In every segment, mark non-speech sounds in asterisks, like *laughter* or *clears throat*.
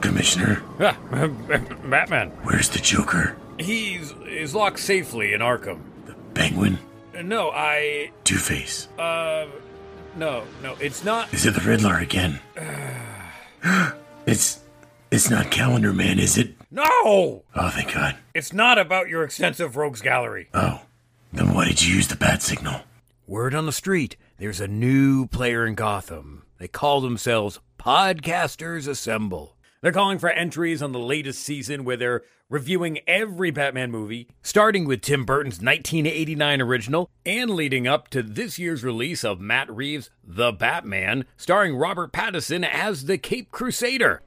Commissioner, Ah, Batman. where's the Joker? He's is locked safely in Arkham. The Penguin? No, I. Two Face? Uh. No, no, it's not. Is it the Riddler again? *sighs* it's. It's not Calendar Man, is it? No! Oh, thank God. It's not about your extensive rogues gallery. Oh. Then why did you use the bat signal? Word on the street there's a new player in Gotham. They call themselves Podcasters Assemble. They're calling for entries on the latest season where they're reviewing every Batman movie, starting with Tim Burton's 1989 original and leading up to this year's release of Matt Reeves' The Batman, starring Robert Pattinson as the Cape Crusader.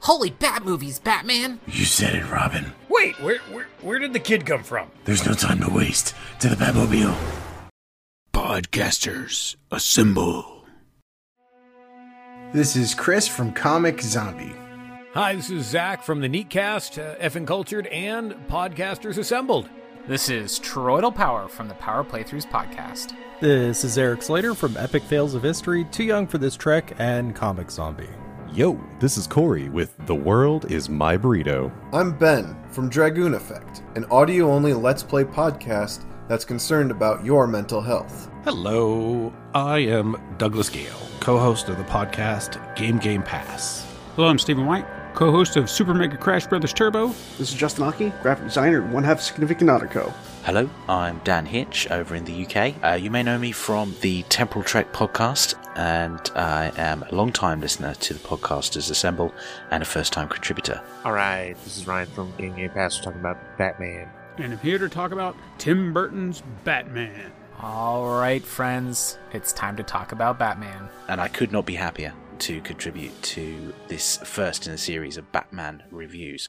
Holy bat movies, Batman! You said it, Robin. Wait, where, where, where did the kid come from? There's no time to waste. To the Batmobile. Podcasters, assemble. This is Chris from Comic Zombie. Hi, this is Zack from the Neatcast, uh, Effing Cultured, and Podcasters Assembled. This is Troytle Power from the Power Playthroughs podcast. This is Erik Slader from Epik Fails of History, Too Young for This Trek, and Comic Zombie. Yo, this is Kory with The World is My Burrito. I'm Ben from Dragoon Effect, an audio only Let's Play podcast that's concerned about your mental health. Hello, I am Douglas Gale, co host of the podcast Game Game Pass. Hello, I'm Stephen White, co host of Super Mega Crash Brothers Turbo. This is Justin Ache, graphic designer and one half Significant Otter Co. Hello, I'm Dan Hitch over in the UK. Uh, you may know me from the Temporal Trek podcast, and I am a long time listener to the Podcasters Assemble and a first time contributor. Alright, this is Ryan from Game Game Pass. We're talking about Batman. And I'm here to talk about Tim Burton's Batman. All right, friends, it's time to talk about Batman. And I could not be happier to contribute to this first in a series of Batman reviews.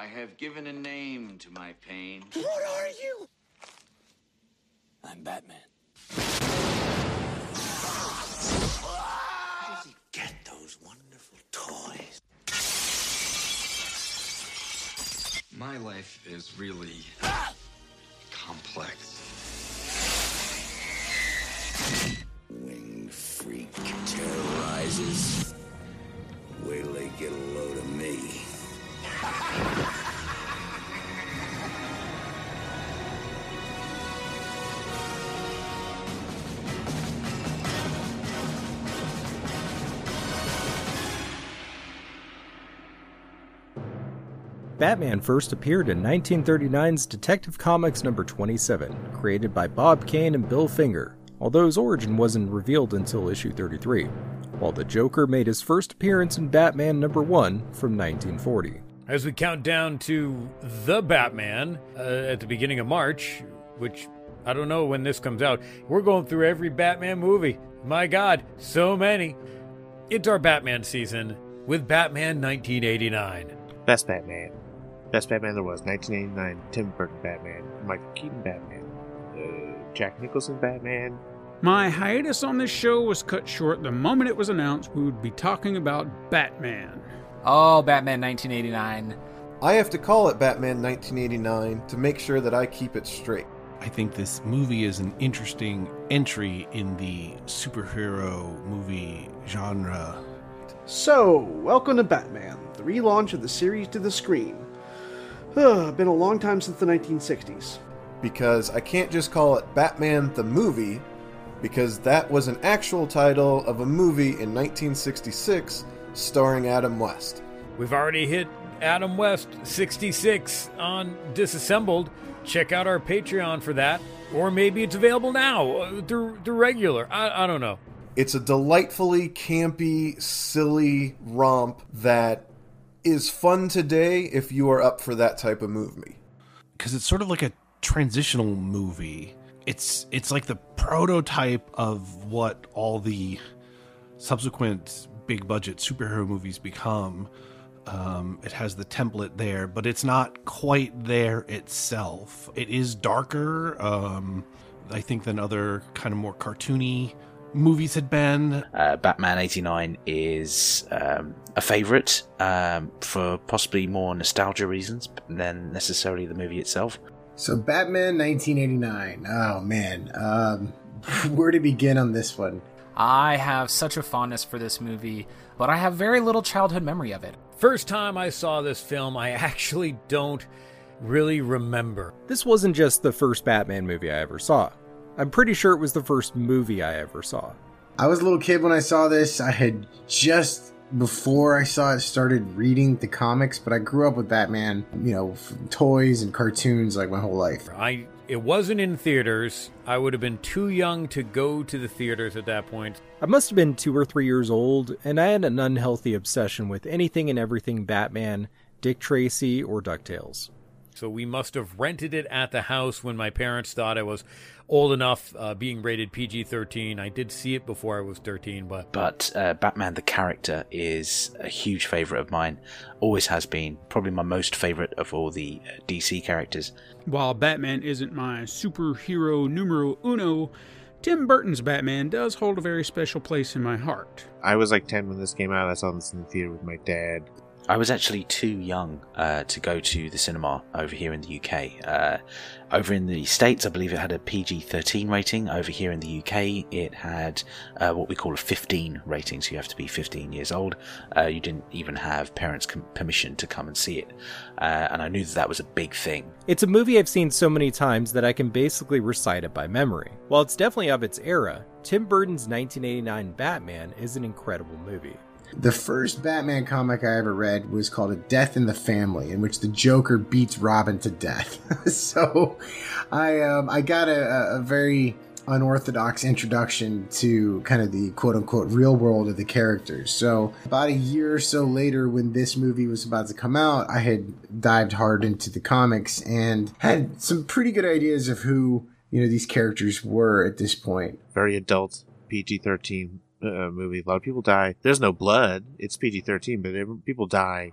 I have given a name to my pain. What are you? I'm Batman. Where does he get those wonderful toys? My life is really complex. Winged freak terrorizes. Wait till they get a load of me. *laughs* Batman first appeared in 1939's Detective Comics number 27, created by Bob Kane and Bill Finger, although his origin wasn't revealed until issue 33, while the Joker made his first appearance in Batman number 1 from 1940. As we count down to The Batman uh, at the beginning of March, which I don't know when this comes out, we're going through every Batman movie. My God, so many. It's our Batman season with Batman 1989. Best Batman. Best Batman there was. 1989. Tim Burton Batman. Michael Keaton Batman. Uh, Jack Nicholson Batman. My hiatus on this show was cut short the moment it was announced we would be talking about Batman. Oh, Batman 1989. I have to call it Batman 1989 to make sure that I keep it straight. I think this movie is an interesting entry in the superhero movie genre. So, welcome to Batman, the relaunch of the series to the screen. Ugh, been a long time since the 1960s. Because I can't just call it Batman the Movie, because that was an actual title of a movie in 1966 starring Adam West. We've already hit Adam West 66 on Disassembled. Check out our Patreon for that. Or maybe it's available now uh, through, through regular. I, I don't know. It's a delightfully campy, silly romp that is fun today if you are up for that type of movie. because it's sort of like a transitional movie. It's it's like the prototype of what all the subsequent big budget superhero movies become. Um, it has the template there, but it's not quite there itself. It is darker, um, I think, than other kind of more cartoony movies had been. Uh, Batman 89 is um, a favourite um, for possibly more nostalgia reasons than necessarily the movie itself. So Batman 1989. Oh man, um, *laughs* where to begin on this one? I have such a fondness for this movie, but I have very little childhood memory of it. First time I saw this film, I actually don't really remember. This wasn't just the first Batman movie I ever saw. I'm pretty sure it was the first movie I ever saw. I was a little kid when I saw this. I had just before I saw it started reading the comics, but I grew up with Batman, you know, toys and cartoons like my whole life. I it wasn't in theaters. I would have been too young to go to the theaters at that point. I must have been two or three years old, and I had an unhealthy obsession with anything and everything Batman, Dick Tracy, or DuckTales. So we must have rented it at the house when my parents thought I was old enough, uh, being rated PG 13. I did see it before I was 13, but. But uh, Batman the character is a huge favourite of mine. Always has been. Probably my most favourite of all the uh, DC characters. While Batman isn't my superhero numero uno, Tim Burton's Batman does hold a very special place in my heart. I was like 10 when this came out. I saw this in the theater with my dad. I was actually too young uh, to go to the cinema over here in the UK. Uh, over in the States, I believe it had a PG 13 rating. Over here in the UK, it had uh, what we call a 15 rating, so you have to be 15 years old. Uh, you didn't even have parents' com- permission to come and see it. Uh, and I knew that that was a big thing. It's a movie I've seen so many times that I can basically recite it by memory. While it's definitely of its era, Tim Burton's 1989 Batman is an incredible movie. The first Batman comic I ever read was called A Death in the Family, in which the Joker beats Robin to death. *laughs* so I um, I got a, a very unorthodox introduction to kind of the quote unquote real world of the characters. So about a year or so later when this movie was about to come out, I had dived hard into the comics and had some pretty good ideas of who, you know, these characters were at this point. Very adult, PG 13 uh, movie. A lot of people die. There's no blood. It's PG 13, but every, people die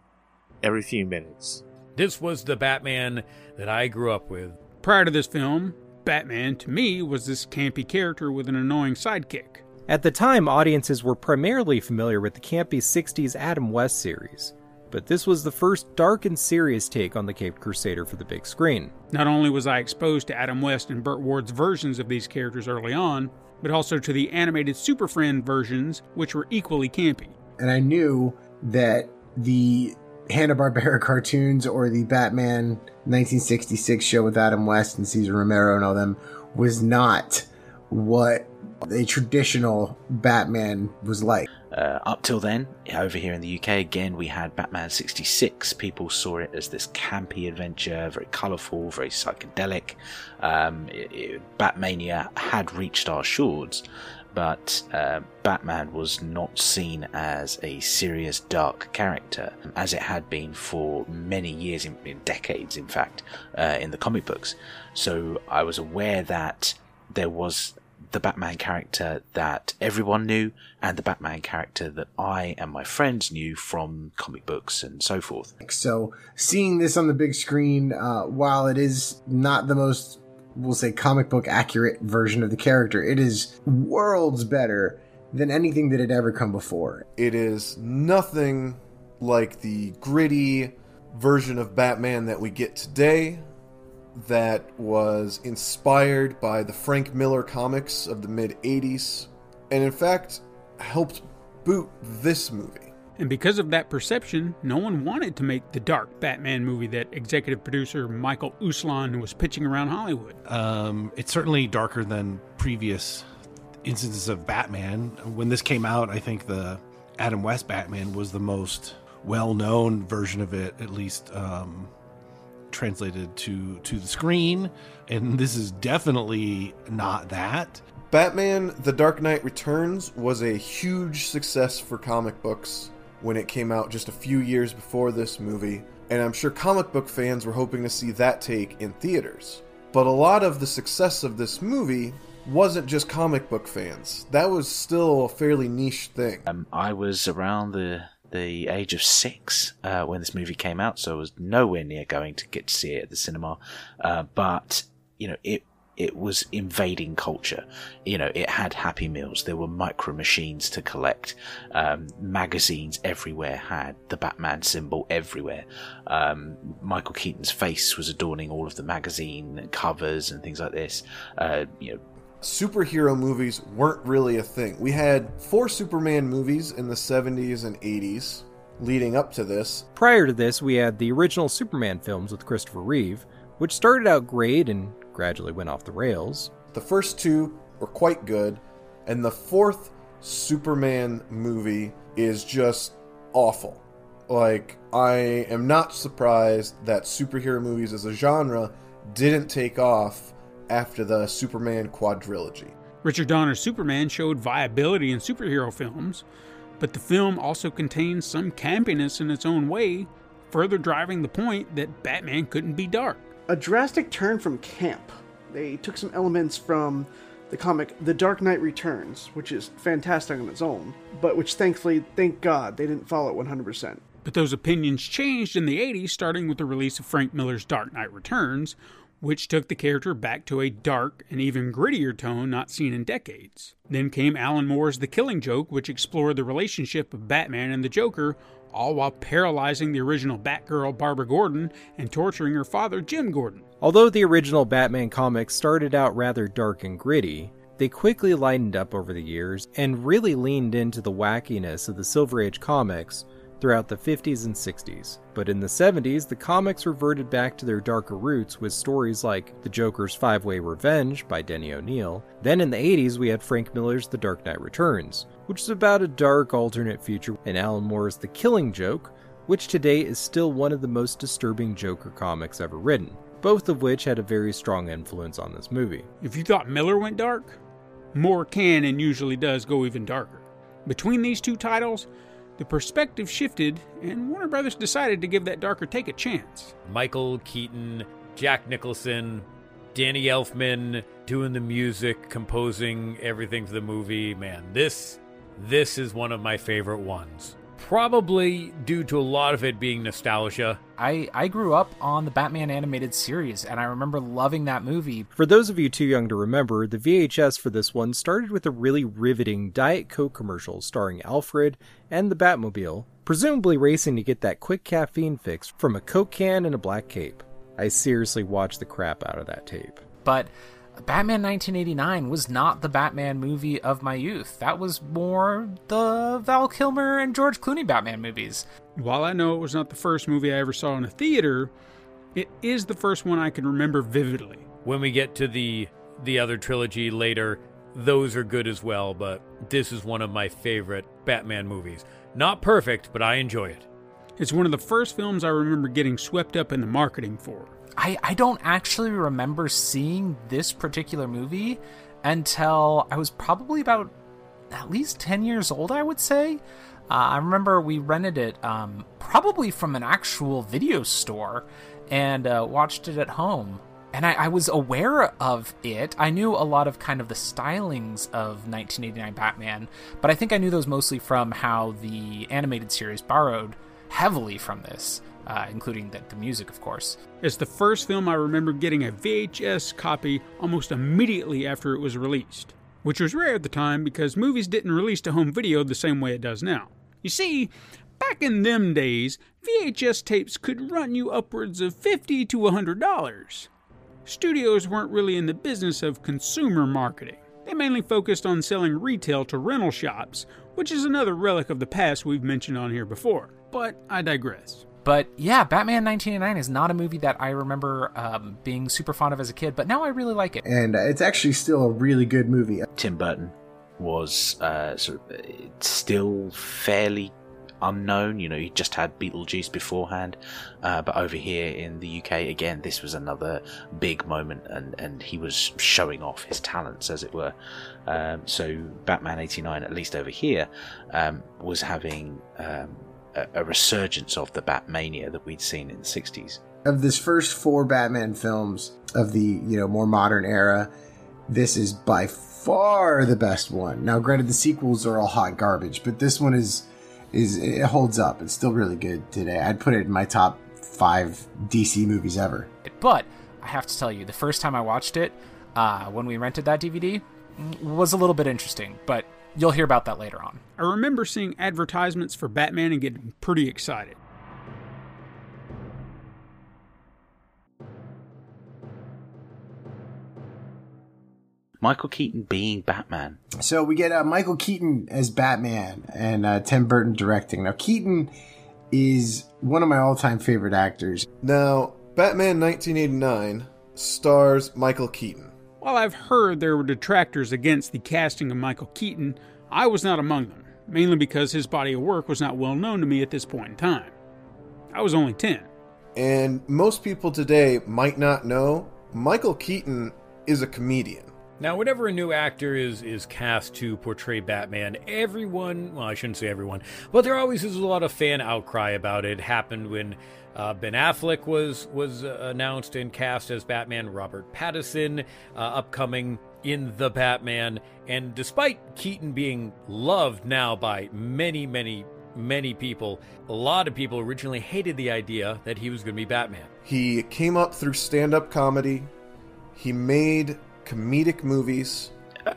every few minutes. This was the Batman that I grew up with. Prior to this film, Batman to me was this campy character with an annoying sidekick. At the time, audiences were primarily familiar with the campy 60s Adam West series, but this was the first dark and serious take on the Caped Crusader for the big screen. Not only was I exposed to Adam West and Burt Ward's versions of these characters early on, but also to the animated Super Friend versions, which were equally campy. And I knew that the Hanna-Barbera *laughs* cartoons or the Batman 1966 show with Adam West and Cesar Romero and all them was not what a traditional Batman was like. Uh, up till then, over here in the UK, again, we had Batman 66. People saw it as this campy adventure, very colourful, very psychedelic. Um, it, it, Batmania had reached our shores, but uh, Batman was not seen as a serious, dark character, as it had been for many years, in, in decades, in fact, uh, in the comic books. So I was aware that there was the Batman character that everyone knew and the Batman character that I and my friends knew from comic books and so forth. So seeing this on the big screen, uh, while it is not the most, we'll say, comic book accurate version of the character, it is worlds better than anything that had ever come before. It is nothing like the gritty version of Batman that we get today that was inspired by the Frank Miller comics of the mid 80s, and in fact helped boot this movie. And because of that perception, no one wanted to make the dark Batman movie that executive producer Michael Uslan was pitching around Hollywood. Um, it's certainly darker than previous instances of Batman. When this came out, I think the Adam West Batman was the most well-known version of it, at least um, translated to to the screen. And *laughs* this is definitely not that. Batman The Dark Knight Returns was a huge success for comic books when it came out just a few years before this movie, and I'm sure comic book fans were hoping to see that take in theaters. But a lot of the success of this movie wasn't just comic book fans. That was still a fairly niche thing. Um, I was around the the age of six uh, when this movie came out, so I was nowhere near going to get to see it at the cinema. Uh, but you know, it it was invading culture. You know, it had Happy Meals. There were micro machines to collect. Um, magazines everywhere had the Batman symbol everywhere. Um, Michael Keaton's face was adorning all of the magazine covers and things like this. Uh, you know, superhero movies weren't really a thing. We had four Superman movies in the 70s and 80s leading up to this. Prior to this, we had the original Superman films with Christopher Reeve, which started out great and gradually went off the rails. The first two were quite good, and the fourth Superman movie is just awful. Like, I am not surprised that superhero movies as a genre didn't take off after the Superman quadrilogy. Richard Donner's Superman showed viability in superhero films, but the film also contains some campiness in its own way, further driving the point that Batman couldn't be dark. A drastic turn from camp. They took some elements from the comic The Dark Knight Returns, which is fantastic on its own, but which thankfully, thank God, they didn't follow it 100%. But those opinions changed in the 80s, starting with the release of Frank Miller's Dark Knight Returns, which took the character back to a dark and even grittier tone not seen in decades. Then came Alan Moore's The Killing Joke, which explored the relationship of Batman and the Joker, all while paralyzing the original Batgirl Barbara Gordon and torturing her father Jim Gordon. Although the original Batman comics started out rather dark and gritty, they quickly lightened up over the years and really leaned into the wackiness of the Silver Age comics throughout the 50s and 60s. But in the 70s, the comics reverted back to their darker roots with stories like The Joker's Five Way Revenge by Denny O'Neil. Then in the 80s, we had Frank Miller's The Dark Knight Returns, which is about a dark alternate future, and Alan Moore's The Killing Joke, which today is still one of the most disturbing Joker comics ever written, both of which had a very strong influence on this movie. If you thought Miller went dark, Moore can and usually does go even darker. Between these two titles, the perspective shifted, and Warner Brothers decided to give that darker take a chance. Michael Keaton, Jack Nicholson, Danny Elfman doing the music, composing everything for the movie. Man, this this is one of my favorite ones. Probably due to a lot of it being nostalgia. I, I grew up on the Batman animated series, and I remember loving that movie. For those of you too young to remember, the VHS for this one started with a really riveting Diet Coke commercial starring Alfred and the Batmobile, presumably racing to get that quick caffeine fix from a Coke can and a black cape. I seriously watched the crap out of that tape. But Batman 1989 was not the Batman movie of my youth. That was more the Val Kilmer and George Clooney Batman movies. While I know it was not the first movie I ever saw in a theater, it is the first one I can remember vividly. When we get to the the other trilogy later, those are good as well, but this is one of my favorite Batman movies. Not perfect, but I enjoy it. It's one of the first films I remember getting swept up in the marketing for. I, I don't actually remember seeing this particular movie until I was probably about at least 10 years old, I would say. Uh, I remember we rented it um, probably from an actual video store and uh, watched it at home. And I, I, was aware of it. I knew a lot of kind of the stylings of 1989 Batman, but I think I knew those mostly from how the animated series borrowed heavily from this uh, including the, the music, of course. It's the first film I remember getting a VHS copy almost immediately after it was released, which was rare at the time because movies didn't release to home video the same way it does now. You see, back in them days, VHS tapes could run you upwards of 50 to $100. Studios weren't really in the business of consumer marketing. They mainly focused on selling retail to rental shops, which is another relic of the past we've mentioned on here before. But I digress. But yeah, Batman 1989 is not a movie that I remember um, being super fond of as a kid, but now I really like it. And it's actually still a really good movie. Tim Burton was uh, sort of uh, still fairly unknown. You know, he just had Beetlejuice beforehand, uh, but over here in the UK, again, this was another big moment, and and he was showing off his talents, as it were. Um, so Batman '89, at least over here, um, was having um, a, a resurgence of the Batmania that we'd seen in the '60s. Of this first four Batman films of the you know more modern era, this is by far the best one. Now, granted, the sequels are all hot garbage, but this one is is it holds up. It's still really good today. I'd put it in my top five DC movies ever. But I have to tell you, the first time I watched it, uh, when we rented that DVD, was a little bit interesting. But you'll hear about that later on. I remember seeing advertisements for Batman and getting pretty excited. Michael Keaton being Batman. So we get uh, Michael Keaton as Batman and uh, Tim Burton directing. Now, Keaton is one of my all time favorite actors. Now, Batman 1989 stars Michael Keaton. While I've heard there were detractors against the casting of Michael Keaton, I was not among them, mainly because his body of work was not well known to me at this point in time. I was only 10. And most people today might not know Michael Keaton is a comedian. Now, whenever a new actor is is cast to portray Batman, everyone, well, I shouldn't say everyone, but there always is a lot of fan outcry about it. it happened when uh, Ben Affleck was was uh, announced and cast as Batman, Robert Pattinson uh, upcoming in The Batman, and despite Keaton being loved now by many, many many people, a lot of people originally hated the idea that he was going to be Batman. He came up through stand up comedy. He made comedic movies.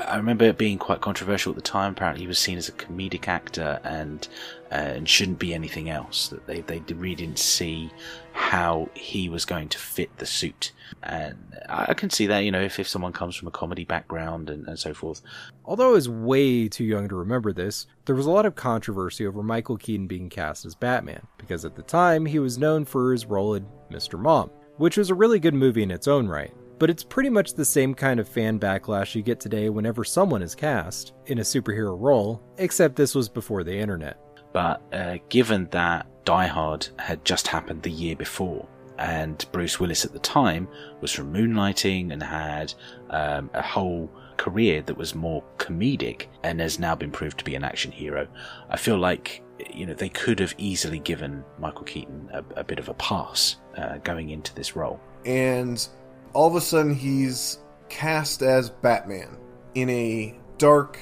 I remember it being quite controversial at the time. Apparently, he was seen as a comedic actor and uh, and shouldn't be anything else. That they they really didn't see how he was going to fit the suit. And I can see that, you know, if, if someone comes from a comedy background and, and so forth. Although I was way too young to remember this, there was a lot of controversy over Michael Keaton being cast as Batman, because at the time he was known for his role in Mr. Mom, which was a really good movie in its own right but it's pretty much the same kind of fan backlash you get today whenever someone is cast in a superhero role, except this was before the internet. But uh, given that Die Hard had just happened the year before, and Bruce Willis at the time was from moonlighting and had um, a whole career that was more comedic and has now been proved to be an action hero, I feel like you know they could have easily given Michael Keaton a, a bit of a pass uh, going into this role. And all of a sudden he's cast as Batman in a dark,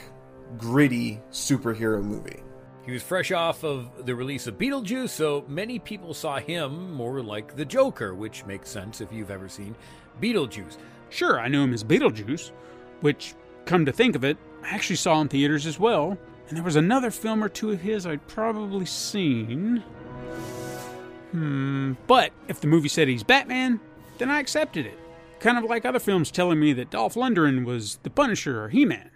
gritty superhero movie. He was fresh off of the release of Beetlejuice, so many people saw him more like the Joker, which makes sense if you've ever seen Beetlejuice. Sure, I knew him as Beetlejuice, which, come to think of it, I actually saw in theaters as well. And there was another film or two of his I'd probably seen. Hmm, but if the movie said he's Batman, then I accepted it. Kind of like other films telling me that Dolph Lundgren was the Punisher or He Man.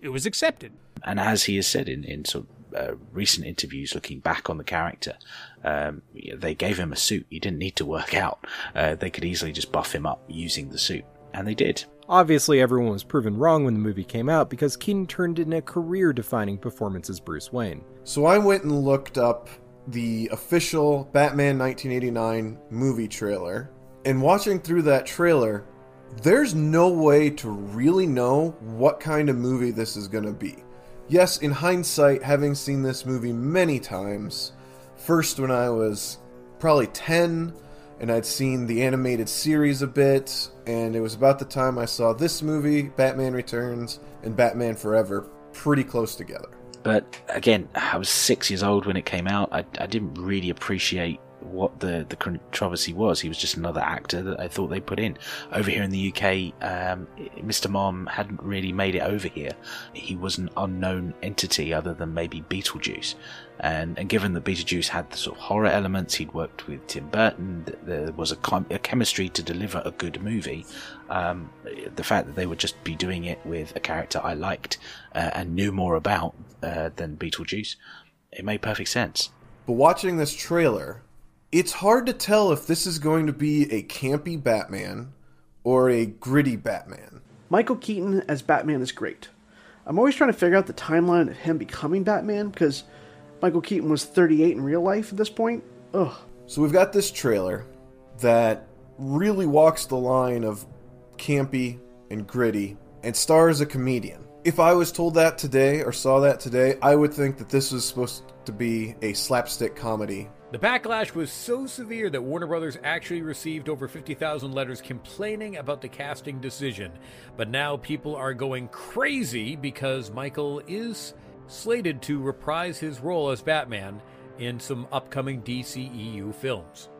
It was accepted. And as he has said in, in sort of uh, recent interviews looking back on the character, um, they gave him a suit. He didn't need to work out. Uh, they could easily just buff him up using the suit. And they did. Obviously, everyone was proven wrong when the movie came out because Keaton turned in a career defining performance as Bruce Wayne. So I went and looked up the official Batman 1989 movie trailer and watching through that trailer, there's no way to really know what kind of movie this is going to be. Yes, in hindsight, having seen this movie many times, first when I was probably 10, and I'd seen the animated series a bit, and it was about the time I saw this movie, Batman Returns, and Batman Forever, pretty close together. But again, I was six years old when it came out. I, I didn't really appreciate what the, the controversy was. He was just another actor that I thought they put in. Over here in the UK, um, Mr. Mom hadn't really made it over here. He was an unknown entity other than maybe Beetlejuice. And, and given that Beetlejuice had the sort of horror elements, he'd worked with Tim Burton, there was a, a chemistry to deliver a good movie. Um, the fact that they would just be doing it with a character I liked uh, and knew more about uh, than Beetlejuice, it made perfect sense. But watching this trailer, it's hard to tell if this is going to be a campy Batman or a gritty Batman. Michael Keaton as Batman is great. I'm always trying to figure out the timeline of him becoming Batman because Michael Keaton was 38 in real life at this point. Ugh. So we've got this trailer that really walks the line of campy and gritty and stars a comedian. If I was told that today or saw that today, I would think that this was supposed to be a slapstick comedy. The backlash was so severe that Warner Brothers actually received over 50,000 letters complaining about the casting decision. But now people are going crazy because Michael is slated to reprise his role as Batman in some upcoming DCEU films.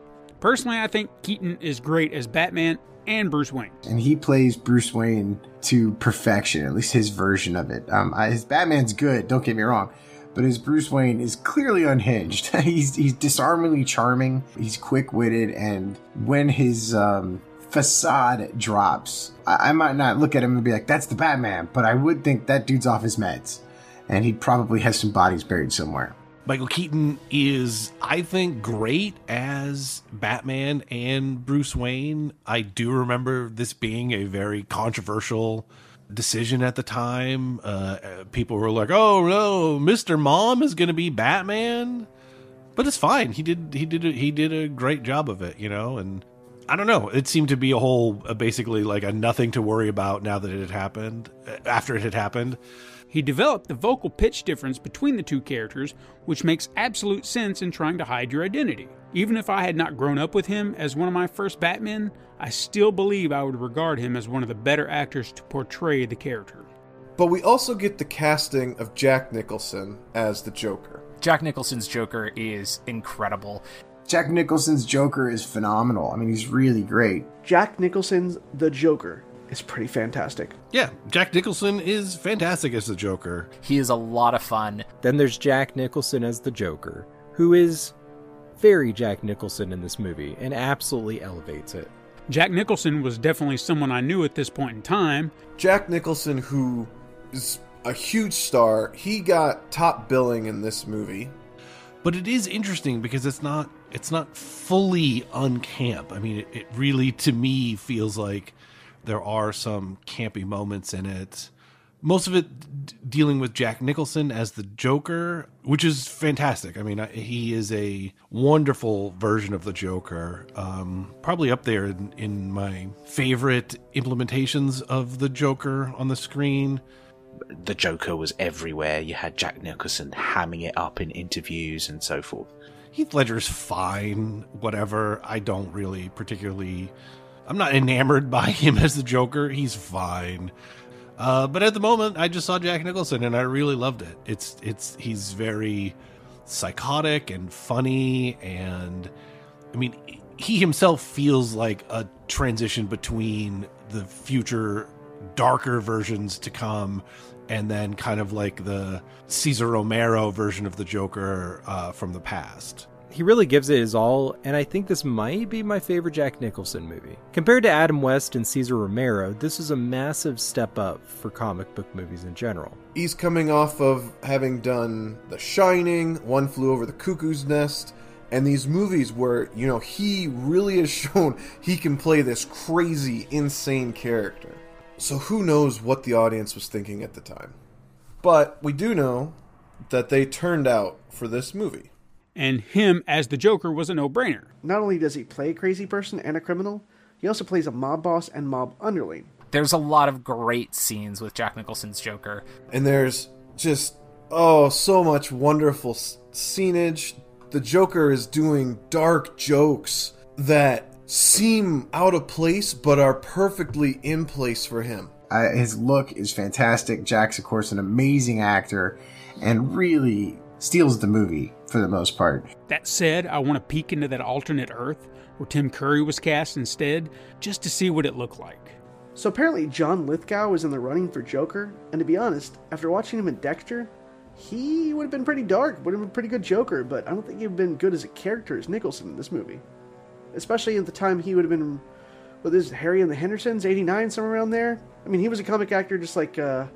Personally, I think Keaton is great as Batman and Bruce Wayne. and he plays Bruce Wayne to perfection, at least his version of it. Um, I, his Batman's good, don't get me wrong, but his Bruce Wayne is clearly unhinged. *laughs* he's he's disarmingly charming, he's quick witted, and when his um, facade drops, I, I might not look at him and be like, "That's the Batman," but I would think that dude's off his meds, and he probably has some bodies buried somewhere. Michael Keaton is, I think, great as Batman and Bruce Wayne. I do remember this being a very controversial decision at the time. Uh, people were like, "Oh no, Mister Mom is going to be Batman," but it's fine. He did he did a, he did a great job of it, you know. And I don't know. It seemed to be a whole, uh, basically like a nothing to worry about now that it had happened. uh, After it had happened. He developed the vocal pitch difference between the two characters, which makes absolute sense in trying to hide your identity. Even if I had not grown up with him as one of my first Batmen, I still believe I would regard him as one of the better actors to portray the character. But we also get the casting of Jack Nicholson as the Joker. Jack Nicholson's Joker is incredible. Jack Nicholson's Joker is phenomenal. I mean, he's really great. Jack Nicholson's The Joker is pretty fantastic. Yeah, Jack Nicholson is fantastic as the Joker. He is a lot of fun. Then there's Jack Nicholson as the Joker, who is very Jack Nicholson in this movie and absolutely elevates it. Jack Nicholson was definitely someone I knew at this point in time. Jack Nicholson, who is a huge star, he got top billing in this movie. but it is interesting because it's not it's not fully uncamp. I mean, it, it really to me feels like there are some campy moments in it. Most of it d- dealing with Jack Nicholson as the Joker, which is fantastic. I mean, I, he is a wonderful version of the Joker. Um, probably up there in, in my favorite implementations of the Joker on the screen. The Joker was everywhere. You had Jack Nicholson hamming it up in interviews and so forth. Heath Ledger's fine, whatever. I don't really particularly. I'm not enamored *laughs* by him as the Joker. He's fine. Uh, but at the moment, I just saw Jack Nicholson and I really loved it. It's it's he's very psychotic and funny, and I mean, he himself feels like a transition between the future darker versions to come and then kind of like the Cesar Romero version of the Joker uh, from the past. He really gives it his all, and I think this might be my favorite Jack Nicholson movie. Compared to Adam West and Cesar Romero, this is a massive step up for comic book movies in general. He's coming off of having done The Shining, One Flew Over the Cuckoo's Nest, and these movies where, you know, he really has shown he can play this crazy, insane character. So who knows what the audience was thinking at the time. But we do know that they turned out for this movie. And him as the Joker was a no brainer. Not only does he play a crazy person and a criminal, he also plays a mob boss and mob underling. There's a lot of great scenes with Jack Nicholson's Joker. And there's just, oh, so much wonderful s- scenage. The Joker is doing dark jokes that seem out of place but are perfectly in place for him. Uh, his look is fantastic. Jack's, of course, an amazing actor and really steals the movie for the most part. That said, I want to peek into that alternate Earth where Tim Curry was cast instead, just to see what it looked like. So apparently, John Lithgow was in the running for Joker, and to be honest, after watching him in Dexter, he would have been pretty dark, would have been a pretty good Joker, but I don't think he'd have been good as a character as Nicholson in this movie. Especially at the time he would have been, what is it, Harry and the Hendersons, 89, somewhere around there? I mean, he was a comic actor just like, uh,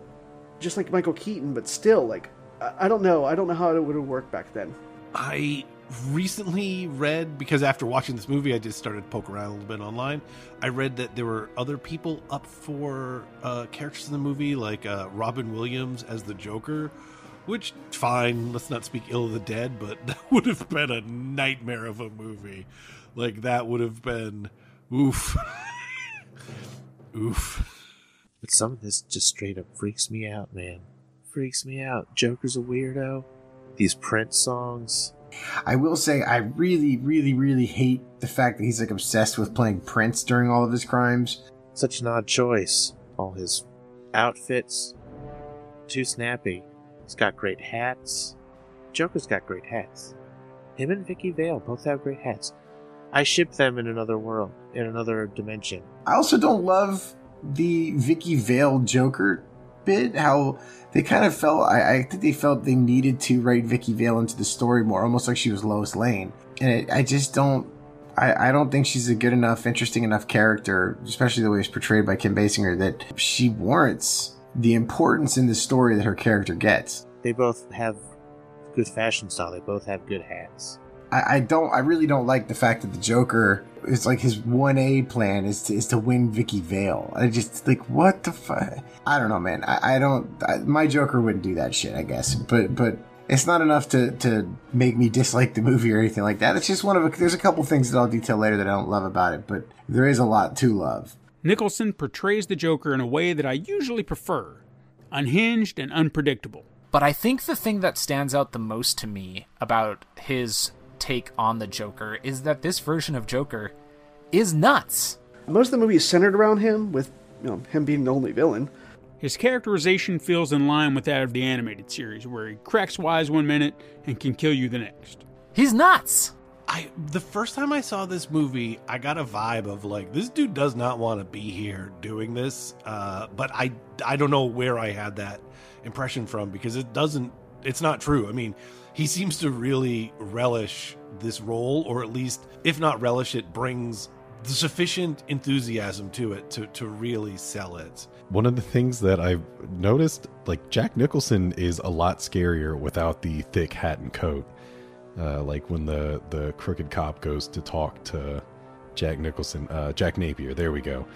just like Michael Keaton, but still, like, I, I don't know. I don't know how it would have worked back then. I recently read because after watching this movie, I just started to poke around a little bit online. I read that there were other people up for uh, characters in the movie, like uh, Robin Williams as the Joker, Which, fine, let's not speak ill of the dead, but *laughs* that would have been a nightmare of a movie. Like, that would have been. Oof. *laughs* oof. But some of this just straight up freaks me out, man. Freaks me out. Joker's a weirdo. These Prince songs. I will say I really, really, really hate the fact that he's like obsessed with playing Prince during all of his crimes. Such an odd choice. All his outfits. Too snappy. He's got great hats. Joker's got great hats. Him and Vicki Vale both have great hats. I ship them in another world, in another dimension. I also don't love the Vicki Vale Joker bit. How they kind of felt. I, I think they felt they needed to write Vicki Vale into the story more, almost like she was Lois Lane. And it, I just don't. I, I don't think she's a good enough, interesting enough character, especially the way it's portrayed by Kim Basinger, that she warrants the importance in the story that her character gets. They both have good fashion style. They both have good hats. I, I don't. I really don't like the fact that the Joker is like his one A plan is to is to win Vicki Vale. I just like what the fuck. I don't know, man. I, I don't. I, my Joker wouldn't do that shit. I guess, but but it's not enough to to make me dislike the movie or anything like that. It's just one of. A, there's a couple things that I'll detail later that I don't love about it, but there is a lot to love. Nicholson portrays the Joker in a way that I usually prefer unhinged and unpredictable. But I think the thing that stands out the most to me about his take on the Joker is that this version of Joker is nuts. Most of the movie is centered around him, with you know, him being the only villain. His characterization feels in line with that of the animated series, where he cracks wise one minute and can kill you the next. He's nuts. I the first time I saw this movie, I got a vibe of like this dude does not want to be here doing this. Uh, but I I don't know where I had that impression from because it doesn't. It's not true. I mean, he seems to really relish this role, or at least, if not relish it, brings the sufficient enthusiasm to it to to really sell it. One of the things that I've noticed, like Jack Nicholson is a lot scarier without the thick hat and coat. Uh, like when the the crooked cop goes to talk to Jack Nicholson, uh, Jack Napier. There we go.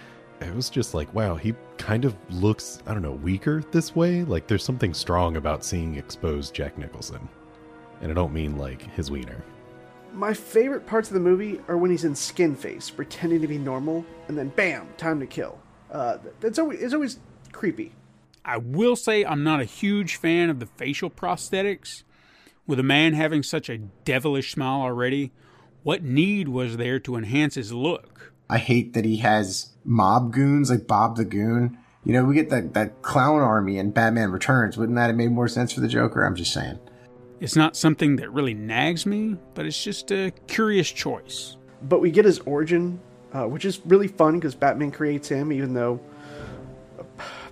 It was just like, wow, he kind of looks, I don't know, weaker this way. Like there's something strong about seeing exposed Jack Nicholson, and I don't mean like his wiener. My favorite parts of the movie are when he's in skin face, pretending to be normal, and then bam, time to kill. Uh, that's always it's always creepy. I will say I'm not a huge fan of the facial prosthetics. With a man having such a devilish smile already, what need was there to enhance his look? I hate that he has mob goons like Bob the Goon. You know, we get that, that clown army in Batman Returns. Wouldn't that have made more sense for the Joker? I'm just saying. It's not something that really nags me, but it's just a curious choice. But we get his origin, uh, which is really fun because Batman creates him, even though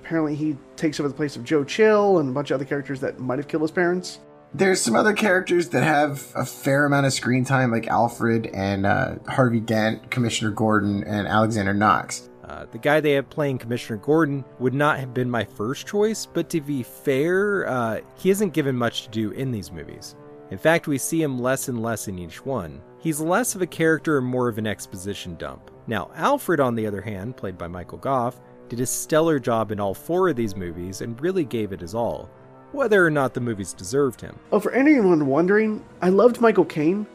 apparently he takes over the place of Joe Chill and a bunch of other characters that might have killed his parents. There's some other characters that have a fair amount of screen time, like Alfred and uh, Harvey Dent, Commissioner Gordon, and Alexander Knox. Uh, the guy they have playing Commissioner Gordon would not have been my first choice, but to be fair, uh, he isn't given much to do in these movies. In fact, we see him less and less in each one. He's less of a character and more of an exposition dump. Now, Alfred, on the other hand, played by Michael Gough, did a stellar job in all four of these movies and really gave it his all, whether or not the movies deserved him. Oh, for anyone wondering, I loved Michael Caine,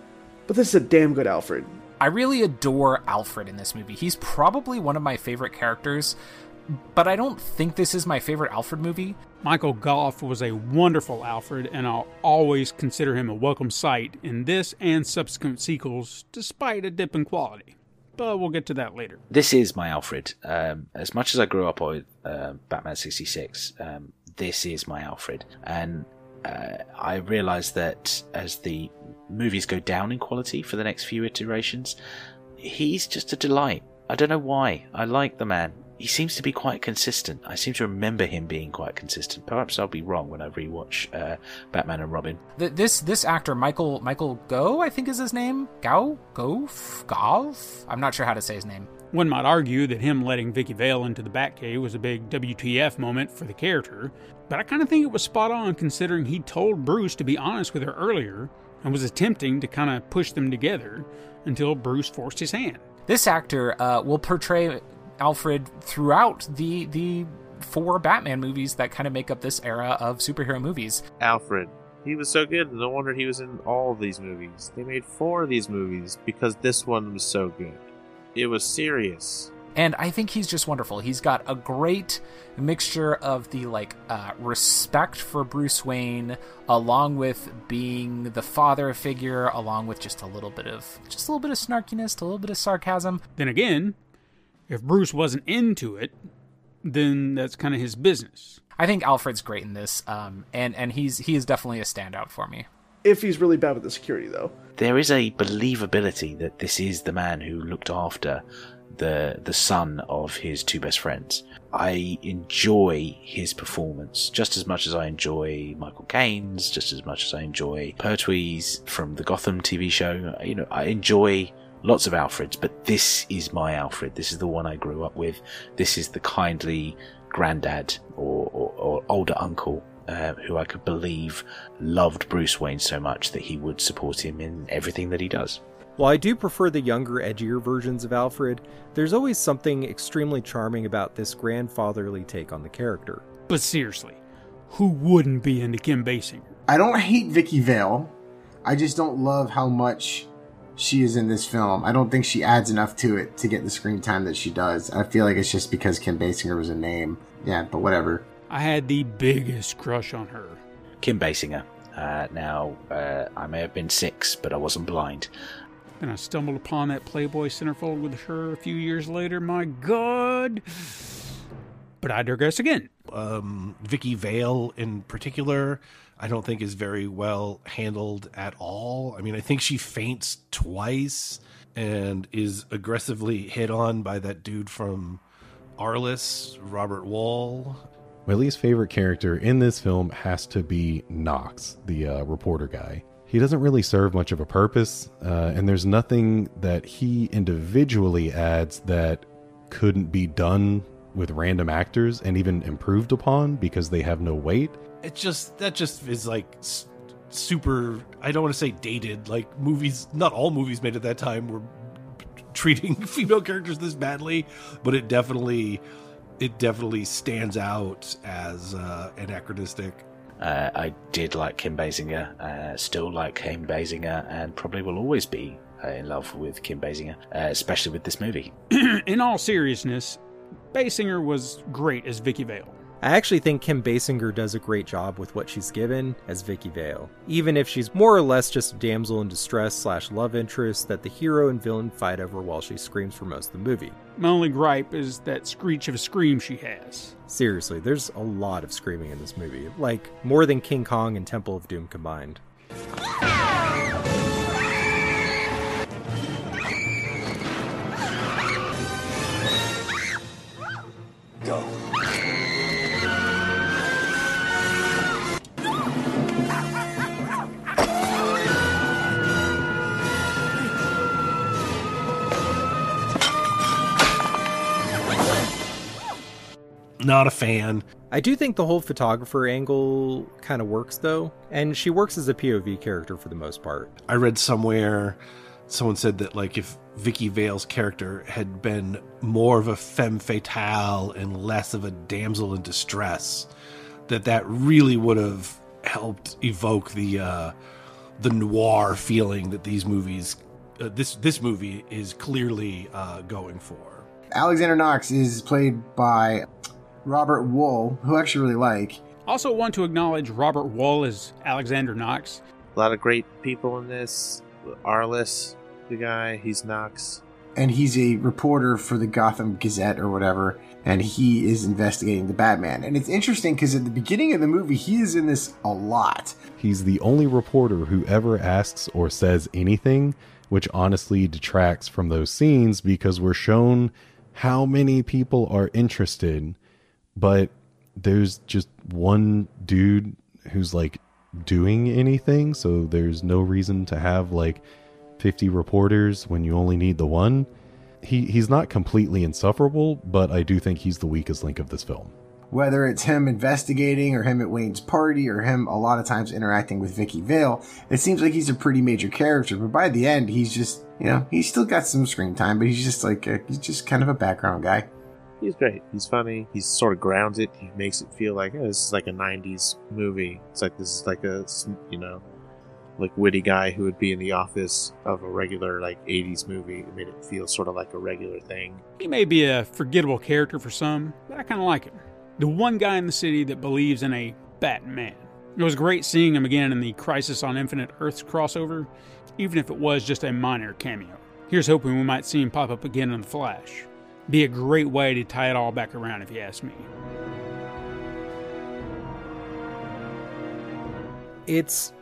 but this is a damn good Alfred. I really adore Alfred in this movie. He's probably one of my favorite characters, but I don't think this is my favorite Alfred movie. Michael Gough was a wonderful Alfred, and I'll always consider him a welcome sight in this and subsequent sequels, despite a dip in quality. But we'll get to that later. This is my Alfred. Um, as much as I grew up with uh, Batman 66, um, this is my Alfred. And uh, I realized that as the movies go down in quality for the next few iterations, he's just a delight. I don't know why. I like the man. He seems to be quite consistent. I seem to remember him being quite consistent. Perhaps I'll be wrong when I rewatch uh, Batman and Robin. Th- this this actor Michael Michael Go I think is his name Gao Gof Golf I'm not sure how to say his name. One might argue that him letting Vicki Vale into the Batcave was a big WTF moment for the character, but I kind of think it was spot on considering he told Bruce to be honest with her earlier and was attempting to kind of push them together until Bruce forced his hand. This actor uh, will portray Alfred throughout the the four Batman movies that kind of make up this era of superhero movies. Alfred. He was so good. No wonder he was in all of these movies. They made four of these movies because this one was so good. It was serious. and I think he's just wonderful. He's got a great mixture of the like uh, respect for Bruce Wayne, along with being the father figure, along with just a little bit of just a little bit of snarkiness, a little bit of sarcasm. Then again, if Bruce wasn't into it, then that's kind of his business. I think Alfred's great in this, um, and and he's he is definitely a standout for me. If he's really bad with the security, though. There is a believability that this is the man who looked after the the son of his two best friends. I enjoy his performance just as much as I enjoy Michael Caine's, just as much as I enjoy Pertwee's from the Gotham TV show. You know, I enjoy lots of Alfreds, but this is my Alfred. This is the one I grew up with. This is the kindly granddad or, or, or older uncle uh, who I could believe loved Bruce Wayne so much that he would support him in everything that he does. While I do prefer the younger, edgier versions of Alfred, there's always something extremely charming about this grandfatherly take on the character. But seriously, who wouldn't be into Kim Basinger? I don't hate Vicki Vale. I just don't love how much she is in this film. I don't think she adds enough to it to get the screen time that she does. I feel like it's just because Kim Basinger was a name. Yeah, but whatever. I had the biggest crush on her. Kim Basinger. Uh, now, uh, I may have been six, but I wasn't blind. And I stumbled upon that Playboy centerfold with her a few years later. My God. But I digress again. Um, Vicki Vale, in particular, I don't think is very well handled at all. I mean, I think she faints twice and is aggressively hit on by that dude from Arliss, Robert Wuhl. My least favorite character in this film has to be Knox, the uh, reporter guy. He doesn't really serve much of a purpose, uh, and there's nothing that he individually adds that couldn't be done with random actors and even improved upon because they have no weight. It just that just is like super. I don't want to say dated. Like movies, not all movies made at that time were *laughs* treating *laughs* female characters this badly, but it definitely it definitely stands out as uh, anachronistic. Uh, I did like Kim Basinger, uh, still like Kim Basinger, and probably will always be uh, in love with Kim Basinger, uh, especially with this movie. *clears throat* In all seriousness, Basinger was great as Vicki Vale. I actually think Kim Basinger does a great job with what she's given as Vicki Vale, even if she's more or less just a damsel in distress slash love interest that the hero and villain fight over while she screams for most of the movie. My only gripe is that screech of a scream she has. Seriously, there's a lot of screaming in this movie, like more than King Kong and Temple of Doom combined. Go. Not a fan. I do think the whole photographer angle kind of works though, and she works as a POV character for the most part. I read somewhere someone said that like if Vicki Vale's character had been more of a femme fatale and less of a damsel in distress, that that really would have helped evoke the uh, the noir feeling that these movies, uh, this this movie is clearly uh, going for. Alexander Knox is played by Robert Wuhl, who I actually really like. Also, want to acknowledge Robert Wuhl as Alexander Knox. A lot of great people in this. Arliss, the guy, he's Knox. and he's a reporter for the Gotham Gazette or whatever, and he is investigating the Batman. And it's interesting because at the beginning of the movie, he is in this a lot. He's the only reporter who ever asks or says anything, which honestly detracts from those scenes because we're shown how many people are interested, but there's just one dude who's like doing anything, so there's no reason to have like 50 reporters when you only need the one. He he's not completely insufferable, but I do think he's the weakest link of this film. Whether it's him investigating or him at Wayne's party or him a lot of times interacting with Vicki Vale, it seems like he's a pretty major character. But by the end, he's just, you know, he's still got some screen time, but he's just like, a, he's just kind of a background guy. He's great. He's funny. He's sort of grounds it. He makes it feel like oh, this is like a '90s movie. It's like this is like a you know, like witty guy who would be in the office of a regular like '80s movie. It made it feel sort of like a regular thing. He may be a forgettable character for some, but I kind of like him. The one guy in the city that believes in a Batman. It was great seeing him again in the Crisis on Infinite Earths crossover, even if it was just a minor cameo. Here's hoping we might see him pop up again in The Flash be a great way to tie it all back around, if you ask me. It's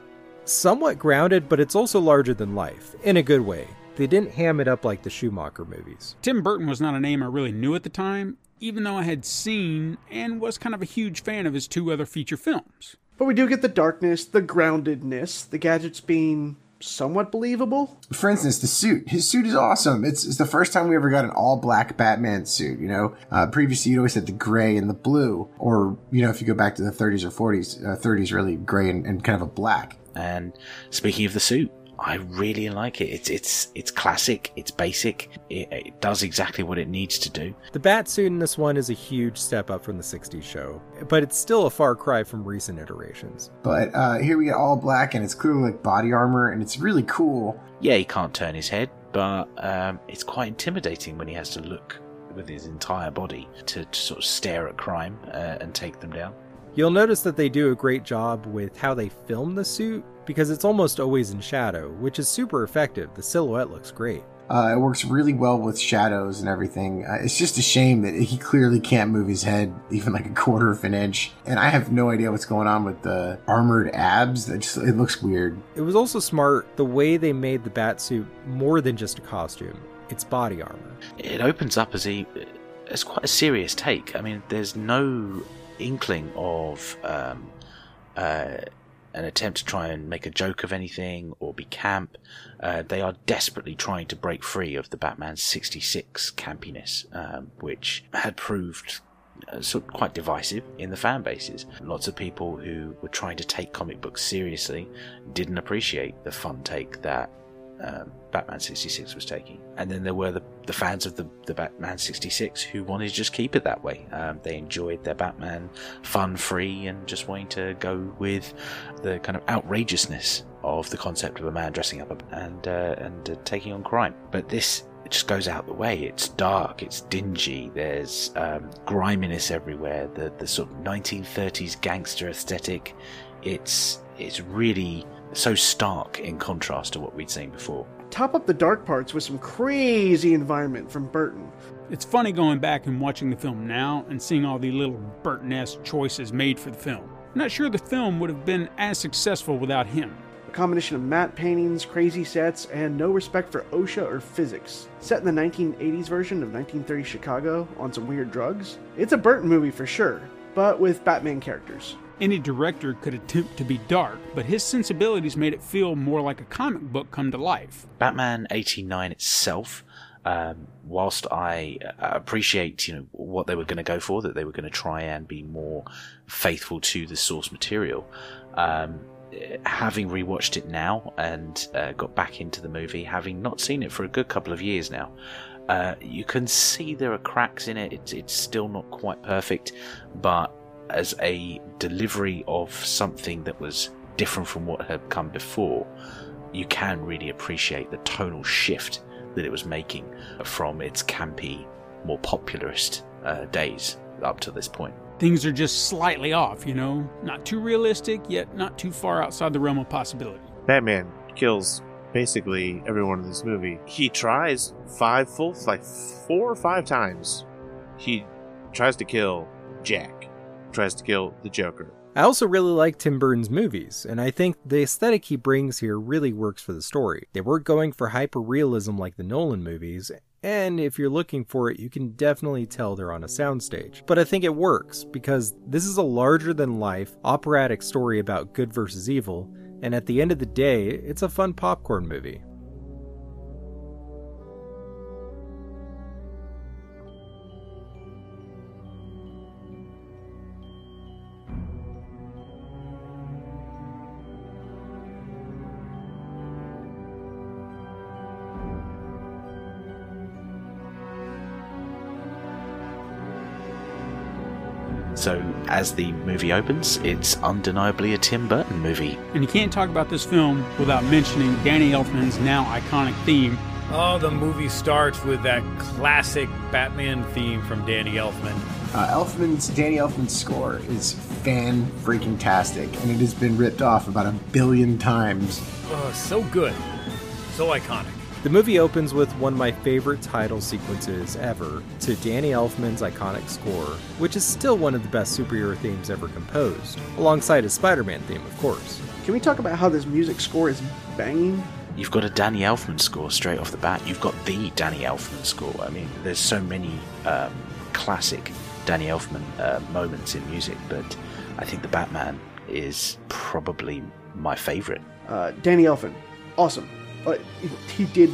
somewhat grounded, but it's also larger than life, in a good way. They didn't ham it up like the Schumacher movies. Tim Burton was not a name I really knew at the time, even though I had seen and was kind of a huge fan of his two other feature films. But we do get the darkness, the groundedness, the gadgets being somewhat believable. For instance, the suit. His suit is awesome. It's, it's the first time we ever got an all black Batman suit. You know, uh, previously you'd always had the gray and the blue, or you know, if you go back to the 30s or 40s, uh, 30s really gray and, and kind of a black. And speaking of the suit, I really like it. It's it's it's classic. It's basic. It, it, does exactly what it needs to do. The bat suit in this one is a huge step up from the '60s show, but it's still a far cry from recent iterations. But uh, here we get all black, and it's clearly like body armor, and it's really cool. Yeah, he can't turn his head, but um, it's quite intimidating when he has to look with his entire body to, to sort of stare at crime uh, and take them down. You'll notice that they do a great job with how they film the suit because it's almost always in shadow, which is super effective. The silhouette looks great. Uh, it works really well with shadows and everything. Uh, it's just a shame that he clearly can't move his head even like a quarter of an inch. And I have no idea what's going on with the armored abs. It just it looks weird. It was also smart the way they made the bat suit more than just a costume. It's body armor. It opens up as a as quite a serious take. I mean, there's no inkling of um, uh, an attempt to try and make a joke of anything or be camp. Uh, they are desperately trying to break free of the Batman 66 campiness, um, which had proved uh, sort of quite divisive in the fan bases. Lots of people who were trying to take comic books seriously didn't appreciate the fun take that um, Batman 66 was taking. And then there were the, the fans of the, the Batman 66 who wanted to just keep it that way. Um, they enjoyed their Batman fun free and just wanting to go with the kind of outrageousness of the concept of a man dressing up and, uh, and uh, taking on crime. But this just goes out the way. It's dark, it's dingy, there's um, griminess everywhere, the, the sort of 1930s gangster aesthetic. It's, it's really so stark in contrast to what we'd seen before. Top up the dark parts with some crazy environment from Burton. It's funny going back and watching the film now and seeing all the little Burton esque choices made for the film. I'm not sure the film would have been as successful without him. A combination of matte paintings, crazy sets, and no respect for OSHA or physics. Set in the 1980s version of 1930 Chicago on some weird drugs, it's a Burton movie for sure, but with Batman characters. Any director could attempt to be dark, but his sensibilities made it feel more like a comic book come to life. Batman 89 itself, um, whilst I uh, appreciate you know what they were going to go for, that they were going to try and be more faithful to the source material. Um, having rewatched it now and uh, got back into the movie, having not seen it for a good couple of years now, uh, you can see there are cracks in it. It's, it's still not quite perfect, but as a delivery of something that was different from what had come before, you can really appreciate the tonal shift that it was making from its campy, more popularist uh, days up to this point. Things are just slightly off, you know? Not too realistic, yet not too far outside the realm of possibility. Batman kills basically everyone in this movie. He tries five full, like four or five times. He tries to kill Jack tries to kill the Joker. I also really like Tim Burton's movies, and I think the aesthetic he brings here really works for the story. They weren't going for hyper realism like the Nolan movies, and if you're looking for it, you can definitely tell they're on a soundstage. But I think it works because this is a larger than life operatic story about good versus evil, and at the end of the day, it's a fun popcorn movie. So, as the movie opens, it's undeniably a Tim Burton movie. And you can't talk about this film without mentioning Danny Elfman's now iconic theme. Oh, the movie starts with that classic Batman theme from Danny Elfman. Uh, Elfman's Danny Elfman's score is fan freaking tastic, and it has been ripped off about a billion times. Oh, so good, so iconic. The movie opens with one of my favorite title sequences ever to Danny Elfman's iconic score, which is still one of the best superhero themes ever composed, alongside his Spider Man theme, of course. Can we talk about how this music score is banging? You've got a Danny Elfman score straight off the bat. You've got the Danny Elfman score. I mean, there's so many um, classic Danny Elfman uh, moments in music, but I think the Batman is probably my favorite. Uh, Danny Elfman, awesome. Uh, he did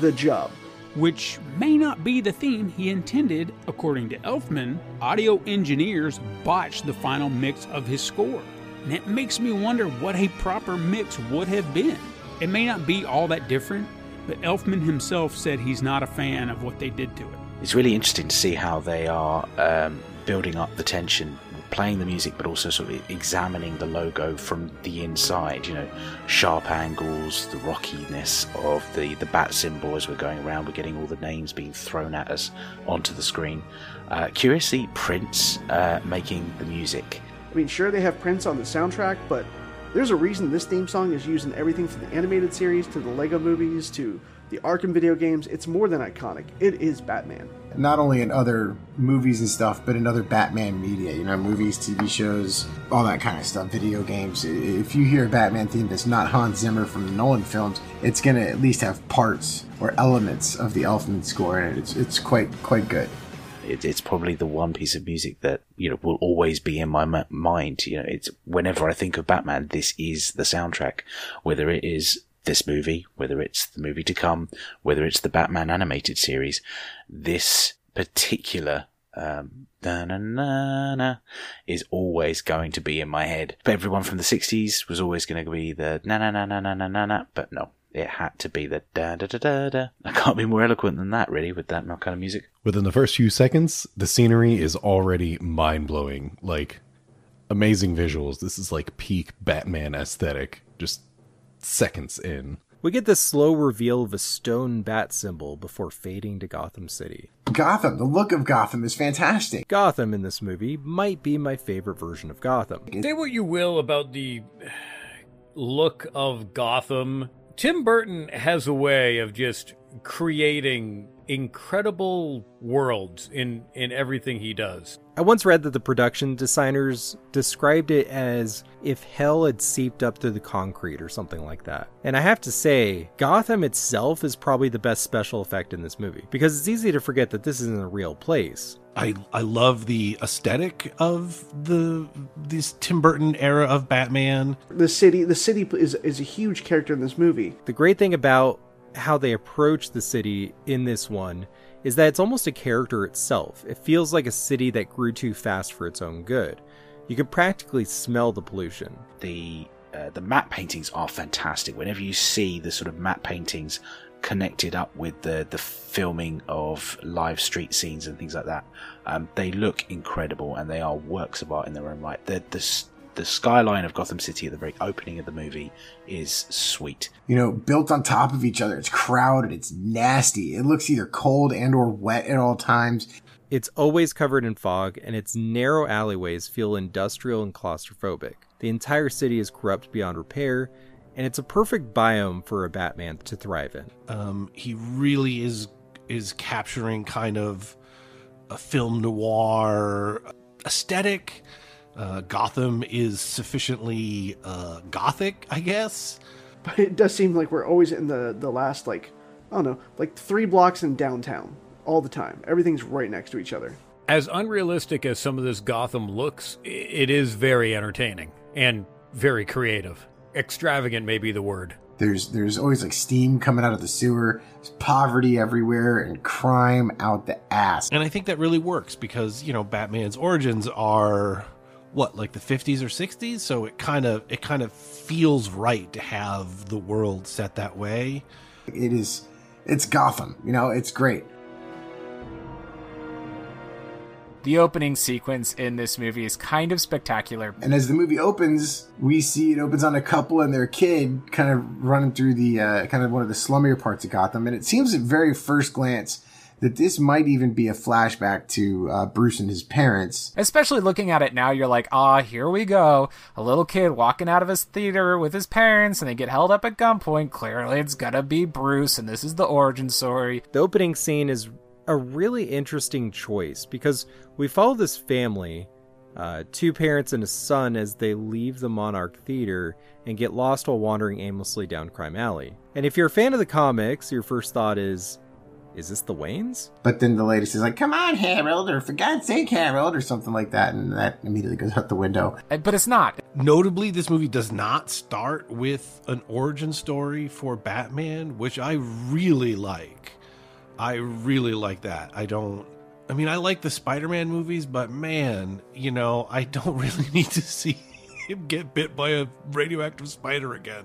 the job. Which may not be the theme he intended, according to Elfman. Audio engineers botched the final mix of his score. And it makes me wonder what a proper mix would have been. It may not be all that different, but Elfman himself said he's not a fan of what they did to it. It's really interesting to see how they are um, building up the tension, playing the music, but also sort of examining the logo from the inside. You know, sharp angles, the rockiness of the the bat symbol as we're going around. We're getting all the names being thrown at us onto the screen. Uh, curiously, Prince uh, making the music. I mean, sure, they have Prince on the soundtrack, but there's a reason this theme song is used in everything from the animated series to the Lego movies to the Arkham video games. It's more than iconic. It is Batman. Not only in other movies and stuff, but in other Batman media, you know, movies, TV shows, all that kind of stuff, video games. If you hear a Batman theme that's not Hans Zimmer from the Nolan films, it's going to at least have parts or elements of the Elfman score in it. It's, it's quite, quite good it, it's probably the one piece of music that you know will always be in my ma- mind. You know, it's whenever I think of Batman, this is the soundtrack. Whether it is this movie, whether it's the movie to come, whether it's the Batman animated series, this particular um, na na na is always going to be in my head. But everyone from the '60s was always going to be the na na na na na na na na. But no, it had to be the da da da da da. I can't be more eloquent than that, really, with that kind of music. Within the first few seconds, the scenery is already mind blowing. Like, amazing visuals. This is like peak Batman aesthetic. Just seconds in. We get this slow reveal of a stone bat symbol before fading to Gotham City. Gotham, the look of Gotham is fantastic. Gotham in this movie might be my favorite version of Gotham. Say what you will about the look of Gotham Tim Burton has a way of just creating incredible worlds in in everything he does. I once read that the production designers described it as if hell had seeped up through the concrete or something like that. And I have to say, Gotham itself is probably the best special effect in this movie because it's easy to forget that this isn't a real place. I I love the aesthetic of the this Tim Burton era of Batman. The city the city is is a huge character in this movie. The great thing about how they approach the city in this one is that it's almost a character itself. It feels like a city that grew too fast for its own good. You can practically smell the pollution. The uh, the matte paintings are fantastic. Whenever you see the sort of matte paintings connected up with the the filming of live street scenes and things like that, um, they look incredible and they are works of art in their own right. The the the skyline of Gotham City at the very opening of the movie is sweet. You know, built on top of each other. It's crowded. It's nasty. It looks either cold and or wet at all times. It's always covered in fog, and its narrow alleyways feel industrial and claustrophobic. The entire city is corrupt beyond repair, and it's a perfect biome for a Batman to thrive in. Um, he really is is capturing kind of a film noir aesthetic uh, Gotham is sufficiently uh, gothic, I guess. But it does seem like we're always in the the last like I don't know, like three blocks in downtown all the time. Everything's right next to each other. As unrealistic as some of this Gotham looks, it is very entertaining and very creative. Extravagant may be the word. There's there's always like steam coming out of the sewer. There's poverty everywhere and crime out the ass. And I think that really works because, you know, Batman's origins are what like the 50s or 60s so it kind of it kind of feels right to have the world set that way it is it's gotham you know it's great The opening sequence in this movie is kind of spectacular. And as the movie opens, we see it opens on a couple and their kid kind of running through the uh, kind of one of the slummier parts of Gotham. And it seems at very first glance that this might even be a flashback to uh, Bruce and his parents. Especially looking at it now, you're like, ah, here we go. A little kid walking out of his theater with his parents and they get held up at gunpoint. Clearly, it's gonna be Bruce, and this is the origin story. The opening scene is a really interesting choice because we follow this family, uh, two parents and a son, as they leave the Monarch Theater and get lost while wandering aimlessly down Crime Alley. And if you're a fan of the comics, your first thought is, is this the Waynes? But then the lady says like, "Come on, Harold," or "For God's sake, Harold," or something like that, and that immediately goes out the window. But it's not. Notably, this movie does not start with an origin story for Batman, which I really like. I really like that. I don't. I mean, I like the Spider-Man movies, but man, you know, I don't *laughs* really need to see him get bit by a radioactive spider again.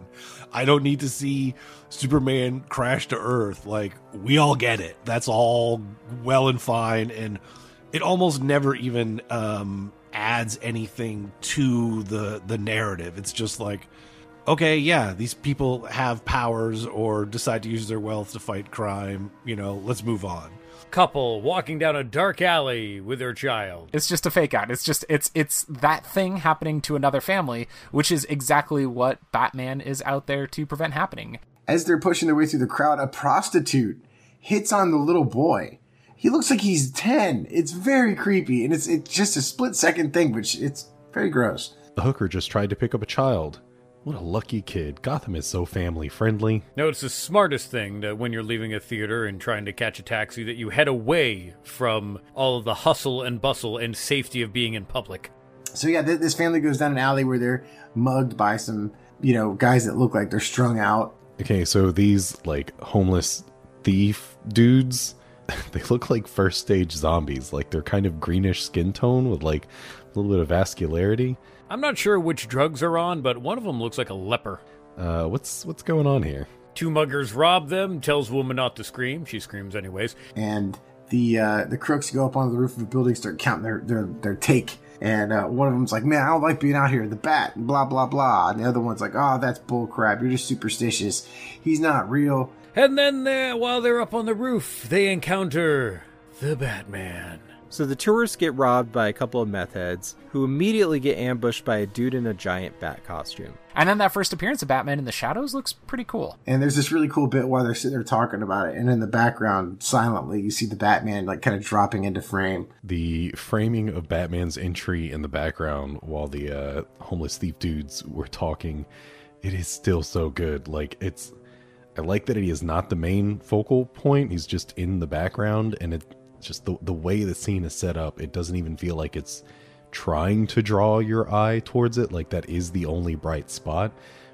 I don't need to see Superman crash to Earth. Like, we all get it. That's all well and fine. And it almost never even um, adds anything to the, the narrative. It's just like, okay, yeah, these people have powers or decide to use their wealth to fight crime. You know, let's move on couple walking down a dark alley with their child. It's just a fake out. It's just it's it's that thing happening to another family, which is exactly what Batman is out there to prevent happening. As they're pushing their way through the crowd, a prostitute hits on the little boy. He looks like he's 10. It's very creepy and it's it's just a split second thing, which it's very gross. The hooker just tried to pick up a child. What a lucky kid. Gotham is so family friendly. No, it's the smartest thing that when you're leaving a theater and trying to catch a taxi that you head away from all of the hustle and bustle and safety of being in public. So yeah, th- this family goes down an alley where they're mugged by some, you know, guys that look like they're strung out. Okay, so these like homeless thief dudes, *laughs* they look like first stage zombies. Like they're kind of greenish skin tone with like a little bit of vascularity. I'm not sure which drugs are on, but one of them looks like a leper. Uh, what's what's going on here? Two muggers rob them, tells woman not to scream. She screams anyways. And the uh, the crooks go up onto the roof of a building, start counting their their, their take. And uh, one of them's like, "Man, I don't like being out here. The bat, blah blah blah." And the other one's like, "Oh, that's bull crap. You're just superstitious. He's not real." And then, uh, while they're up on the roof, they encounter the Batman. So the tourists get robbed by a couple of meth heads, who immediately get ambushed by a dude in a giant bat costume. And then that first appearance of Batman in the shadows looks pretty cool. And there's this really cool bit while they're sitting there talking about it, and in the background, silently, you see the Batman like kind of dropping into frame. The framing of Batman's entry in the background while the uh, homeless thief dudes were talking, it is still so good. Like it's, I like that he is not the main focal point. He's just in the background, and it just the the way the scene is set up, it doesn't even feel like it's trying to draw your eye towards it. Like that is the only bright spot,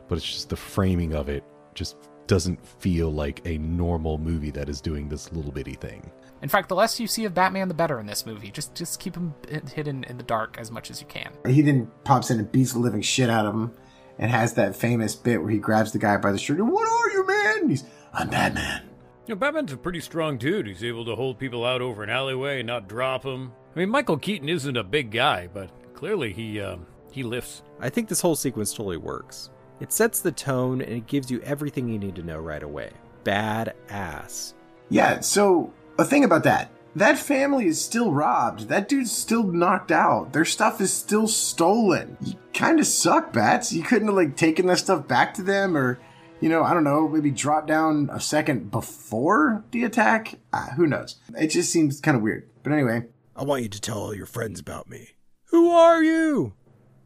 but it's just the framing of it just doesn't feel like a normal movie that is doing this little bitty thing. In fact, the less you see of Batman, the better in this movie. Just just keep him hidden in the dark as much as you can. He then pops in and beats the living shit out of him, and has that famous bit where he grabs the guy by the shirt and "What are you, man?" And he's, "I'm Batman." You know, Batman's a pretty strong dude. He's able to hold people out over an alleyway and not drop them. I mean, Michael Keaton isn't a big guy, but clearly he um, he lifts. I think this whole sequence totally works. It sets the tone and it gives you everything you need to know right away. Bad ass. Yeah. So a thing about that. That family is still robbed. That dude's still knocked out. Their stuff is still stolen. You kind of suck, Bats. You couldn't have like taken that stuff back to them or you know, I don't know, maybe drop down a second before the attack. Ah, who knows? It just seems kind of weird. But anyway, I want you to tell all your friends about me. Who are you?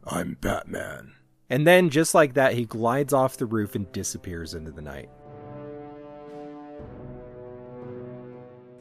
I'm Batman. And then, just like that, he glides off the roof and disappears into the night.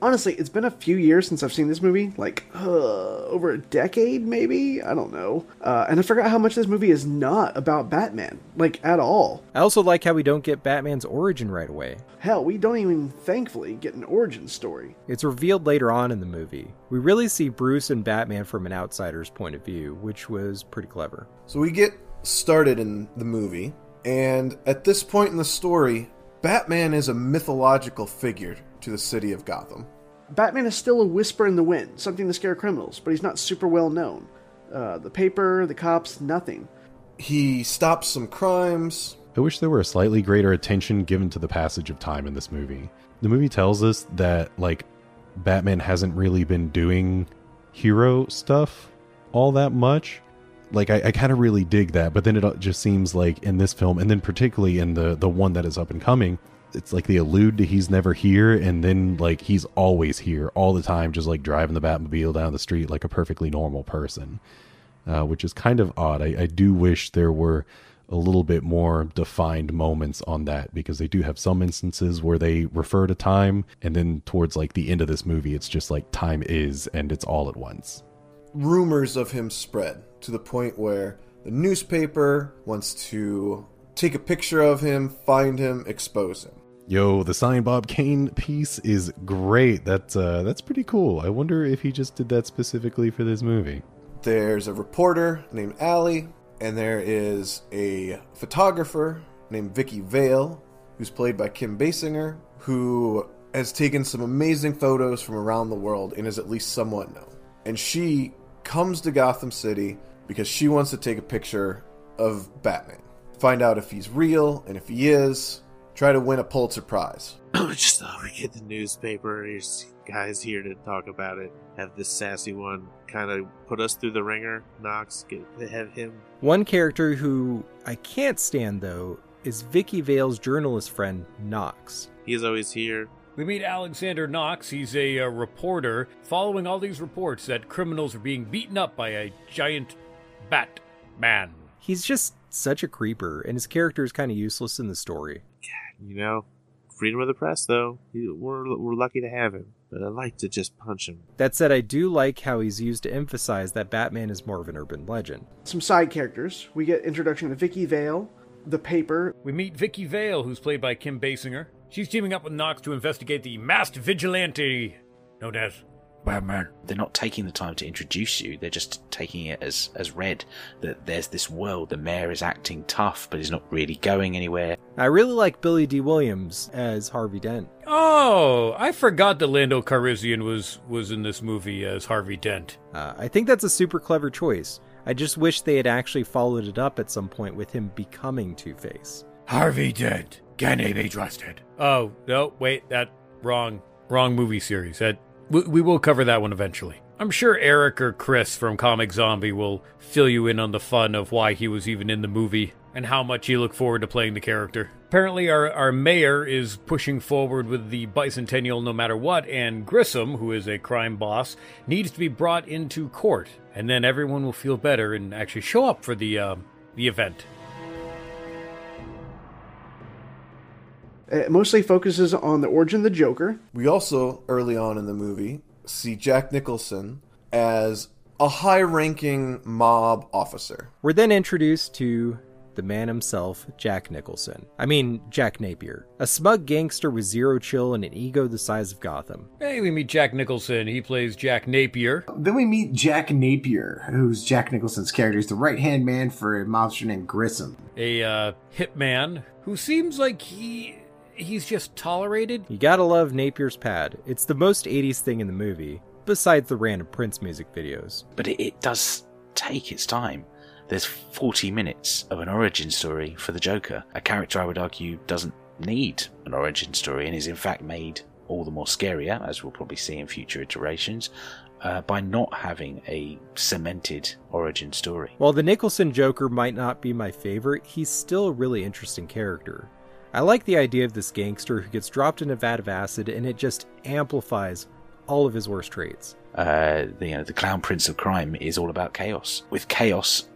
Honestly, it's been a few years since I've seen this movie, like uh, over a decade, maybe. I don't know. Uh, and I forgot how much this movie is not about Batman, like at all. I also like how we don't get Batman's origin right away. Hell, we don't even, thankfully, get an origin story. It's revealed later on in the movie. We really see Bruce and Batman from an outsider's point of view, which was pretty clever. So we get started in the movie, and at this point in the story, Batman is a mythological figure to the city of Gotham. Batman is still a whisper in the wind, something to scare criminals, but he's not super well known. Uh, the paper, the cops, nothing. He stops some crimes. I wish there were a slightly greater attention given to the passage of time in this movie. The movie tells us that, like, Batman hasn't really been doing hero stuff all that much. Like, I, I kind of really dig that, but then it just seems like in this film, and then particularly in the the one that is up and coming, it's like they allude to he's never here, and then like he's always here all the time, just like driving the Batmobile down the street like a perfectly normal person, uh, which is kind of odd. I, I do wish there were a little bit more defined moments on that because they do have some instances where they refer to time and then towards like the end of this movie it's just like time is and it's all at once rumors of him spread to the point where the newspaper wants to take a picture of him find him expose him yo the sign bob kane piece is great. That's uh that's pretty cool. I wonder if he just did that specifically for this movie. There's a reporter named Allie and there is a photographer named Vicki Vale, who's played by Kim Basinger, who has taken some amazing photos from around the world and is at least somewhat known. And she comes to Gotham City because she wants to take a picture of Batman, find out if he's real, and if he is, try to win a Pulitzer Prize. *clears throat* Just thought we get the newspaper. Here's guys here to talk about it. Have this sassy one kind of put us through the ringer. Knox, get have him. One character who I can't stand though is Vicki Vale's journalist friend Knox. He's always here. We meet Alexander Knox. He's a, uh reporter following all these reports that criminals are being beaten up by a giant bat man. He's just such a creeper, and his character is kind of useless in the story. You know, freedom of the press though. We're we're lucky to have him. But I like to just punch him. That said, I do like how he's used to emphasize that Batman is more of an urban legend. Some side characters. We get introduction to Vicki Vale, the paper. We meet Vicki Vale, who's played by Kim Basinger. She's teaming up with Knox to investigate the masked vigilante known as Batman. They're not taking the time to introduce you. They're just taking it as as read that there's this world. The mayor is acting tough, but he's not really going anywhere. I really like Billy Dee Williams as Harvey Dent. Oh, I forgot that Lando Calrissian was was in this movie as Harvey Dent. Uh, I think that's a super clever choice. I just wish they had actually followed it up at some point with him becoming Two Face. Harvey Dent, can he be trusted? Oh no, wait, that wrong, wrong movie series. That we, we will cover that one eventually. I'm sure Erik or Chris from Comic Zombie will fill you in on the fun of why he was even in the movie and how much you look forward to playing the character. Apparently, our, our mayor is pushing forward with the bicentennial no matter what, and Grissom, who is a crime boss, needs to be brought into court, and then everyone will feel better and actually show up for the uh, the event. It mostly focuses on the origin of the Joker. We also, early on in the movie, see Jack Nicholson as a high ranking mob officer. We're then introduced to the man himself, Jack Nicholson. I mean, Jack Napier. A smug gangster with zero chill and an ego the size of Gotham. Hey, we meet Jack Nicholson. He plays Jack Napier. Then we meet Jack Napier, who's Jack Nicholson's character. He's the right hand man for a mobster named Grissom. a uh, hitman who seems like he he's just tolerated. You gotta love Napier's pad. It's the most 80s thing in the movie, besides the random Prince music videos. But it, it does take its time. There's 40 minutes of an origin story for the Joker, a character I would argue doesn't need an origin story and is in fact made all the more scarier, as we'll probably see in future iterations, uh, by not having a cemented origin story. While the Nicholson Joker might not be my favorite, he's still a really interesting character. I like the idea of this gangster who gets dropped in a vat of acid and it just amplifies all of his worst traits. Uh, the, you know, the Clown Prince of Crime is all about chaos. With chaos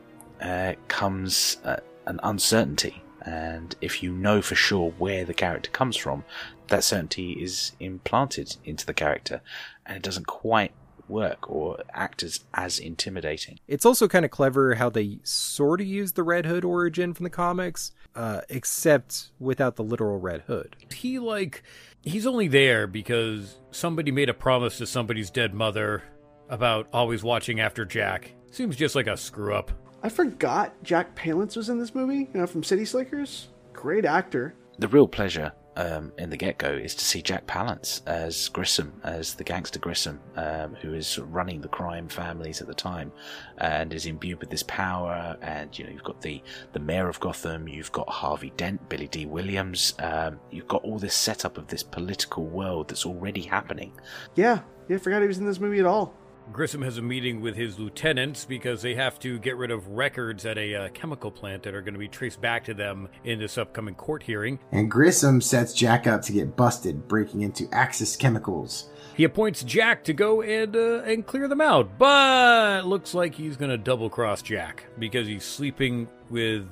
uh, comes uh, an uncertainty, and if you know for sure where the character comes from, that certainty is implanted into the character, and it doesn't quite work or act as as intimidating. It's also kind of clever how they sort of use the Red Hood origin from the comics, uh, except without the literal Red Hood. He like he's only there because somebody made a promise to somebody's dead mother about always watching after Jack. Seems just like a screw up. I forgot Jack Palance was in this movie, you know, from City Slickers. Great actor. The real pleasure um, in the get go is to see Jack Palance as Grissom, as the gangster Grissom, um, who is running the crime families at the time, and is imbued with this power. And you know, you've got the the mayor of Gotham, you've got Harvey Dent, Billy Dee Williams, um, you've got all this setup of this political world that's already happening. Yeah, yeah, I forgot he was in this movie at all. Grissom has a meeting with his lieutenants because they have to get rid of records at a uh, chemical plant that are going to be traced back to them in this upcoming court hearing. And Grissom sets Jack up to get busted breaking into Axis Chemicals. He appoints Jack to go and uh, and clear them out, but looks like he's going to double cross Jack because he's sleeping with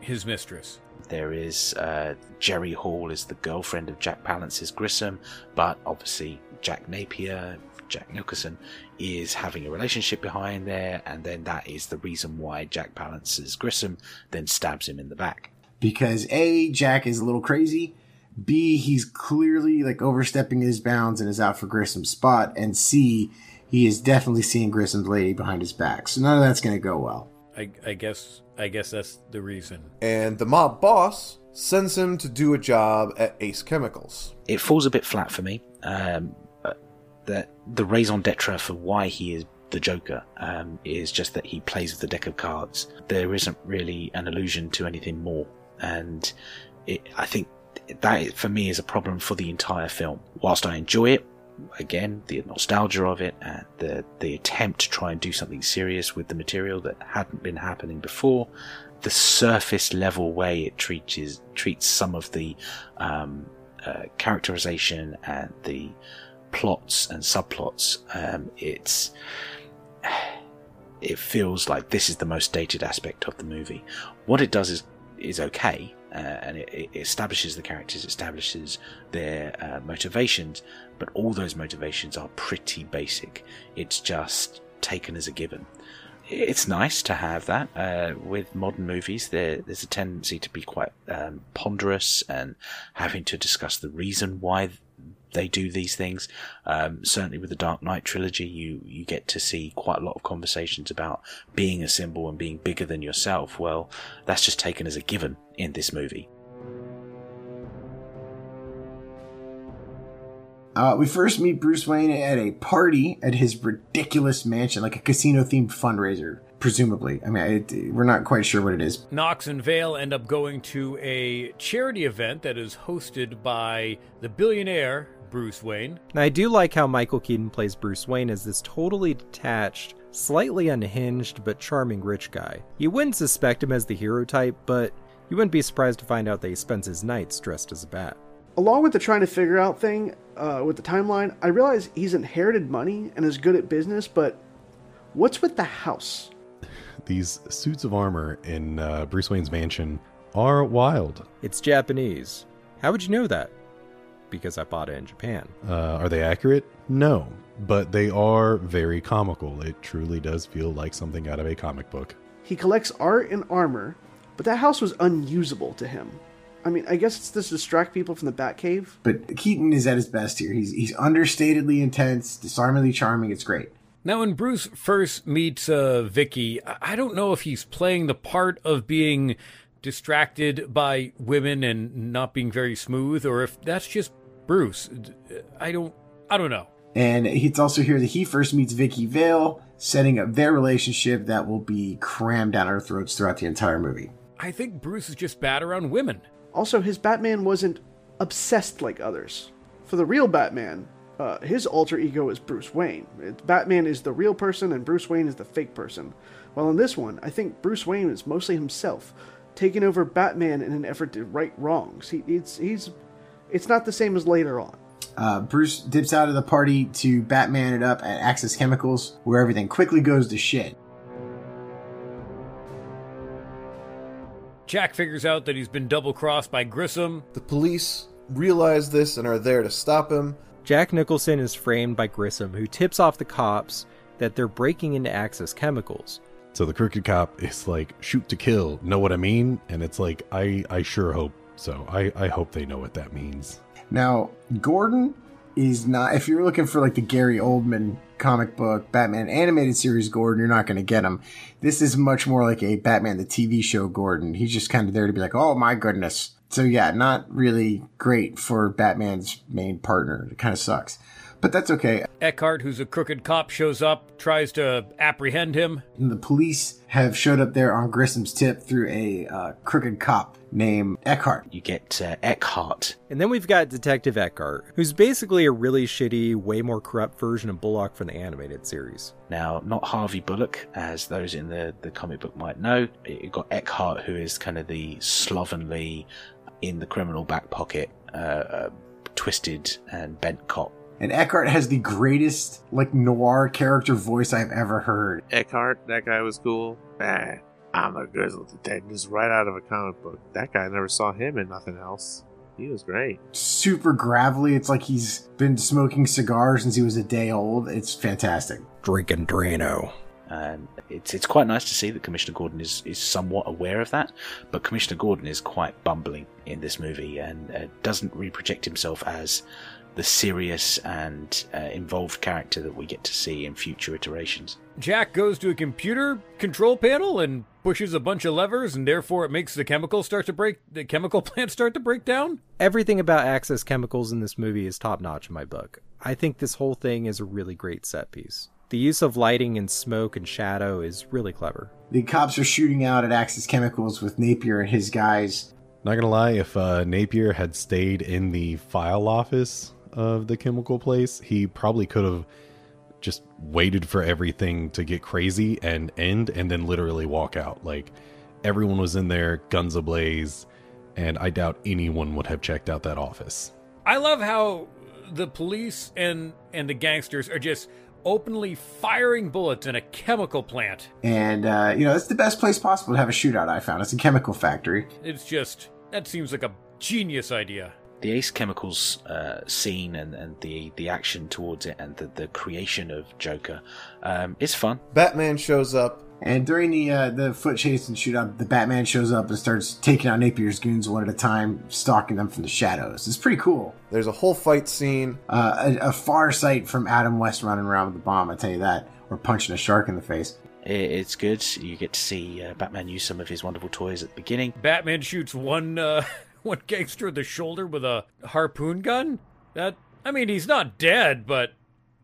his mistress. There is uh, Jerry Hall is the girlfriend of Jack Palance's Grissom, but obviously Jack Napier, Jack Nicholson, is having a relationship behind there, and then that is the reason why Jack Palance's Grissom then stabs him in the back. Because A, Jack is a little crazy. B, he's clearly like overstepping his bounds and is out for Grissom's spot. And C, he is definitely seeing Grissom's lady behind his back. So none of that's going to go well. I, I guess I guess that's the reason. And the mob boss sends him to do a job at Ace Chemicals. It falls a bit flat for me. Um, that the raison d'etre for why he is the Joker um, is just that he plays with the deck of cards. There isn't really an allusion to anything more, and it, I think that for me is a problem for the entire film. Whilst I enjoy it, again the nostalgia of it and the the attempt to try and do something serious with the material that hadn't been happening before, the surface level way it treats treats some of the um, uh, characterization and the plots and subplots, um, it's *sighs* it feels like this is the most dated aspect of the movie. What it does is is okay, uh, and it, it, establishes the characters, establishes their uh, motivations, but all those motivations are pretty basic. It's just taken as a given. It's nice to have that. Uh, with modern movies, there, there's a tendency to be quite um, ponderous and having to discuss the reason why they do these things. Um, certainly with the Dark Knight trilogy, you, you get to see quite a lot of conversations about being a symbol and being bigger than yourself. Well, that's just taken as a given in this movie. Uh, we first meet Bruce Wayne at a party at his ridiculous mansion, like a casino themed fundraiser, presumably. I mean, it, we're not quite sure what it is. Knox and Vale end up going to a charity event that is hosted by the billionaire Bruce Wayne. Now, I do like how Michael Keaton plays Bruce Wayne as this totally detached, slightly unhinged, but charming rich guy. You wouldn't suspect him as the hero type, but you wouldn't be surprised to find out that he spends his nights dressed as a bat. Along with the trying to figure out thing uh, with the timeline, I realize he's inherited money and is good at business, but what's with the house? These suits of armor in uh, Bruce Wayne's mansion are wild. It's Japanese. How would you know that? Because I bought it in Japan. Uh, are they accurate? No, but they are very comical. It truly does feel like something out of a comic book. He collects art and armor, but that house was unusable to him. I mean, I guess it's to distract people from the Batcave. But Keaton is at his best here. He's he's understatedly intense, disarmingly charming. It's great. Now, when Bruce first meets uh, Vicki, I don't know if he's playing the part of being distracted by women and not being very smooth, or if that's just Bruce. I don't. I don't know. And it's also here that he first meets Vicki Vale, setting up their relationship that will be crammed down our throats throughout the entire movie. I think Bruce is just bad around women. Also, his Batman wasn't obsessed like others. For the real Batman, uh, his alter ego is Bruce Wayne. It, Batman is the real person and Bruce Wayne is the fake person. While in this one, I think Bruce Wayne is mostly himself, taking over Batman in an effort to right wrongs. He, it's, he's, it's not the same as later on. Uh, Bruce dips out of the party to Batman it up at Axis Chemicals, where everything quickly goes to shit. Jack figures out that he's been double crossed by Grissom. The police realize this and are there to stop him. Jack Nicholson is framed by Grissom, who tips off the cops that they're breaking into Axis Chemicals. So the crooked cop is like, shoot to kill, know what I mean? And it's like, I, I sure hope so. I, I hope they know what that means. Now, Gordon is not. If you're looking for like the Gary Oldman comic book Batman animated series Gordon, you're not going to get him. This is much more like a Batman the TV show Gordon. He's just kind of there to be like, oh my goodness. So yeah, not really great for Batman's main partner. It kind of sucks. But that's okay. Eckhart, who's a crooked cop, shows up, tries to apprehend him. And the police have showed up there on Grissom's tip through a uh, crooked cop named Eckhart. You get uh, Eckhart. And then we've got Detective Eckhart, who's basically a really shitty, way more corrupt version of Bullock from the animated series. Now, not Harvey Bullock, as those in the, the comic book might know. You've got Eckhart, who is kind of the slovenly, in the criminal back pocket, uh, uh, twisted and bent cop and Eckhardt has the greatest like noir character voice I've ever heard. Eckhardt, that guy was cool. Ah, I'm a grizzled detective, just right out of a comic book. That guy I never saw him in nothing else. He was great. Super gravelly. It's like he's been smoking cigars since he was a day old. It's fantastic. Drinking Drano. And it's it's quite nice to see that Commissioner Gordon is, is somewhat aware of that, but Commissioner Gordon is quite bumbling in this movie and uh, doesn't reproject himself as the serious and uh, involved character that we get to see in future iterations. Jack goes to a computer control panel and pushes a bunch of levers, and therefore it makes the chemicals start to break. The chemical *laughs* plant start to break down. Everything about Axis Chemicals in this movie is top notch in my book. I think this whole thing is a really great set piece. The use of lighting and smoke and shadow is really clever. The cops are shooting out at Axis Chemicals with Napier and his guys. Not gonna lie, if uh, Napier had stayed in the file office of the chemical place, he probably could have just waited for everything to get crazy and end and then literally walk out. Like everyone was in there, guns ablaze, and I doubt anyone would have checked out that office. I love how the police and and the gangsters are just openly firing bullets in a chemical plant. And uh, you know, it's the best place possible to have a shootout I found. It's a chemical factory. It's just that seems like a genius idea the Ace Chemicals uh, scene and, and the, the action towards it and the, the creation of Joker um, is fun. Batman shows up. And during the uh, the foot chase and shootout, the Batman shows up and starts taking out Napier's goons one at a time, stalking them from the shadows. It's pretty cool. There's a whole fight scene. Uh, a, a far sight from Adam West running around with the bomb, I tell you that. Or punching a shark in the face. It's good. You get to see uh, Batman use some of his wonderful toys at the beginning. Batman shoots one uh, *laughs* *laughs* one gangster in the shoulder with a harpoon gun? That I mean, he's not dead, but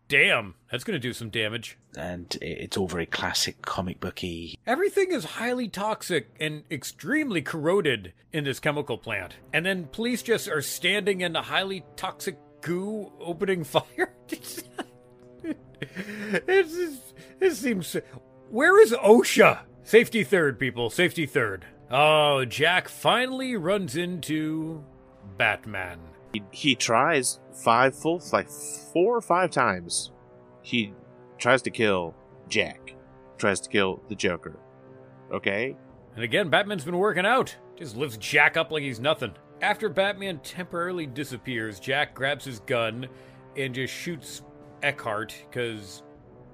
damn, that's going to do some damage. And it's all very classic comic booky. Everything is highly toxic and extremely corroded in this chemical plant. And then police just are standing in the highly toxic goo opening *laughs* fire. it's, it's, it seems. Where is OSHA? Safety third, people. Safety third. Oh, Jack finally runs into Batman. He, he tries five full, like four or five times. He tries to kill Jack, tries to kill the Joker. Okay? And again, Batman's been working out. Just lifts Jack up like he's nothing. After Batman temporarily disappears, Jack grabs his gun and just shoots Eckhardt because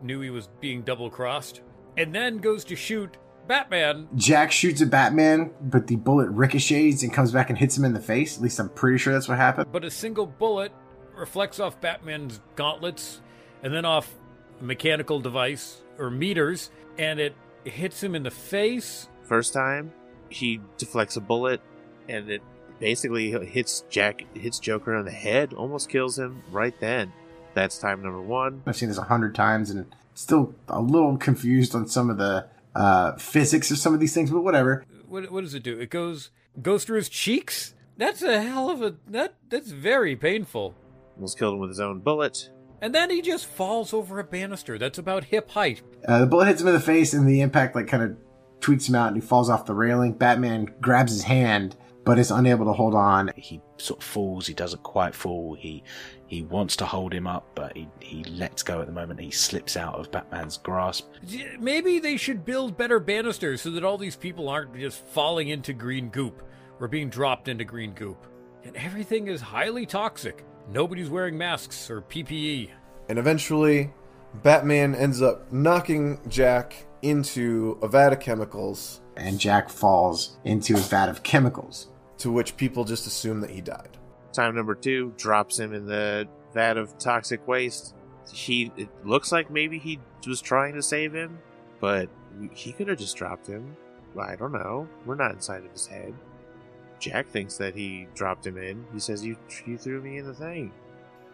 knew he was being double crossed. And then goes to shoot Batman. Jack shoots at Batman, but the bullet ricochets and comes back and hits him in the face. At least I'm pretty sure that's what happened. But a single bullet reflects off Batman's gauntlets and then off a mechanical device or meters, and it hits him in the face. First time, he deflects a bullet, and it basically hits Jack, hits Joker on the head, almost kills him right then. That's time number one. I've seen this a hundred times and still a little confused on some of the uh, physics of some of these things, but whatever. What, what does it do? It goes goes through his cheeks. That's a hell of a that that's very painful. Almost killed him with his own bullet. And then he just falls over a banister that's about hip height. Uh, the bullet hits him in the face, and the impact like kind of tweaks him out, and he falls off the railing. Batman grabs his hand, but is unable to hold on. He sort of falls. He doesn't quite fall. He he wants to hold him up, but he, he lets go at the moment. He slips out of Batman's grasp. Maybe they should build better banisters so that all these people aren't just falling into green goop or being dropped into green goop. And everything is highly toxic. Nobody's wearing masks or PPE. And eventually, Batman ends up knocking Jack into a vat of chemicals. And Jack falls into a vat of chemicals. To which people just assume that he died. Time number two drops him in the vat of toxic waste. He it looks like maybe he was trying to save him, but he could have just dropped him. I don't know. We're not inside of his head. Jack thinks that he dropped him in. He says you you threw me in the thing.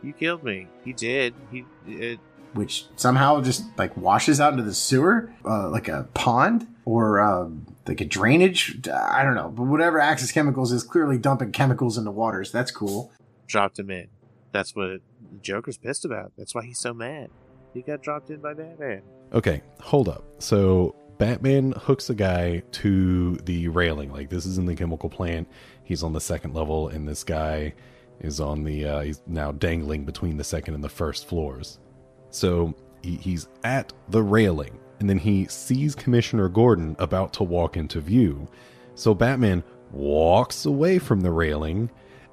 You killed me. He did. He it, which somehow just like washes out into the sewer, uh, like a pond or uh, like a drainage. I don't know, but whatever Axis Chemicals is clearly dumping chemicals into waters. That's cool. dropped him in. That's what the Joker's pissed about. That's why he's so mad. He got dropped in by Batman. Okay, hold up. So Batman hooks a guy to the railing. Like this is in the chemical plant. He's on the second level, and this guy is on the. Uh, he's now dangling between the second and the first floors. So he, he's at the railing, and then he sees Commissioner Gordon about to walk into view. So Batman walks away from the railing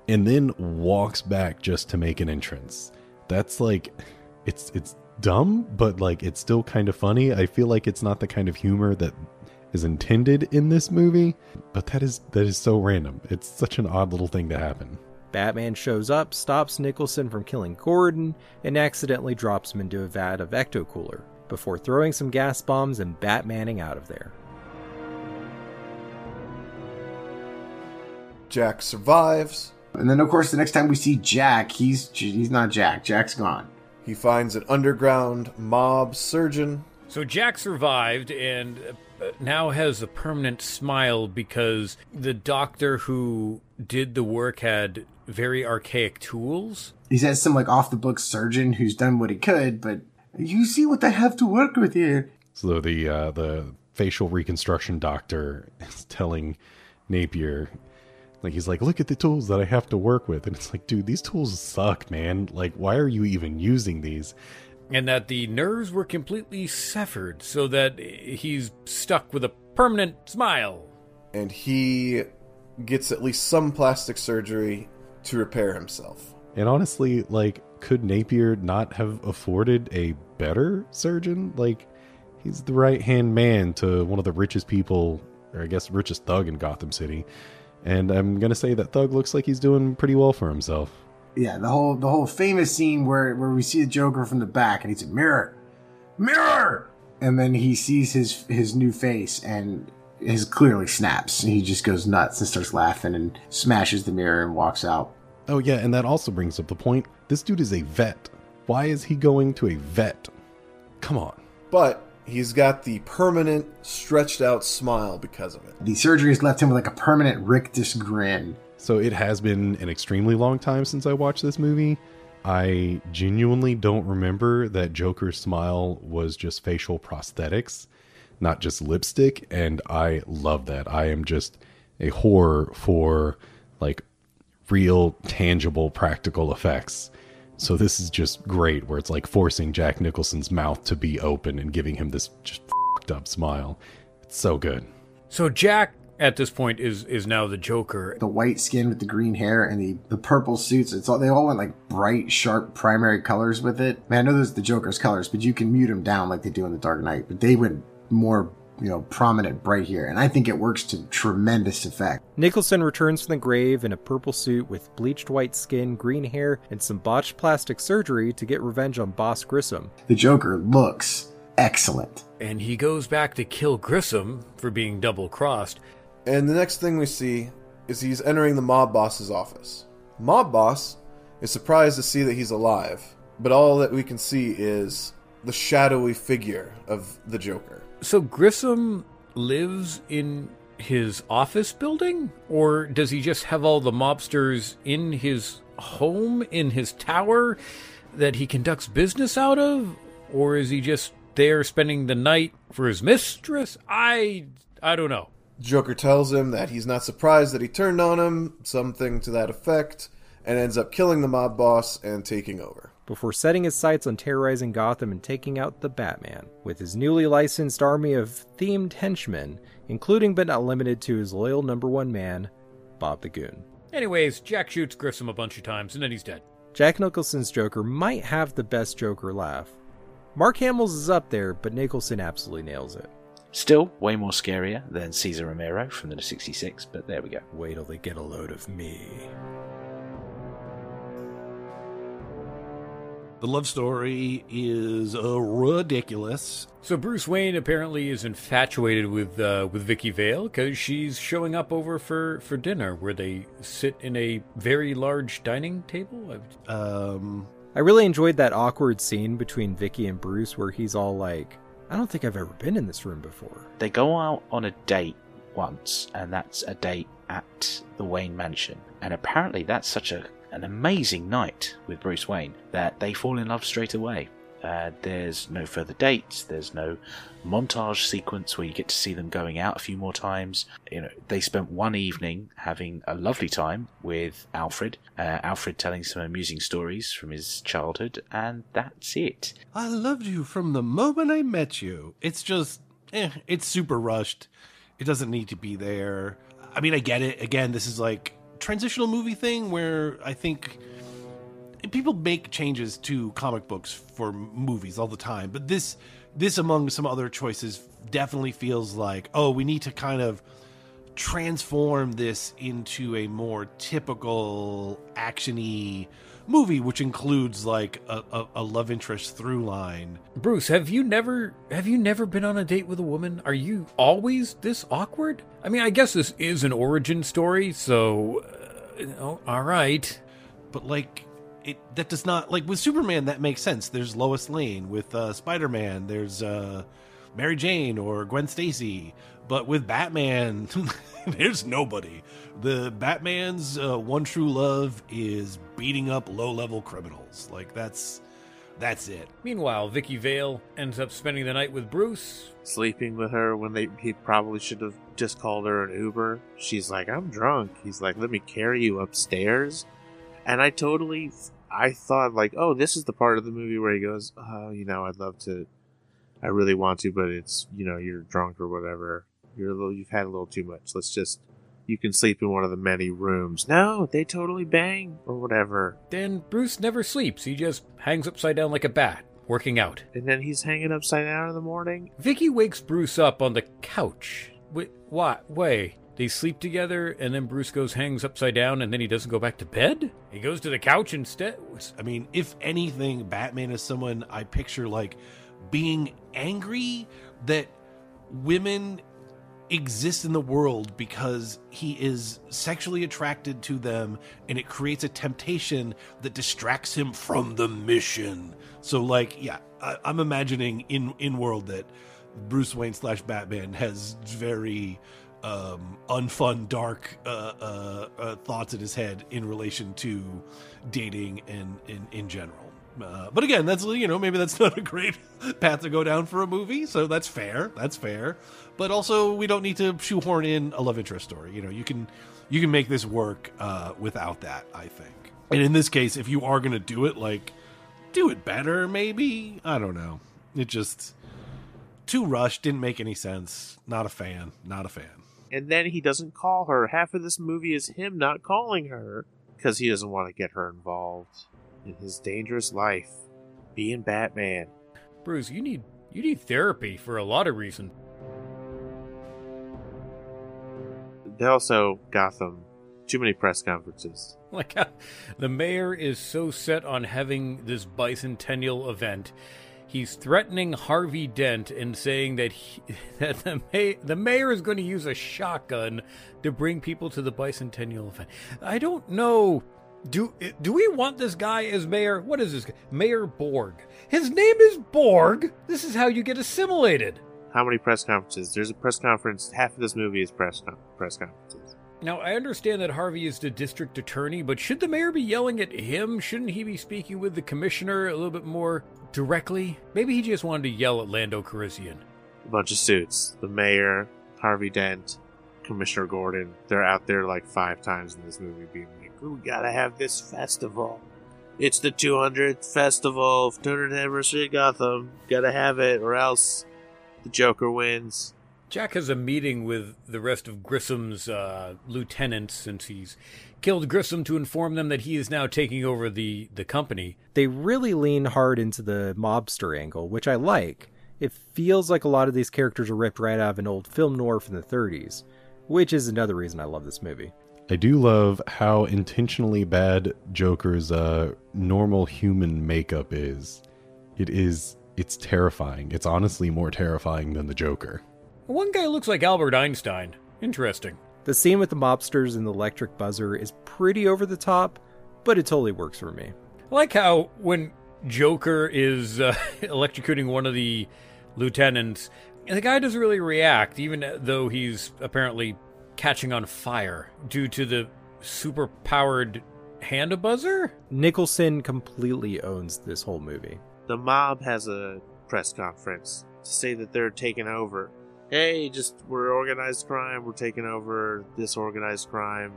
and then walks back just to make an entrance. That's like it's it's dumb, but like it's still kind of funny. I feel like it's not the kind of humor that is intended in this movie, but that is that is so random. It's such an odd little thing to happen. Batman shows up, stops Nicholson from killing Gordon, and accidentally drops him into a vat of ecto cooler before throwing some gas bombs and Batmaning out of there. Jack survives. And then, of course, the next time we see Jack, he's he's not Jack. Jack's gone. He finds an underground mob surgeon. So Jack survived and uh, now has a permanent smile because the doctor who did the work had very archaic tools. He's says some like off the book surgeon who's done what he could, but you see what I have to work with here. So the uh, the facial reconstruction doctor is telling Napier, like he's like, look at the tools that I have to work with, and it's like, dude, these tools suck, man. Like, why are you even using these? And that the nerves were completely severed, so that he's stuck with a permanent smile. And he gets at least some plastic surgery to repair himself. And honestly, like, could Napier not have afforded a better surgeon? Like, he's the right hand man to one of the richest people, or I guess richest thug in Gotham City. And I'm gonna say that Thug looks like he's doing pretty well for himself. Yeah, the whole the whole famous scene where where we see the Joker from the back and he's a mirror, mirror, and then he sees his his new face and his clearly snaps. He just goes nuts and starts laughing and smashes the mirror and walks out. Oh yeah, and that also brings up the point. This dude is a vet. Why is he going to a vet? Come on. But he's got the permanent stretched out smile because of it. The surgery has left him with like a permanent rictus grin. So it has been an extremely long time since I watched this movie. I genuinely don't remember that Joker's smile was just facial prosthetics, not just lipstick, and I love that. I am just a whore for like real, tangible, practical effects. So this is just great, where it's like forcing Jack Nicholson's mouth to be open and giving him this just fucked up smile. It's so good. So Jack at this point is is now the Joker. The white skin with the green hair and the, the purple suits. It's all they all went like bright, sharp primary colors with it. Man, I know those are the Joker's colors, but you can mute them down like they do in the Dark Knight. But they went more you know, prominent bright here, and I think it works to tremendous effect. Nicholson returns from the grave in a purple suit with bleached white skin, green hair, and some botched plastic surgery to get revenge on Boss Grissom. The Joker looks excellent. And he goes back to kill Grissom for being double crossed. And the next thing we see is he's entering the mob boss's office. Mob boss is surprised to see that he's alive, but all that we can see is the shadowy figure of the Joker. So Grissom lives in his office building? Or does he just have all the mobsters in his home, in his tower that he conducts business out of? Or is he just there spending the night for his mistress? I I don't know. Joker tells him that he's not surprised that he turned on him, something to that effect, and ends up killing the mob boss and taking over before setting his sights on terrorizing Gotham and taking out the Batman, with his newly licensed army of themed henchmen, including but not limited to his loyal number one man, Bob the Goon. Anyways, Jack shoots Grissom a bunch of times and then he's dead. Jack Nicholson's Joker might have the best Joker laugh. Mark Hamill's is up there, but Nicholson absolutely nails it. Still way more scarier than Cesar Romero from the 66, but there we go. Wait till they get a load of me. The love story is uh, ridiculous. So Bruce Wayne apparently is infatuated with uh, with Vicki Vale because she's showing up over for, for dinner, where they sit in a very large dining table. Um, I really enjoyed that awkward scene between Vicki and Bruce, where he's all like, "I don't think I've ever been in this room before." They go out on a date once, and that's a date at the Wayne Mansion. And apparently, that's such a an amazing night with Bruce Wayne that they fall in love straight away. Uh, there's no further dates. There's no montage sequence where you get to see them going out a few more times. You know, they spent one evening having a lovely time with Alfred. Uh, Alfred telling some amusing stories from his childhood, and that's it. I loved you from the moment I met you. It's just, eh, it's super rushed. It doesn't need to be there. I mean, I get it. Again, this is like transitional movie thing where I think people make changes to comic books for movies all the time, but this this among some other choices definitely feels like oh we need to kind of transform this into a more typical actiony movie which includes like a, a, a, love interest through line. Bruce have you never have you never been on a date with a woman? Are you always this awkward? I mean i guess this is an origin story so uh, you know, all right. But like it that does not like with superman that makes sense. There's lois lane. With uh, spider-man there's uh, mary jane or gwen stacy. But with batman *laughs* there's nobody the batman's uh, one true love is beating up low-level criminals. Like that's that's it. Meanwhile vicki vale ends up spending the night with bruce. Sleeping with her when they he probably should have just called her an uber. She's like i'm drunk. He's like let me carry you upstairs. And i totally I thought like, oh, this is the part of the movie where he goes, oh, you know, I'd love to, I really want to, but it's you know, you're drunk or whatever. You're a little, you've had a little too much. Let's just, you can sleep in one of the many rooms. No, they totally bang or whatever. Then Bruce never sleeps. He just hangs upside down like a bat, working out. And then he's hanging upside down in the morning. Vicki wakes Bruce up on the couch. Wait, what? Way. They sleep together, and then Bruce goes hangs upside down, and then he doesn't go back to bed. He goes to the couch instead. I mean, if anything, Batman is someone I picture like being angry that women exist in the world because he is sexually attracted to them and it creates a temptation that distracts him from the mission so like yeah I, I'm imagining in in world that bruce wayne slash batman has very um, unfun, dark uh, uh, uh, thoughts in his head in relation to dating and in in general. Uh, but again, that's you know maybe that's *laughs* not a great path to go down for a movie, so that's fair. That's fair. But also, we don't need to shoehorn in a love interest story. You know, you can you can make this work uh, without that. I think. And in this case, if you are going to do it, like do it better. Maybe I don't know. It just too rushed. Didn't make any sense. Not a fan. Not a fan and then he doesn't call her. Half of this movie is him not calling her because he doesn't want to get her involved in his dangerous life being Batman. Bruce, you need you need therapy for a lot of reasons. They also Gotham too many press conferences. *laughs* Like uh, the mayor is so set on having this bicentennial event he's threatening Harvey Dent and saying that he, *laughs* that the, may, the mayor is going to use a shotgun to bring people to the bicentennial event. I don't know. Do do we want this guy as mayor? What is this? Mayor Borg. His name is Borg. This is how you get assimilated. How many press conferences? There's a press conference. Half of this movie is press press conferences. Now, I understand that Harvey is the district attorney, but should the mayor be yelling at him? Shouldn't he be speaking with the commissioner a little bit more directly? Maybe he just wanted to yell at Lando Calrissian. A bunch of suits. The mayor, Harvey Dent, Commissioner Gordon. They're out there like five times in this movie being like, we gotta have this festival. It's the 200th festival, 200th anniversary of Gotham. Gotta have it, or else the Joker wins. Jack has a meeting with the rest of Grissom's uh, lieutenants since he's killed Grissom to inform them that he is now taking over the, the company. They really lean hard into the mobster angle, which I like. It feels like a lot of these characters are ripped right out of an old film noir from the 30s, which is another reason I love this movie. I do love how intentionally bad Joker's uh, normal human makeup is. It is. It's terrifying. It's honestly more terrifying than the Joker. One guy looks like Albert Einstein. Interesting. The scene with the mobsters and the electric buzzer is pretty over the top, but it totally works for me. I like how when Joker is uh, *laughs* electrocuting one of the lieutenants, the guy doesn't really react, even though he's apparently catching on fire due to the super powered hand a buzzer. Nicholson completely owns this whole movie. The mob has a press conference to say that they're taking over. Hey, just we're organized crime. We're taking over this organized crime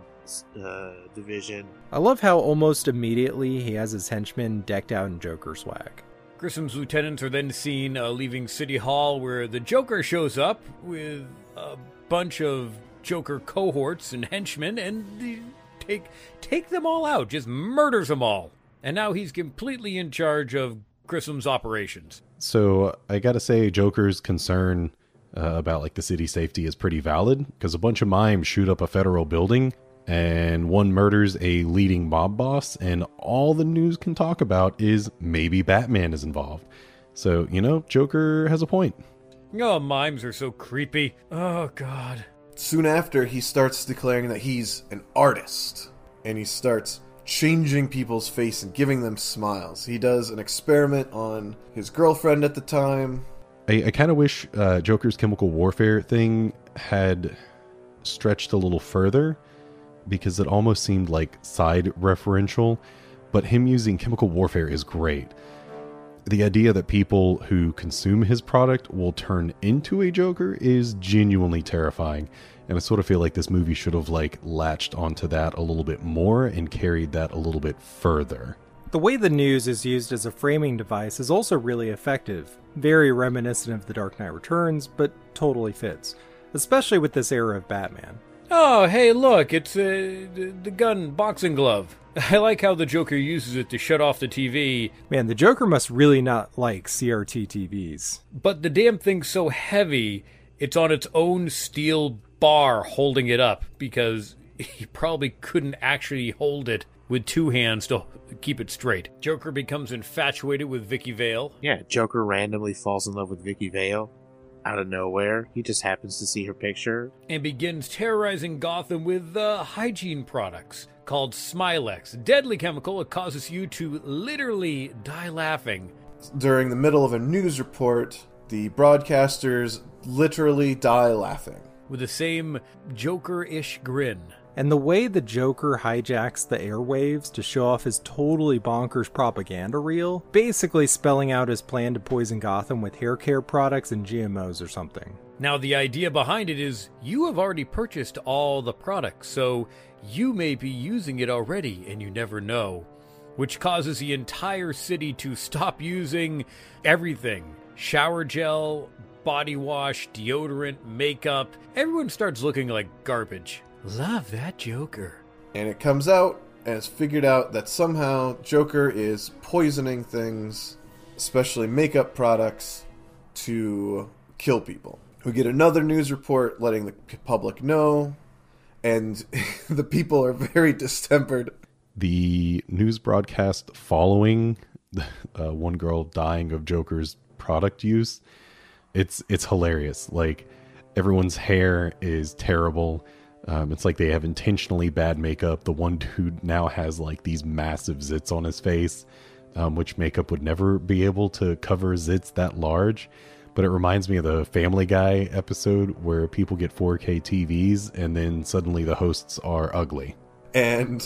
uh, division. I love how almost immediately he has his henchmen decked out in Joker swag. Grissom's lieutenants are then seen uh, leaving City Hall, where the Joker shows up with a bunch of Joker cohorts and henchmen, and they take take them all out, just murders them all. And now he's completely in charge of Grissom's operations. So I gotta say, Joker's concern uh, about like the city safety is pretty valid because a bunch of mimes shoot up a federal building and one murders a leading mob boss, and all the news can talk about is maybe Batman is involved. So, you know, Joker has a point. Oh, mimes are so creepy. Oh, God. Soon after, he starts declaring that he's an artist, and he starts changing people's face and giving them smiles. He does an experiment on his girlfriend at the time. I, I kind of wish uh, Joker's chemical warfare thing had stretched a little further because it almost seemed like side referential, but him using chemical warfare is great. The idea that people who consume his product will turn into a Joker is genuinely terrifying, and I sort of feel like this movie should have like latched onto that a little bit more and carried that a little bit further. The way the news is used as a framing device is also really effective, very reminiscent of The Dark Knight Returns, but totally fits, especially with this era of Batman. Oh, hey, look, it's uh, the, the gun boxing glove. *laughs* I like how the Joker uses it to shut off the TV. Man, the Joker must really not like CRT TVs. But the damn thing's so heavy, it's on its own steel bar holding it up because he probably couldn't actually hold it with two hands to keep it straight. Joker becomes infatuated with Vicki Vale. Yeah, Joker randomly falls in love with Vicki Vale out of nowhere. He just happens to see her picture and begins terrorizing Gotham with uh, hygiene products called Smilex, deadly chemical that causes you to literally die laughing. During the middle of a news report, the broadcasters literally die laughing with the same Joker-ish grin. And the way the Joker hijacks the airwaves to show off his totally bonkers propaganda reel, basically spelling out his plan to poison Gotham with hair care products and GMOs or something. Now, the idea behind it is you have already purchased all the products, so you may be using it already and you never know, which causes the entire city to stop using everything shower gel, body wash, deodorant, makeup. Everyone starts looking like garbage. Love that Joker. And it comes out and it's figured out that somehow Joker is poisoning things, especially makeup products, to kill people. We get another news report letting the public know, and *laughs* the people are very distempered. The news broadcast following *laughs* uh, one girl dying of Joker's product use, it's it's hilarious. Like everyone's hair is terrible um, it's like they have intentionally bad makeup. The one dude now has like these massive zits on his face, um, which makeup would never be able to cover zits that large. But it reminds me of the Family Guy episode where people get 4K TVs and then suddenly the hosts are ugly. And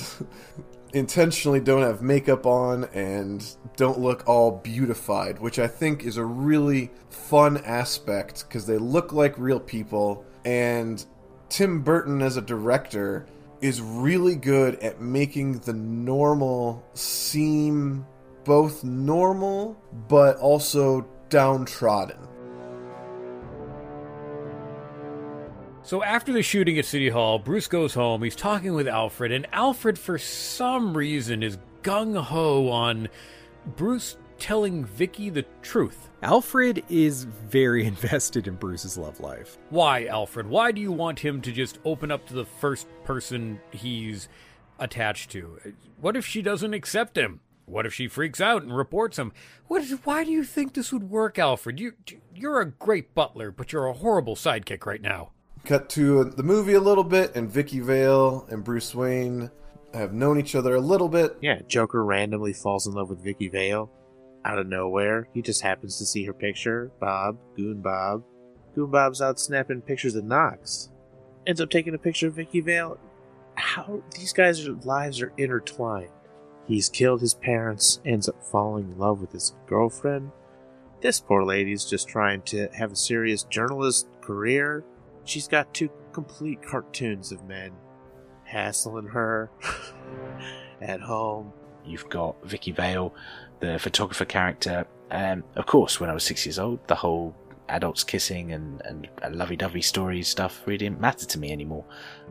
intentionally don't have makeup on and don't look all beautified, which I think is a really fun aspect because they look like real people and Tim Burton as a director is really good at making the normal seem both normal but also downtrodden. So after the shooting at City Hall, Bruce goes home. He's talking with Alfred, and Alfred, for some reason, is gung ho on Bruce telling Vicki the truth. Alfred is very *laughs* invested in Bruce's love life. Why, Alfred? Why do you want him to just open up to the first person he's attached to? What if she doesn't accept him? What if she freaks out and reports him? What? Why do you think this would work, Alfred? You, you're a great butler, but you're a horrible sidekick right now. Cut to the movie a little bit, and Vicki Vale and Bruce Wayne have known each other a little bit. Yeah, Joker randomly falls in love with Vicki Vale out of nowhere. He just happens to see her picture. Bob, Goon Bob. Goon Bob's out snapping pictures of Knox. Ends up taking a picture of Vicki Vale. How these guys' lives are intertwined. He's killed his parents, ends up falling in love with his girlfriend. This poor lady's just trying to have a serious journalist career. She's got two complete cartoons of men hassling her *laughs* at home. You've got Vicki Vale, the photographer character. Um, of course, when I was six years old, the whole adults kissing and, and lovey-dovey stories stuff really didn't matter to me anymore.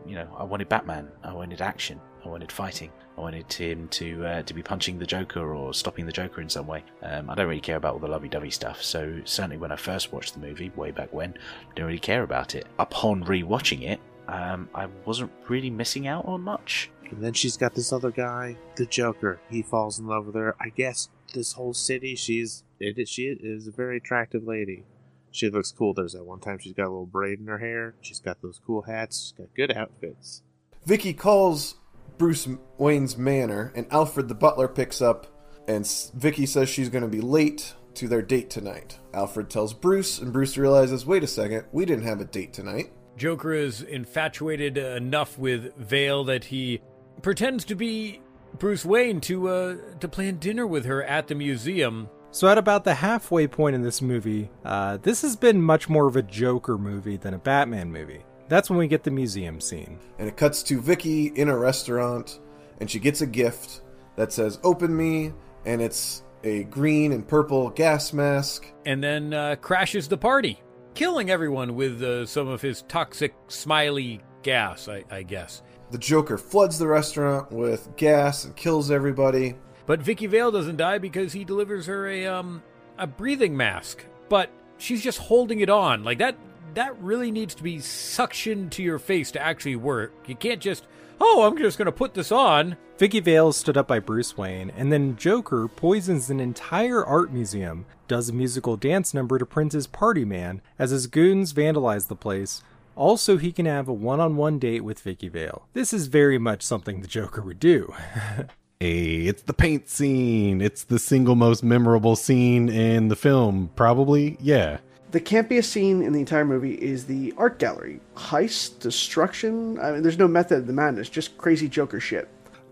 You know, I wanted Batman. I wanted action. I wanted fighting. I wanted him to uh, to be punching the Joker or stopping the Joker in some way. Um, I don't really care about all the lovey-dovey stuff. So certainly when I first watched the movie way back when, I didn't really care about it. Upon re-watching it, um, I wasn't really missing out on much. And then she's got this other guy, the Joker. He falls in love with her. I guess this whole city, she's it, she is a very attractive lady. She looks cool. There's that one time she's got a little braid in her hair. She's got those cool hats. She's got good outfits. Vicki calls Bruce Wayne's manor, and Alfred the butler picks up, and Vicki says she's going to be late to their date tonight. Alfred tells Bruce, and Bruce realizes, wait a second, we didn't have a date tonight. Joker is infatuated enough with Vale that he pretends to be Bruce Wayne to uh, to plan dinner with her at the museum. So at about the halfway point in this movie, uh, this has been much more of a Joker movie than a Batman movie. That's when we get the museum scene. And it cuts to Vicki in a restaurant, and she gets a gift that says "Open me," and it's a green and purple gas mask. And then uh, crashes the party, killing everyone with uh, some of his toxic, smiley gas. I, I guess. The Joker floods the restaurant with gas and kills everybody. But Vicki Vale doesn't die because he delivers her a um a breathing mask. But she's just holding it on. Like that that really needs to be suctioned to your face to actually work. You can't just Oh, I'm just going to put this on. Vicki Vale stood up by Bruce Wayne, and then Joker poisons an entire art museum, does a musical dance number to Prince's Party Man as his goons vandalize the place, also, he can have a one on one date with Vicki Vale. This is very much something the Joker would do. *laughs* hey, it's the paint scene. It's the single most memorable scene in the film. Probably, yeah. The campiest scene in the entire movie is the art gallery. Heist, destruction. I mean, there's no method of the madness, just crazy Joker shit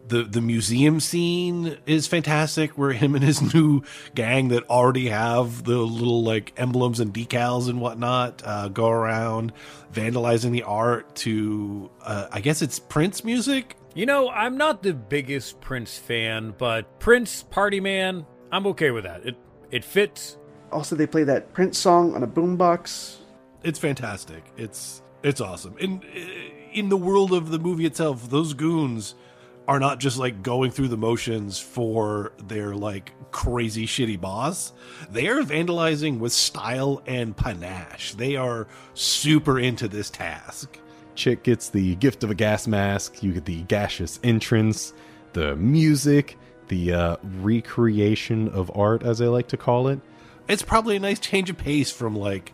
the the museum scene is fantastic where him and his *laughs* new gang that already have the little like emblems and decals and whatnot uh, go around vandalizing the art to uh, i guess it's prince music you know i'm not the biggest prince fan but prince party man i'm okay with that it it fits also they play that prince song on a boombox it's fantastic it's it's awesome in in the world of the movie itself those goons are not just like going through the motions for their like crazy shitty boss. They are vandalizing with style and panache. They are super into this task. Chick gets the gift of a gas mask. You get the gaseous entrance, the music, the uh, recreation of art, as I like to call it. It's probably a nice change of pace from like,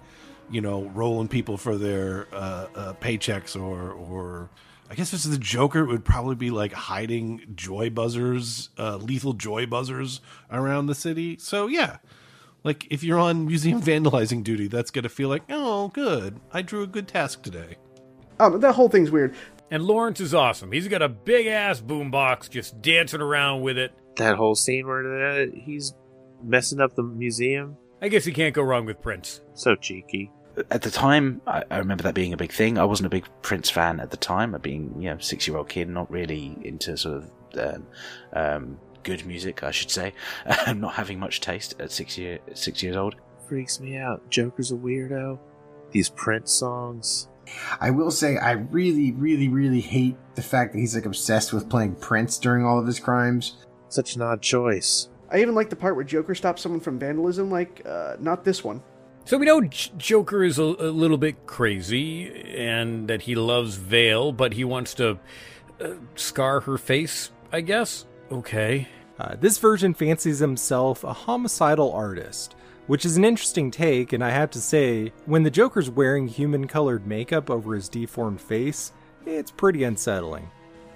you know, rolling people for their uh, uh, paychecks or or I guess this is the Joker. It would probably be like hiding joy buzzers, uh, lethal joy buzzers around the city. So yeah, like if you're on museum *laughs* vandalizing duty, that's gonna feel like, oh, good. I drew a good task today. Um, that whole thing's weird. And Lawrence is awesome. He's got a big ass boombox, just dancing around with it. That whole scene where uh, he's messing up the museum. I guess you can't go wrong with Prince. So cheeky at the time, I, I, remember that being a big thing. I wasn't a big Prince fan at the time. I being you know six year old kid, not really into sort of um, um, good music, I should say. *laughs* not having much taste at six year six years old. Freaks me out. Joker's a weirdo. These Prince songs. I will say I really, really, really hate the fact that he's like obsessed with playing Prince during all of his crimes. Such an odd choice. I even like the part where Joker stops someone from vandalism, like, uh, not this one. So we know J- Joker is a, a little bit crazy and that he loves Vale, but he wants to uh, scar her face, I guess. Okay. Uh, this version fancies himself a homicidal artist, which is an interesting take, and I have to say, when the Joker's wearing human colored makeup over his deformed face, it's pretty unsettling.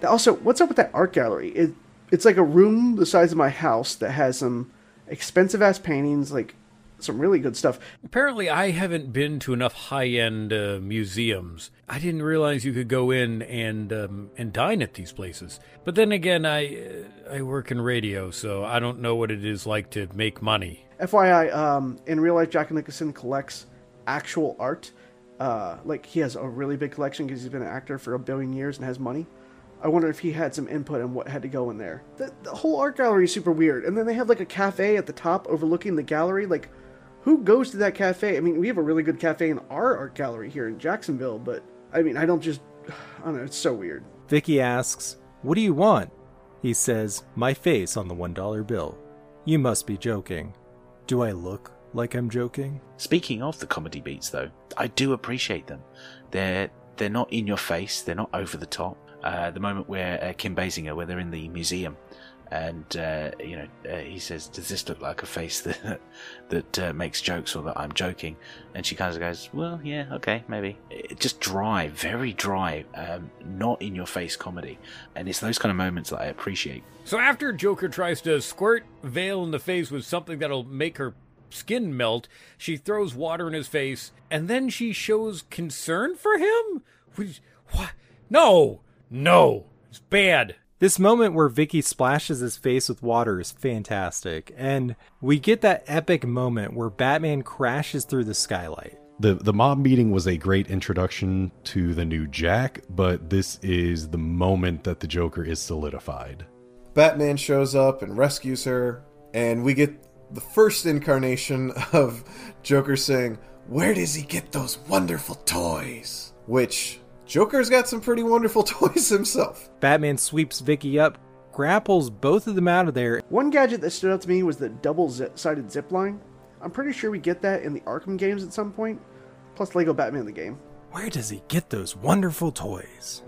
Also, what's up with that art gallery? It, it's like a room the size of my house that has some expensive ass paintings, like some really good stuff. Apparently, I haven't been to enough high-end uh, museums. I didn't realize you could go in and um, and dine at these places. But then again, I uh, I work in radio, so I don't know what it is like to make money. FYI, um, in real life, Jack Nicholson collects actual art. Uh, like he has a really big collection because he's been an actor for a billion years and has money. I wonder if he had some input on what had to go in there. The, the whole art gallery is super weird, and then they have like a cafe at the top overlooking the gallery. Like, who goes to that cafe? I mean, we have a really good cafe in our art gallery here in Jacksonville, but I mean, I don't just, *sighs* I don't know, it's so weird. Vicki asks, What do you want? He says, My face on the $1 bill. You must be joking. Do I look like I'm joking? Speaking of the comedy beats, though, I do appreciate them. They're they're not in your face. They're not over the top. Uh, the moment where uh, Kim Basinger, where they're in the museum, and uh, you know he says, "Does this look like a face *laughs* that that makes jokes or that I'm joking?" And she kind of goes, "Well, yeah, okay, maybe." It, just dry, very dry, um, not in your face comedy, and it's those kind of moments that I appreciate. So after Joker tries to squirt Vale in the face with something that'll make her skin melt, she throws water in his face, and then she shows concern for him. Which, what? No, no, it's bad. This moment where Vicki splashes his face with water is fantastic, and we get that epic moment where Batman crashes through the skylight. The the mob meeting was a great introduction to the new Jack, but this is the moment that the Joker is solidified. Batman shows up and rescues her, and we get the first incarnation of Joker saying, Where does he get those wonderful toys? Which Joker's got some pretty wonderful *laughs* toys himself. Batman sweeps Vicki up, grapples both of them out of there. One gadget that stood out to me was the double zip- sided zip line. I'm pretty sure we get that in the Arkham games at some point, plus Lego Batman the game. Where does he get those wonderful toys?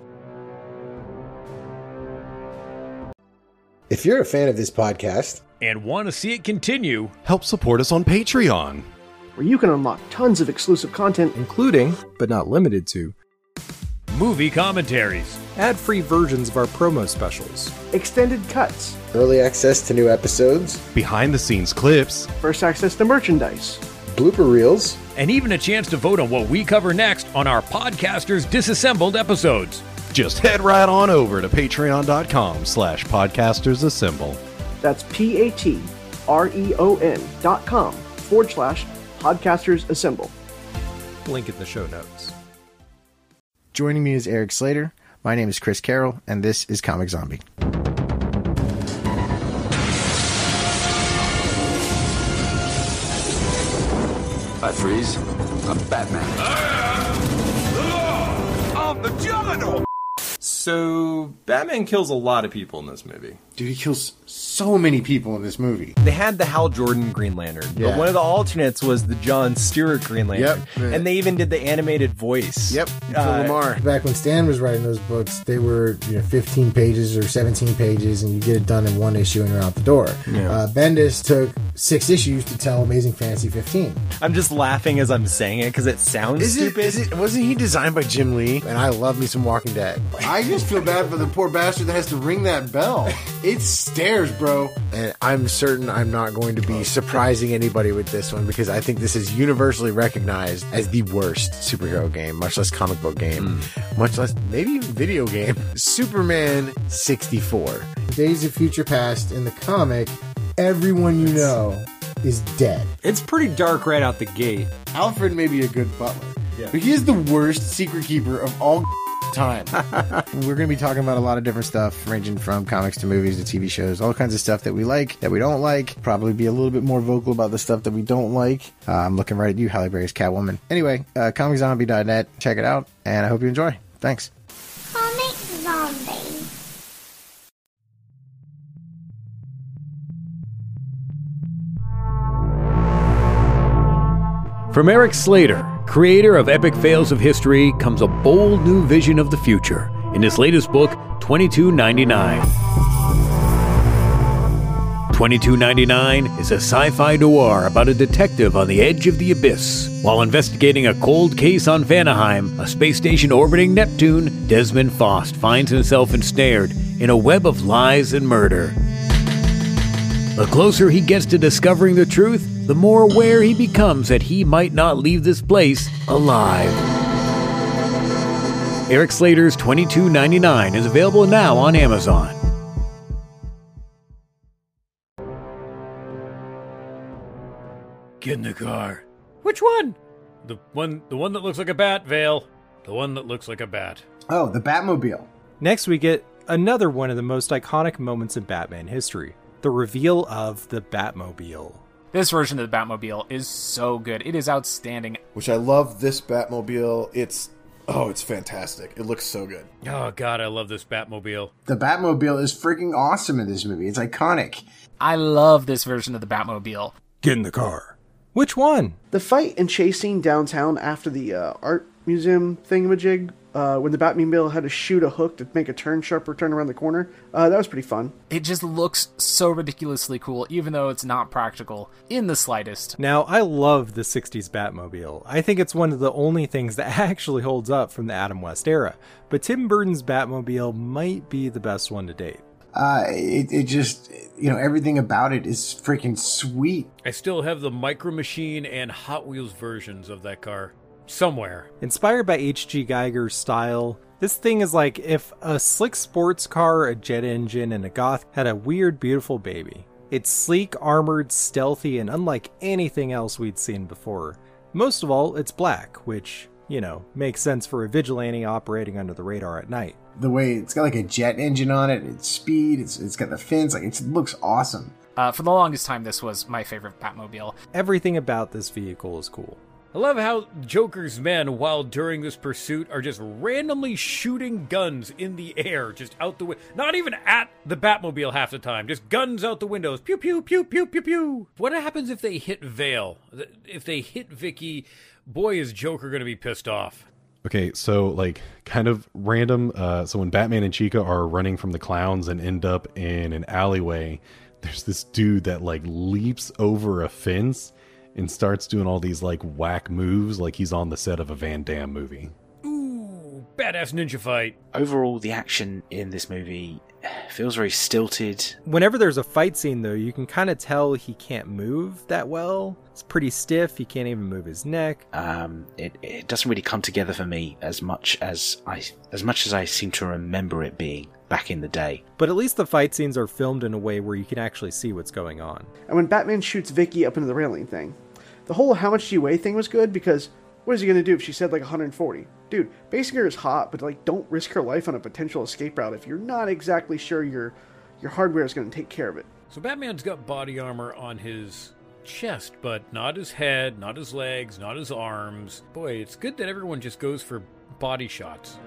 If you're a fan of this podcast and want to see it continue, help support us on Patreon, where you can unlock tons of exclusive content, including, but not limited to, movie commentaries, ad free versions of our promo specials, extended cuts, early access to new episodes, behind the scenes clips, first access to merchandise, blooper reels, and even a chance to vote on what we cover next on our podcasters disassembled episodes. Just head right on over to patreon.com slash podcasters assemble. That's P A T R E O N dot com forward slash podcasters assemble. Link in the show notes. Joining me is Erik Slader. My name is Chris Carroll, and this is Comic Zombie. I freeze. I'm Batman. I'm the law. I'm the Juggernaut! So, Batman kills a lot of people in this movie. Dude, he kills so many people in this movie. They had the Hal Jordan Green Lantern, Yeah. but one of the alternates was the John Stewart Green Lantern. Yep. And they even did the animated voice. Yep, Uh, LaMarr. Back when Stan was writing those books, they were you know 15 pages or 17 pages, and you get it done in one issue and you're out the door. Yeah. Uh, Bendis took six issues to tell Amazing Fantasy 15. I'm just laughing as I'm saying it because it sounds Is stupid. is it, wasn't he designed by Jim Lee? And I love me some Walking Dead. I just feel bad for the poor bastard that has to ring that bell. *laughs* It's It stares, bro. And I'm certain I'm not going to be surprising anybody with this one because I think this is universally recognized as the worst superhero game, much less comic book game, mm. much less maybe even video game. *laughs* Superman 64. Days of Future Past in the comic, everyone you know is dead. It's pretty dark right out the gate. Alfred may be a good butler, Yeah. but he is the worst secret keeper of all time. *laughs* We're going to be talking about a lot of different stuff, ranging from comics to movies to TV shows, all kinds of stuff that we like, that we don't like. Probably be a little bit more vocal about the stuff that we don't like. Uh, I'm looking right at you, Halle Berry's Catwoman. Anyway, uh, comiczombie.net. Check it out, and I hope you enjoy. Thanks. Comic Zombie. From Erik Slader creator of Epik Fails of History, comes a bold new vision of the future in his latest book, 2299. 2299 is a sci fi noir about a detective on the edge of the abyss. While investigating a cold case on Vanaheim, a space station orbiting Neptune, Desmond Faust finds himself ensnared in a web of lies and murder. The closer he gets to discovering the truth, the more aware he becomes that he might not leave this place alive. Erik Slader's 2299 is available now on Amazon. Get in the car. Which one? The one the one that looks like a bat, Vale. The one that looks like a bat. Oh, the Batmobile. Next, we get another one of the most iconic moments in Batman history the reveal of the Batmobile. This version of the Batmobile is so good. It is outstanding. Which I love this Batmobile. It's oh, it's fantastic. It looks so good. Oh god, I love this Batmobile. The Batmobile is freaking awesome in this movie. It's iconic. I love this version of the Batmobile. Get in the car. Which one? The fight and chasing downtown after the uh, art museum thingamajig, uh, when the Batmobile had to shoot a hook to make a turn sharper turn around the corner, uh, that was pretty fun. It just looks so ridiculously cool, even though it's not practical in the slightest. Now, I love the 60s Batmobile. I think it's one of the only things that *laughs* actually holds up from the Adam West era, but Tim Burton's Batmobile might be the best one to date. Uh, it, it just, you know, everything about it is freaking sweet. I still have the Micro Machine and Hot Wheels versions of that car somewhere. Inspired by H.G. Giger's style, this thing is like if a slick sports car, a jet engine, and a goth had a weird, beautiful baby. It's sleek, armored, stealthy, and unlike anything else we'd seen before. Most of all, it's black, which, you know, makes sense for a vigilante operating under the radar at night the way it's got like a jet engine on it. It's speed. It's it's got the fins. Like it looks awesome. Uh, for the longest time, this was my favorite Batmobile. Everything about this vehicle is cool. I love how Joker's men, while during this pursuit, are just randomly shooting guns in the air, just out the window. Not even at the Batmobile half the time, just guns out the windows. Pew, pew, pew, pew, pew, pew. What happens if they hit Vale? If they hit Vicki, boy, is Joker going to be pissed off. Okay, so like kind of random. Uh, so when Batman and Chica are running from the clowns and end up in an alleyway, there's this dude that like leaps over a fence and starts doing all these like whack moves, like he's on the set of a Van Damme movie. Ooh, badass ninja fight. Overall, the action in this movie feels very stilted. Whenever there's a fight scene, though, you can kind of tell he can't move that well. It's pretty stiff. He can't even move his neck. Um, it, it doesn't really come together for me as much as I as much as I seem to remember it being back in the day. But at least the fight scenes are filmed in a way where you can actually see what's going on. And when Batman shoots Vicki up into the railing thing, the whole "how much do you weigh" thing was good because what is he gonna do if she said like 140? Dude, Basinger is hot, but like don't risk her life on a potential escape route if you're not exactly sure your your hardware is gonna take care of it. So Batman's got body armor on his chest, but not his head, not his legs, not his arms. Boy, it's good that everyone just goes for body shots.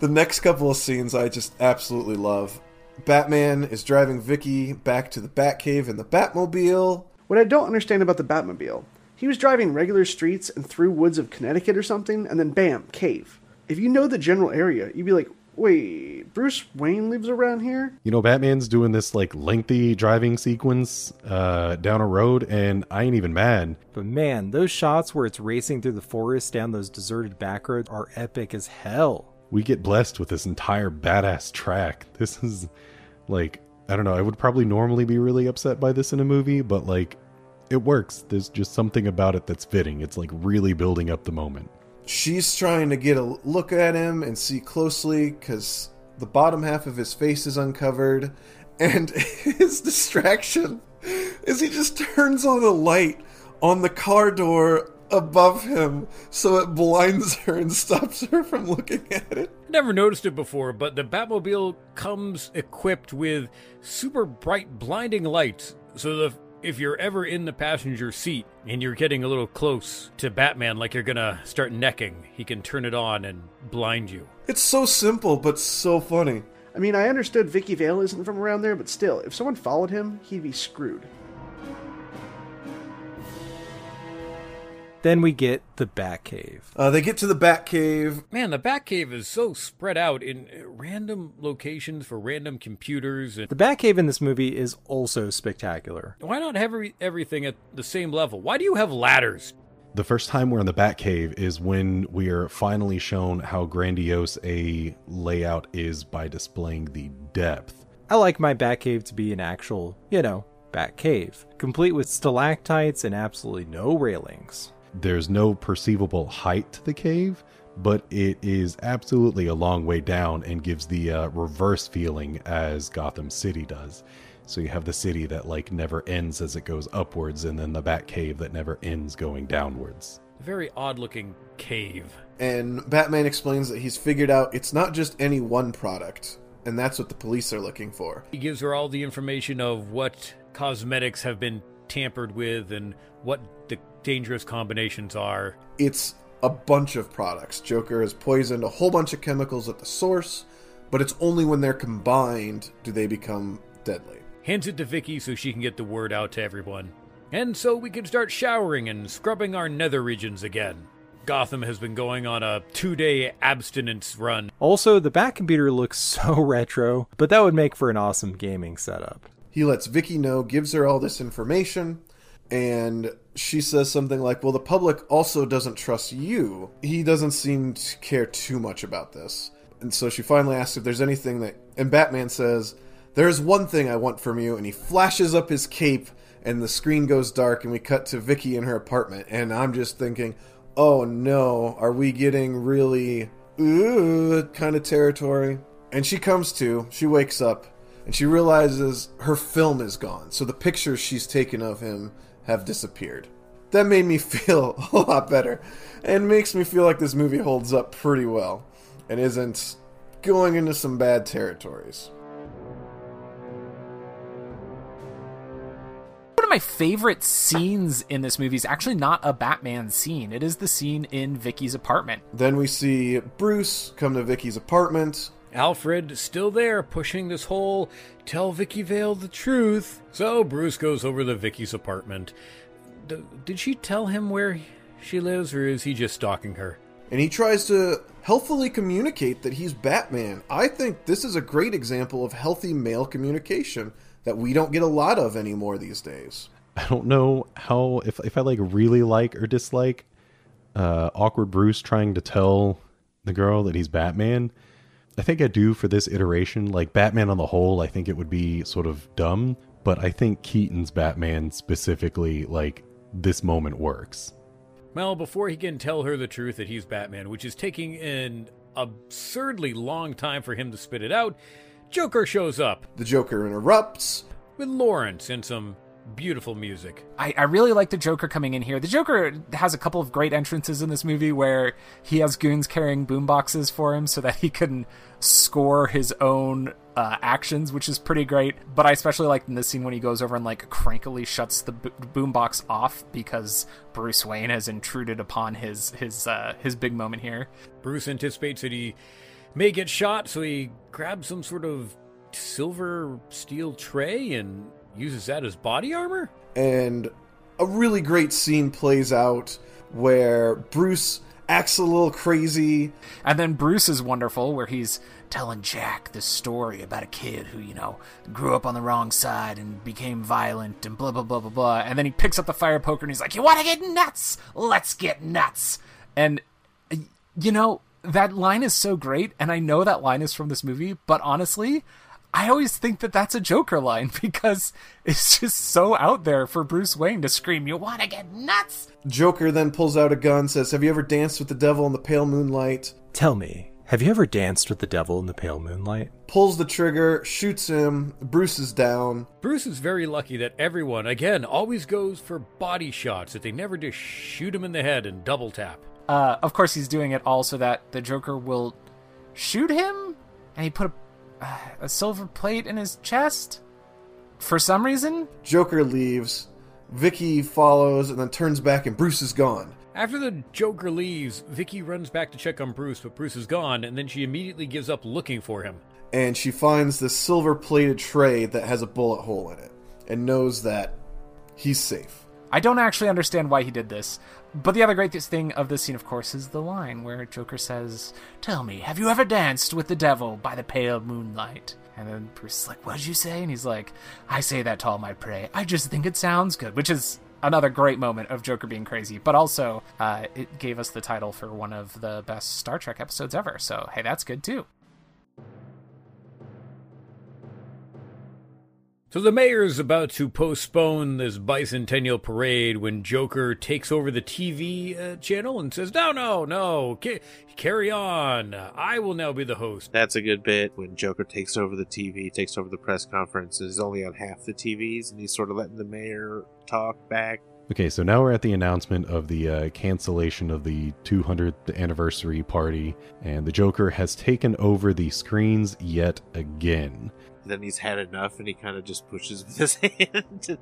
The next couple of scenes I just absolutely love. Batman is driving Vicki back to the Batcave in the Batmobile. What I don't understand about the Batmobile, he was driving regular streets and through woods of Connecticut or something, and then bam, cave. If you know the general area, you'd be like, wait, Bruce Wayne lives around here? You know, Batman's doing this like lengthy driving sequence uh, down a road, and I ain't even mad. But man, those shots where it's racing through the forest down those deserted back roads are epic as hell. We get blessed with this entire badass track. This is like I don't know. I would probably normally be really upset by this in a movie, but like it works. There's just something about it that's fitting. It's like really building up the moment. She's trying to get a look at him and see closely because the bottom half of his face is uncovered, *laughs* and his distraction is he just turns on a light on the car door above him so it blinds her and stops her from looking at it. Never noticed it before, but the Batmobile comes equipped with super bright blinding lights so that if you're ever in the passenger seat and you're getting a little close to Batman like you're gonna start necking, he can turn it on and blind you. It's so simple but so funny. I mean, I understood Vicki Vale isn't from around there, but still, if someone followed him, he'd be screwed. Then we get the Batcave. Uh, they get to the Batcave. Man, the Batcave is so spread out in random locations for random computers. And The Batcave in this movie is also spectacular. why not have every, everything at the same level? Why do you have ladders? The first time we're in the Batcave is when we are finally shown how grandiose a layout is by displaying the depth. I like my Batcave to be an actual, you know, Batcave, complete with stalactites and absolutely no railings. There's no perceivable height to the cave, but it is absolutely a long way down and gives the uh, reverse feeling as Gotham City does. So you have the city that like never ends as it goes upwards, and then the Batcave that never ends going downwards. Very odd looking cave. And Batman explains that he's figured out it's not just any one product, and that's what the police are looking for. He gives her all the information of what cosmetics have been tampered with and what the dangerous combinations are. It's a bunch of products. Joker has poisoned a whole bunch of chemicals at the source, but it's only when they're combined do they become deadly. Hands it to Vicki so she can get the word out to everyone. And so we can start showering and scrubbing our nether regions again. Gotham has been going on a two day abstinence run. Also, the Batcomputer looks *laughs* so retro, but that would make for an awesome gaming setup. He lets Vicki know, gives her all this information, and she says something like, Well, the public also doesn't trust you. He doesn't seem to care too much about this. And so she finally asks if there's anything that. And Batman says, There's one thing I want from you. And he flashes up his cape, and the screen goes dark, and we cut to Vicki in her apartment. And I'm just thinking, Oh no, are we getting really. Ooh, kind of territory? And she comes to, she wakes up, and she realizes her film is gone. So the pictures she's taken of him have disappeared. That made me *laughs* feel a lot better and makes me feel like this movie holds up pretty well and isn't going into some bad territories. One of my favorite scenes in this movie is actually not a Batman scene. It is the scene in Vicki's apartment. Then we see Bruce come to Vicki's apartment. Alfred still there pushing this whole tell Vicki Vale the truth. So Bruce goes over to Vicki's apartment. D- did she tell him where she lives or is he just stalking her? And he tries to helpfully communicate that he's Batman. I think this is a great example of healthy male communication that we don't get a lot of anymore these days. I don't know how if if I like really like or dislike uh awkward Bruce trying to tell the girl that he's Batman. I think I do for this iteration. Like Batman on the whole, I think it would be sort of dumb, but I think Keaton's Batman specifically like this moment works. Well, before he can tell her the truth that he's Batman, which is taking an absurdly long time for him to spit it out, Joker shows up. The Joker interrupts. With Lawrence and some beautiful music. I, I really like the Joker coming in here. The Joker has a couple of great entrances in this movie where he has goons carrying boomboxes for him so that he can score his own uh, actions, which is pretty great. But I especially like in this scene when he goes over and like crankily shuts the bo- boombox off because Bruce Wayne has intruded upon his his uh, his big moment here. Bruce anticipates that he may get shot, so he grabs some sort of silver steel tray and uses that as body armor. And a really great scene plays out where Bruce acts a little crazy. And then Bruce is wonderful, where he's telling Jack this story about a kid who, you know, grew up on the wrong side and became violent and blah, blah, blah, blah, blah. And then he picks up the fire poker and he's like, You want to get nuts? Let's get nuts. And, you know, that line is so great. And I know that line is from this movie, but honestly, I always think that that's a Joker line *laughs* because it's just so out there for Bruce Wayne to scream, You want to get nuts? Joker then pulls out a gun, says, Have you ever danced with the devil in the pale moonlight? Tell me, have you ever danced with the devil in the pale moonlight? Pulls the trigger, shoots him. Bruce is down. Bruce is very lucky that everyone, again, always goes for body shots, that they never just shoot him in the head and double tap. Uh, of course, he's doing it all so that the Joker will shoot him, and he put a, a silver plate in his chest for some reason. Joker leaves. Vicki follows and then turns back, and Bruce is gone. After the Joker leaves, Vicki runs back to check on Bruce, but Bruce is gone, and then she immediately gives up looking for him. And she finds this silver plated tray that has a bullet hole in it and knows that he's safe. I don't actually understand why he did this, But the other great thing of this scene, of course, is the line where Joker says, Tell me, have you ever danced with the devil by the pale moonlight? And then Bruce is like, What'd you say? And he's like, I say that to all my prey. I just think it sounds good, which is another great moment of Joker being crazy. But also, uh, it gave us the title for one of the best Star Trek episodes ever. So, hey, that's good too. So the mayor's about to postpone this bicentennial parade when Joker takes over the TV uh, channel and says, "No, no, no, ca- carry on. I will now be the host." That's a good bit when Joker takes over the TV, takes over the press conference, is only on half the TVs, and he's sort of letting the mayor talk back. Okay, so now we're at the announcement of the uh, cancellation of the 200th anniversary party, and the Joker has taken over the screens yet again. Then he's had enough, and he kind of just pushes with his *laughs* hand.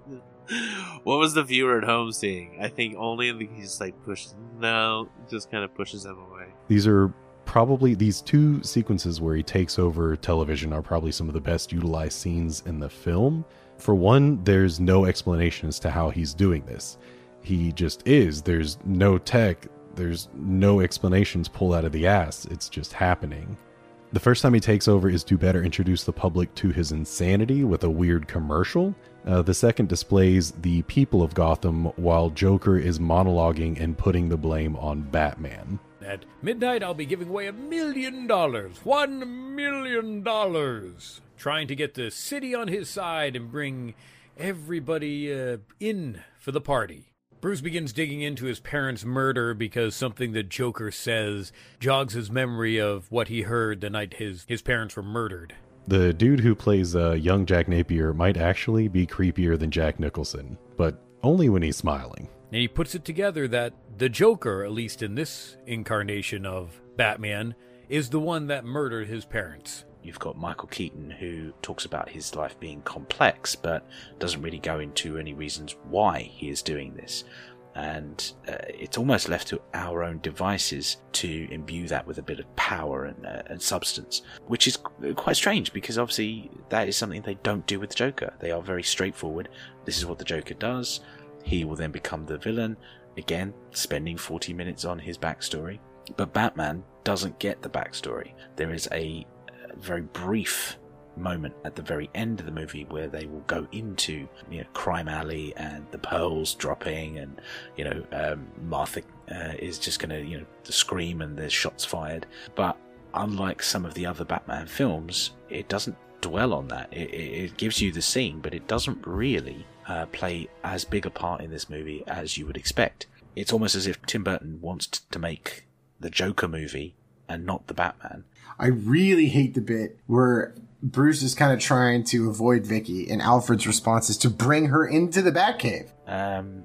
what was the viewer at home seeing? I think only the, he's like pushed. No, just kind of pushes them away. These are probably these two sequences where he takes over television are probably some of the best utilized scenes in the film. For one, there's no explanation as to how he's doing this. He just is. There's no tech, there's no explanations pulled out of the ass. It's just happening. The first time he takes over is to better introduce the public to his insanity with a weird commercial. Uh, the second displays the people of Gotham while Joker is monologuing and putting the blame on Batman. At midnight, I'll be giving away a million dollars. One million dollars. Trying to get the city on his side and bring everybody uh, in for the party. Bruce begins digging into his parents' murder because something the Joker says jogs his memory of what he heard the night his, his parents were murdered. The dude who plays uh, young Jack Napier might actually be creepier than Jack Nicholson, but only when he's smiling. And he puts it together that the Joker, at least in this incarnation of Batman, is the one that murdered his parents. You've got Michael Keaton, who talks about his life being complex, but doesn't really go into any reasons why he is doing this. And uh, it's almost left to our own devices to imbue that with a bit of power and, uh, and substance, which is quite strange because obviously that is something they don't do with the Joker. They are very straightforward. This is what the Joker does. He will then become the villain, again, spending 40 minutes on his backstory. But Batman doesn't get the backstory. There is a very brief moment at the very end of the movie where they will go into you know crime alley and the pearls dropping and you know um, Martha uh, is just gonna you know scream and there's shots fired. But unlike some of the other Batman films it doesn't dwell on that. It, it, it gives you the scene but it doesn't really uh, play as big a part in this movie as you would expect. It's almost as if Tim Burton wants to make the Joker movie and not the Batman I really hate the bit where Bruce is kind of trying to avoid Vicki, and Alfred's response is to bring her into the Batcave. Um,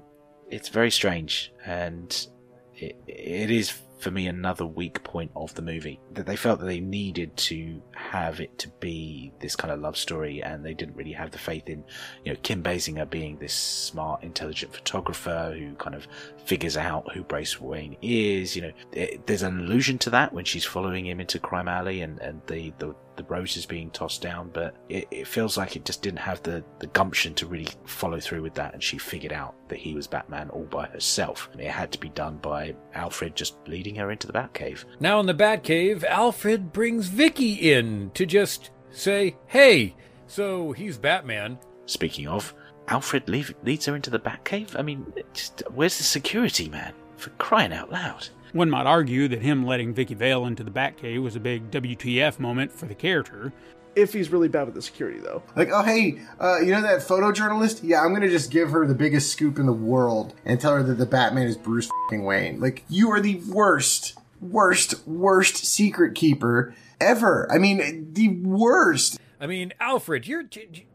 it's very strange, and it, it is for me another weak point of the movie that they felt that they needed to have it to be this kind of love story and they didn't really have the faith in you know Kim Basinger being this smart intelligent photographer who kind of figures out who Bruce Wayne is you know. It, there's an allusion to that when she's following him into crime alley and, and the, the the roses being tossed down, but it, it, feels like it just didn't have the, the gumption to really follow through with that, and she figured out that he was Batman all by herself. And it had to be done by Alfred just leading her into the Batcave. Now in the Batcave, Alfred brings Vicki in to just say, hey, so he's Batman. Speaking of, Alfred leave, leads her into the Batcave? I mean, just, where's the security man? For crying out loud. One might argue that him letting Vicki Vale into the Batcave was a big WTF moment for the character. If he's really bad with the security, though. Like, oh, hey, uh, you know that photojournalist? Yeah, I'm gonna just give her the biggest scoop in the world and tell her that the Batman is Bruce Wayne. Like, you are the worst, worst, worst secret keeper ever. I mean, the worst. I mean, Alfred, you're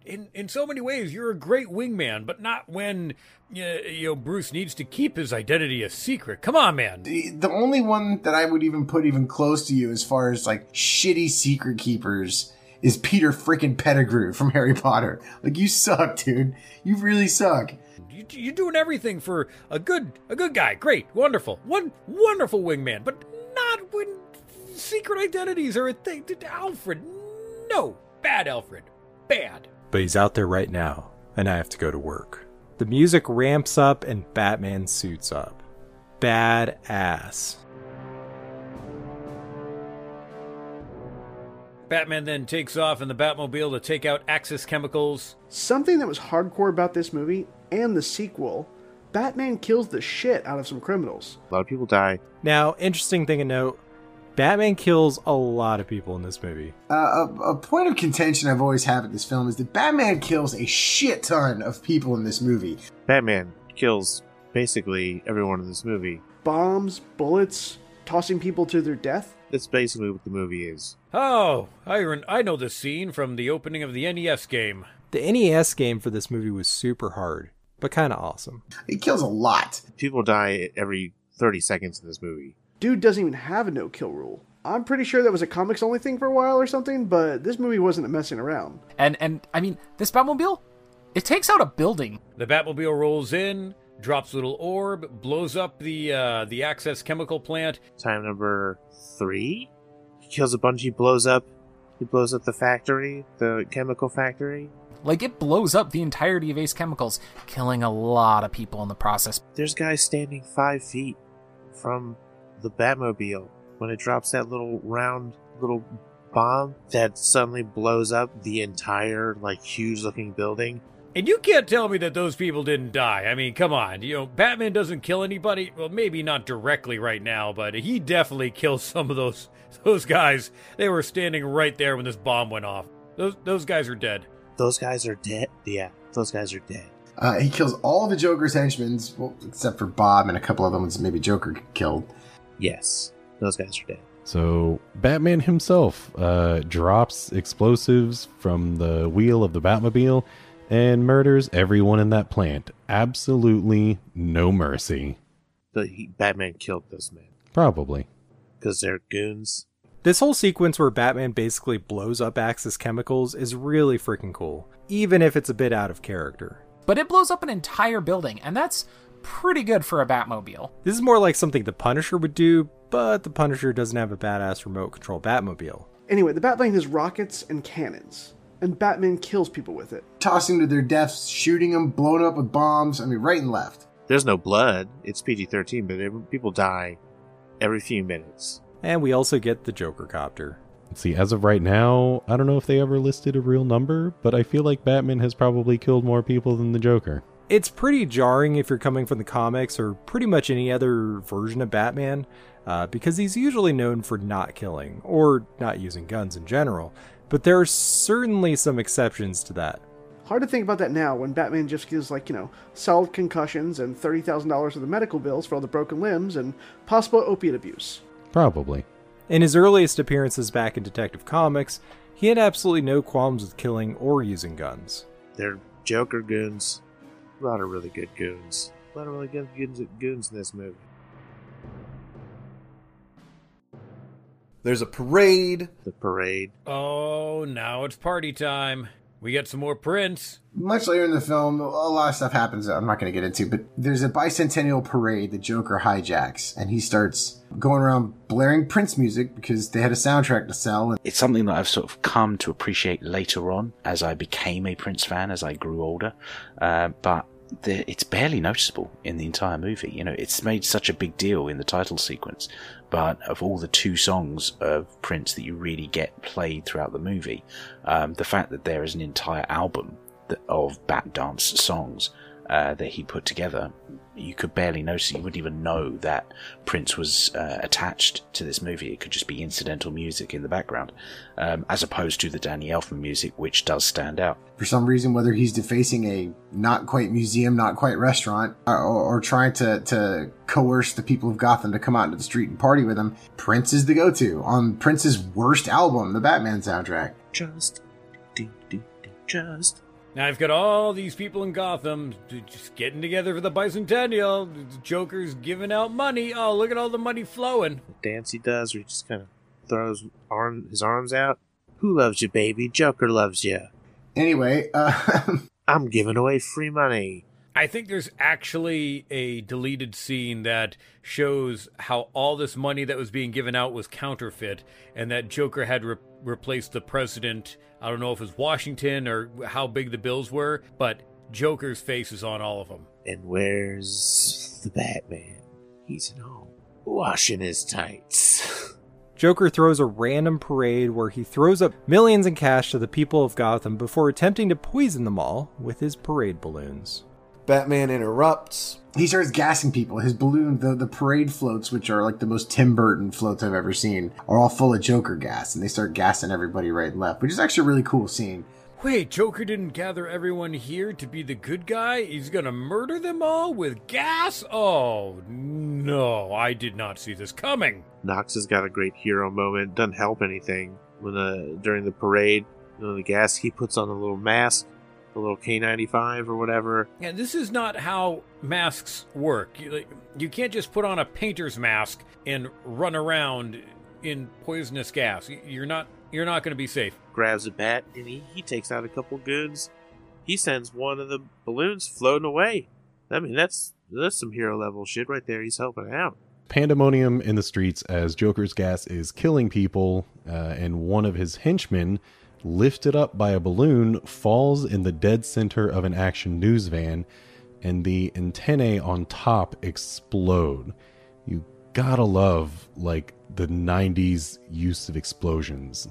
in in so many ways you're a great wingman, but not when you know Bruce needs to keep his identity a secret. Come on, man. The, the only one that I would even put even close to you as far as like shitty secret keepers is Peter freaking Pettigrew from Harry Potter. Like you suck, dude. You really suck. You, you're doing everything for a good a good guy. Great, wonderful, one wonderful wingman, but not when secret identities are a thing. Alfred, no. Bad, Alfred. Bad. But he's out there right now, and I have to go to work. The music ramps up and Batman suits up. badass. Batman then takes off in the Batmobile to take out Axis Chemicals. Something that was hardcore about this movie and the sequel Batman kills the shit out of some criminals. A lot of people die. Now, interesting thing to note Batman kills a lot of people in this movie. Uh, a, a point of contention I've always had with this film is that Batman kills a shit ton of people in this movie. Batman kills basically everyone in this movie. Bombs, bullets, tossing people to their death. That's basically what the movie is. Oh, I, I know the scene from the opening of the NES game. The NES game for this movie was super hard, but kind of awesome. He kills a lot. People die every 30 seconds in this movie. Dude doesn't even have a no kill rule. I'm pretty sure that was a comics only thing for a while or something, but this movie wasn't messing around. And and I mean, this Batmobile, it takes out a building. The Batmobile rolls in, drops a little orb, blows up the uh, the Axis chemical plant. Time number three. He kills a bunch. He blows up. He blows up the factory, the chemical factory. Like it blows up the entirety of Ace Chemicals, killing a lot of people in the process. There's guys standing five feet from the Batmobile when it drops that little round little bomb that suddenly blows up the entire like huge looking building. And you can't tell me that those people didn't die. I mean, come on. You know, Batman doesn't kill anybody. Well, maybe not directly right now, but he definitely kills some of those *laughs* those guys. They were standing right there when this bomb went off. Those those guys are dead. Those guys are dead. Yeah, those guys are dead. Uh, he kills all the Joker's henchmen, well, except for Bob and a couple of them maybe Joker killed. Yes, those guys are dead. So Batman himself uh, drops explosives from the wheel of the Batmobile and murders everyone in that plant. Absolutely no mercy. The he, Batman killed those men Probably. because they're goons. This whole sequence where Batman basically blows up Axis Chemicals is really freaking cool, even if it's a bit out of character. But it blows up an entire building, and that's pretty good for a Batmobile. This is more like something the Punisher would do, but the Punisher doesn't have a badass remote control Batmobile. Anyway, the Batplane has rockets and cannons, and Batman kills people with it. Tossing to their deaths, shooting them, blowing up with bombs. I mean, right and left. There's no blood. It's PG-13, but every, people die every few minutes. And we also get the Joker copter. Let's see, as of right now, I don't know if they ever listed a real number, but I feel like Batman has probably killed more people than the Joker. It's pretty jarring if you're coming from the comics or pretty much any other version of Batman, uh, because he's usually known for not killing, or not using guns in general, but there are certainly some exceptions to that. Hard to think about that now when Batman just gives, like, you know, solid concussions and $30,000 of the medical bills for all the broken limbs and possible opiate abuse. Probably. In his earliest appearances back in Detective Comics, he had absolutely no qualms with killing or using guns. They're Joker goons. A lot of really good goons. A lot of really good goons, goons in this movie. There's a parade. The parade. Oh, now it's party time. We get some more Prince. Much later in the film, a lot of stuff happens that I'm not going to get into, but there's a bicentennial parade the Joker hijacks, and he starts going around blaring Prince music because they had a soundtrack to sell. It's something that I've sort of come to appreciate later on as I became a Prince fan as I grew older. Uh, but the, it's barely noticeable in the entire movie. You know, it's made such a big deal in the title sequence, but of all the two songs of Prince that you really get played throughout the movie, um, the fact that there is an entire album that, of Bat Dance songs uh, that he put together, you could barely notice. You wouldn't even know that Prince was uh, attached to this movie. It could just be incidental music in the background, um, as opposed to the Danny Elfman music, which does stand out. for some reason, whether he's defacing a not quite museum, not quite restaurant, or, or trying to, to coerce the people of Gotham to come out into the street and party with him, Prince is the go to on Prince's worst album, the Batman soundtrack. Just, do, do, do, just. Now I've got all these people in Gotham just getting together for the bicentennial. The Joker's giving out money. Oh, look at all the money flowing. The dance he does where he just kind of throws arm, his arms out. Who loves you, baby? Joker loves you. Anyway, uh, *laughs* I'm giving away free money. I think there's actually a deleted scene that shows how all this money that was being given out was counterfeit and that Joker had re- replaced the president. I don't know if it was Washington or how big the bills were, but Joker's face is on all of them. And where's the Batman? He's at home, washing his tights. *laughs* Joker throws a random parade where he throws up millions in cash to the people of Gotham before attempting to poison them all with his parade balloons. Batman interrupts. He starts gassing people. His balloon, the, the parade floats, which are like the most Tim Burton floats I've ever seen, are all full of Joker gas, and they start gassing everybody right and left, which is actually a really cool scene. Wait, Joker didn't gather everyone here to be the good guy? He's gonna murder them all with gas? Oh, no, I did not see this coming. Knox has got a great hero moment. Doesn't help anything when uh, during the parade, you know, the gas he puts on a little mask, a little K95 or whatever. And this is not how masks work. You, like, you can't just put on a painter's mask and run around in poisonous gas. You're not you're not going to be safe. Grabs a bat and he, he takes out a couple goods. He sends one of the balloons floating away. I mean, that's that's some hero level shit right there. He's helping out. Pandemonium in the streets as Joker's gas is killing people, uh, and one of his henchmen, lifted up by a balloon, falls in the dead center of an action news van, and the antennae on top explode. You gotta love like the 90s use of explosions.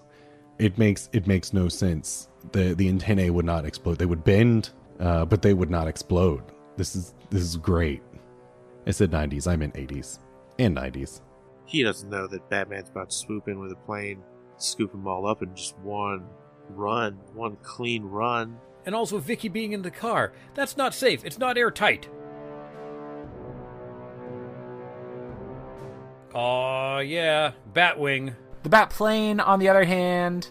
It makes it makes no sense. The the antennae would not explode. They would bend uh, but they would not explode. This is this is great. I said 90s i meant 80s and 90s He doesn't know that Batman's about to swoop in with a plane, scoop them all up in just one run, one clean run. And also Vicki being in the car. That's not safe. It's not airtight. Aw, yeah, Batwing. The Batplane, on the other hand,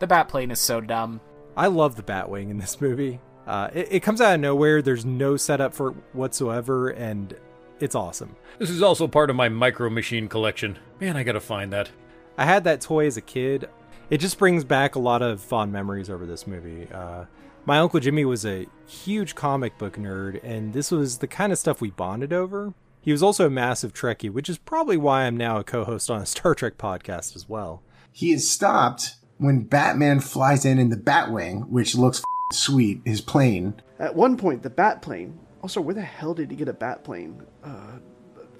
the Batplane is so dumb. I love the Batwing in this movie. Uh, it, it comes out of nowhere. There's no setup for it whatsoever, and it's awesome. This is also part of my Micro Machine collection. Man, I gotta find that. I had that toy as a kid. It just brings back a lot of fond memories over this movie. Uh, my uncle Jimmy was a huge comic book nerd, and this was the kind of stuff we bonded over. He was also a massive Trekkie, which is probably why I'm now a co-host on a *laughs* Star Trek podcast as well. He is stopped when Batman flies in in the Batwing, which looks f- sweet, his plane. At one point, the Batplane. Also, where the hell did he get a Batplane? Uh,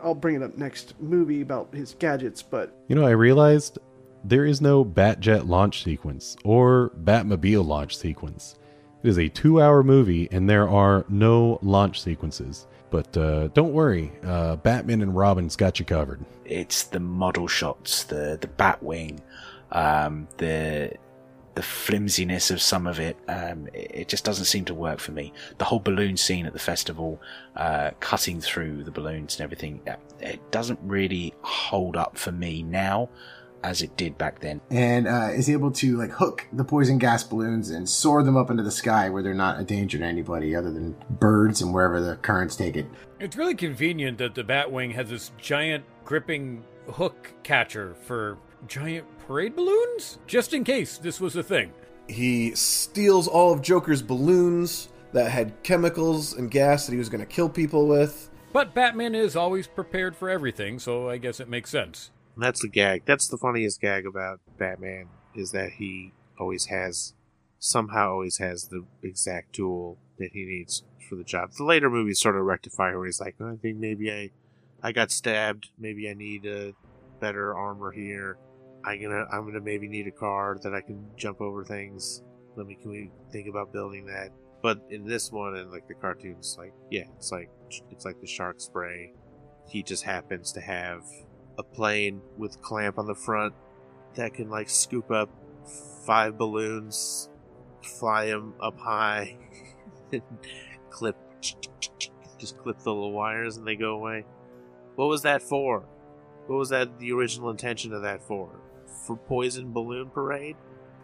I'll bring it up next movie about his gadgets, but you know i realized there is no batjet launch sequence or batmobile launch sequence it is a two hour movie and there are no launch sequences but uh, don't worry uh, batman and robin's got you covered It's the model shots, the the Batwing, um, the the flimsiness of some of it. Um, it, just doesn't seem to work for me. The whole balloon scene at the festival, uh, cutting through the balloons and everything, uh, it doesn't really hold up for me now as it did back then. and uh, is able to like hook the poison gas balloons and soar them up into the sky where they're not a danger to anybody other than birds and wherever the currents take it. It's really convenient that the Batwing has this giant gripping hook catcher for giant parade balloons, just in case this was a thing. He steals all of Joker's balloons that had chemicals and gas that he was going to kill people with. But Batman is always prepared for everything, so I guess it makes sense. And that's the gag. That's the funniest gag about Batman is that he always has, somehow always has the exact tool that he needs for the job. The later movies sort of rectify where he's like, oh, I think maybe I, I got stabbed. Maybe I need a better armor here. I'm gonna, I'm gonna maybe need a car that I can jump over things. Let me, can we think about building that? But in this one and like the cartoons, like yeah, it's like it's like the shark spray. He just happens to have a plane with clamp on the front that can like scoop up five balloons, fly them up high, *laughs* and clip, just clip the little wires and they go away. What was that for? What was that the original intention of that for? For poison balloon parade?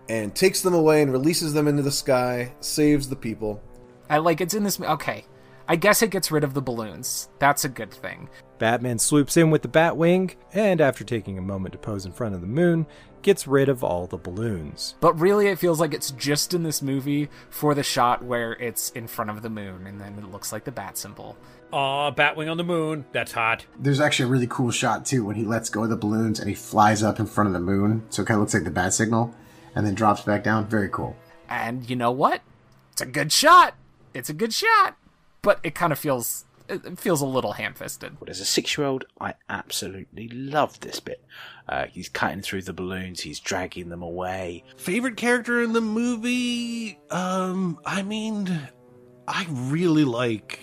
And takes them away and releases them into the sky, saves the people. I like it's in this. Okay, I guess it gets rid of the balloons. That's a good thing. Batman swoops in with the Batwing, and after taking a moment to pose in front of the moon, gets rid of all the balloons. But really, it feels like it's just in this movie for the shot where it's in front of the moon and then it looks like the bat symbol. Aw, Batwing on the moon. That's hot. There's actually a really cool shot too when he lets go of the balloons and he flies up in front of the moon, so it kind of looks like the bat signal, and then drops back down. Very cool. And you know what? It's a good shot. It's a good shot. But it kind of feels it it feels a little ham-fisted. But as a six-year-old, I absolutely loved this bit. Uh, he's cutting through the balloons, he's dragging them away. Favorite character in the movie? Um, I mean, I really like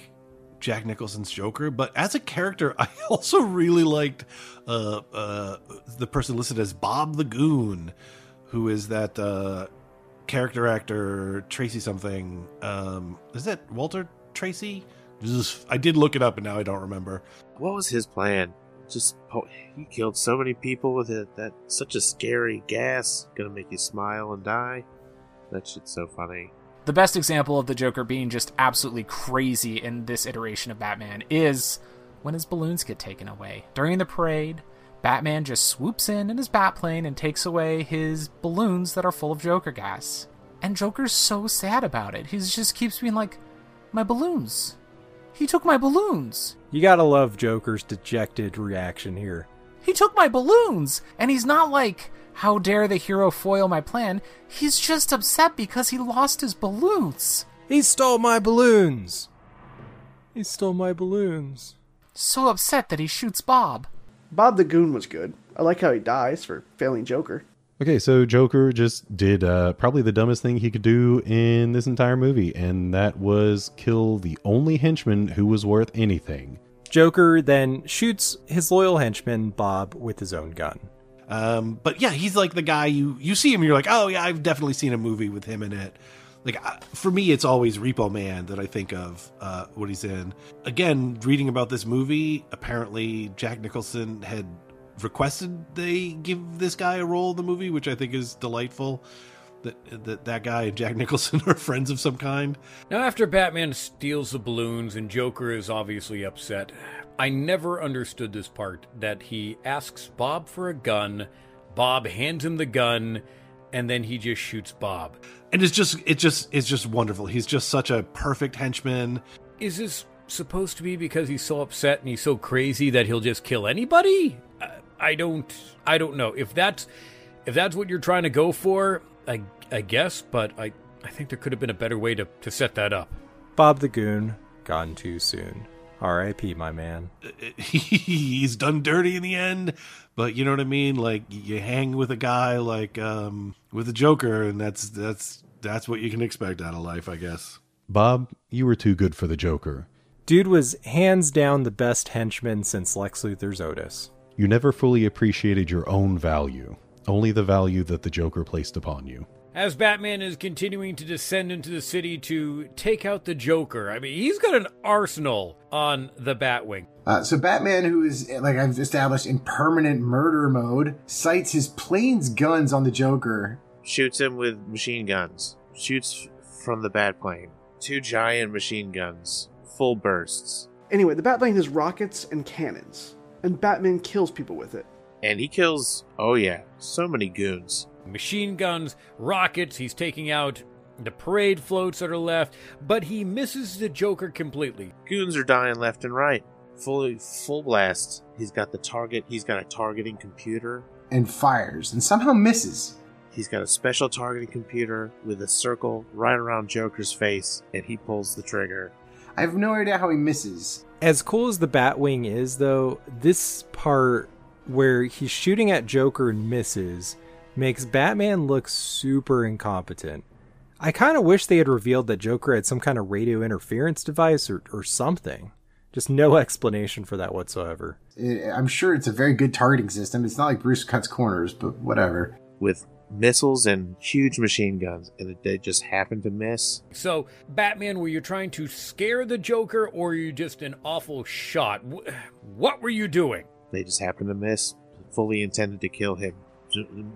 Jack Nicholson's Joker, but as a character, *laughs* I also really liked uh, uh, the person listed as Bob the Goon, who is that uh, character actor Tracy something. Um, is that Walter Tracy? Ugh, I did look it up, and now I don't remember. What was his plan? Just po- he killed so many people with it. That such a scary gas gonna make you smile and die. That shit's so funny. The best example of the Joker being just absolutely crazy in this iteration of Batman is when his balloons get taken away. During the parade, Batman just swoops in in his Batplane and takes away his balloons that are full of Joker gas. And Joker's so sad about it. He just keeps being like, My balloons. He took my balloons. You gotta love Joker's dejected reaction here. He took my balloons! And he's not like, How dare the hero foil my plan? He's just upset because he lost his balloons. He stole my balloons! He stole my balloons. So upset that he shoots Bob. Bob the Goon was good. I like how he dies for failing Joker. Okay, so Joker just did uh, probably the dumbest thing he could do in this entire movie, and that was kill the only henchman who was worth anything. Joker then shoots his loyal henchman, Bob, with his own gun. Um, but yeah, he's like the guy you you see him, you're like, oh yeah, I've definitely seen a movie with him in it. Like I- for me, it's always Repo Man that I think of uh, what he's in. Again, reading about this movie, apparently Jack Nicholson had requested they give this guy a role in the movie, which I think is delightful. That that that guy and Jack *laughs* Nicholson are friends of some kind. Now, after Batman steals the balloons and Joker is obviously upset, I never understood this part that he asks Bob for a gun, Bob hands him the gun, and then he just shoots Bob. And it's just it's just it's just wonderful. He's just such a perfect henchman. Is this supposed to be because he's so upset and he's so crazy that he'll just kill anybody? I don't I don't know. If that's if that's what you're trying to go for, I I guess, but I I think there could have been a better way to to set that up. Bob the Goon, gone too soon. R.I.P., my man. *laughs* he's done dirty in the end but you know what i mean like you hang with a guy like um with a joker and that's that's that's what you can expect out of life i guess Bob, you were too good for the Joker. Dude was hands down the best henchman since Lex Luthor's Otis. You never fully appreciated your own value, only the value that the Joker placed upon you. As Batman is continuing to descend into the city to take out the Joker, I mean, he's got an arsenal on the Batwing. Uh, so Batman, who is like I've established in permanent murder mode, sights his plane's guns on the Joker. Shoots him with machine guns. Shoots from the bat plane. Two giant machine guns. Full bursts. Anyway, the Batplane has rockets and cannons, and Batman kills people with it. And he kills, oh yeah, so many goons. Machine guns, rockets, he's taking out the parade floats that are left, but he misses the Joker completely. Goons are dying left and right. Fully, full blast. He's got the target. He's got a targeting computer. And fires, and somehow misses. He's got a special targeting computer with a circle right around Joker's face, and he pulls the trigger. I have no idea how he misses. As cool as the Batwing is, though, this part where he's shooting at Joker and misses makes Batman look super incompetent. I kind of wish they had revealed that Joker had some kind of radio interference device or, or something. Just no *laughs* explanation for that whatsoever. I- I'm sure it's a very good targeting system. It's not like Bruce cuts corners, but whatever. With missiles and huge machine guns, and they just happened to miss. So, Batman, were you trying to scare the Joker, or were you just an awful shot? What were you doing? They just happened to miss. Fully intended to kill him,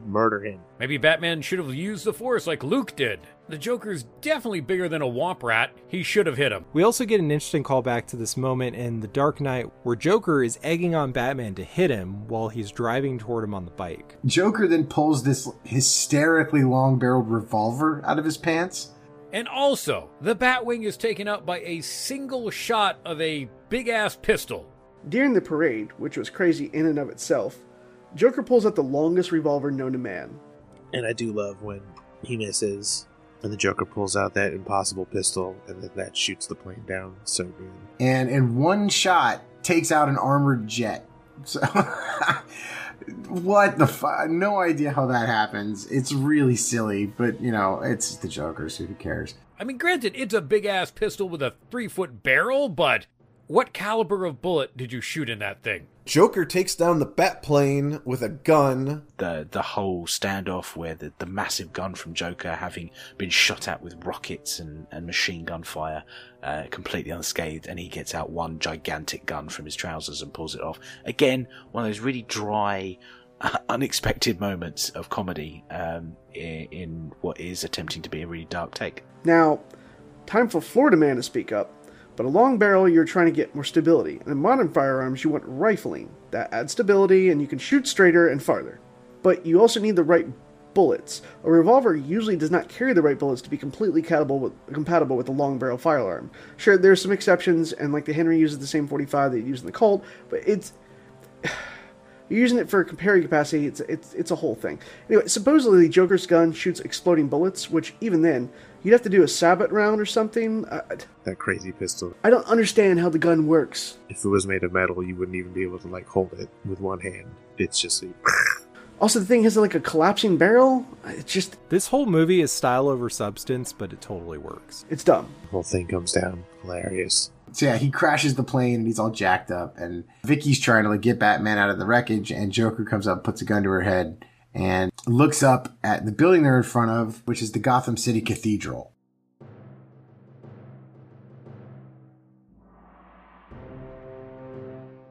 murder him. Maybe Batman should have used the Force like Luke did. The Joker's definitely bigger than a womp rat. He should have hit him. We also get an interesting callback to this moment in The Dark Knight where Joker is egging on Batman to hit him while he's driving toward him on the bike. Joker then pulls this hysterically long barreled revolver out of his pants. And also, the Batwing is taken out by a single shot of a big ass pistol. During the parade, which was crazy in and of itself, Joker pulls out the longest revolver known to man. And I do love when he misses. And the Joker pulls out that impossible pistol, and then that shoots the plane down. So good. And in one shot, takes out an armored jet. So, *laughs* what the fuck? No idea how that happens. It's really silly, but you know, it's the Joker, so who cares? I mean, granted, it's a big ass pistol with a three foot barrel, but what caliber of bullet did you shoot in that thing? Joker takes down the bat plane with a gun. The the whole standoff where the, the massive gun from Joker having been shot at with rockets and, and machine gun fire, uh, completely unscathed, and he gets out one gigantic gun from his trousers and pulls it off. Again, one of those really dry, *laughs* unexpected moments of comedy um, in, in what is attempting to be a really dark take. Now, time for Florida Man to speak up. But a long barrel, you're trying to get more stability. And in modern firearms, you want rifling. That adds stability, and you can shoot straighter and farther. But you also need the right bullets. A revolver usually does not carry the right bullets to be completely compatible with, compatible with a long barrel firearm. Sure, there's some exceptions, and like the Henry uses the same 45 that you use in the Colt, but it's. You're using it for comparing capacity. It's it's it's a whole thing. Anyway, supposedly Joker's gun shoots exploding bullets, which even then you'd have to do a sabot round or something. I, That crazy pistol. I don't understand how the gun works. If it was made of metal, you wouldn't even be able to like hold it with one hand. It's just a *laughs* Also, the thing has like a collapsing barrel. It's just This whole movie is style over substance, but it totally works. it's dumb. The whole thing comes down. Hilarious. So yeah, he crashes the plane and he's all jacked up. And Vicki's trying to like get Batman out of the wreckage, and Joker comes up, puts a gun to her head, and looks up at the building they're in front of, which is the Gotham City Cathedral.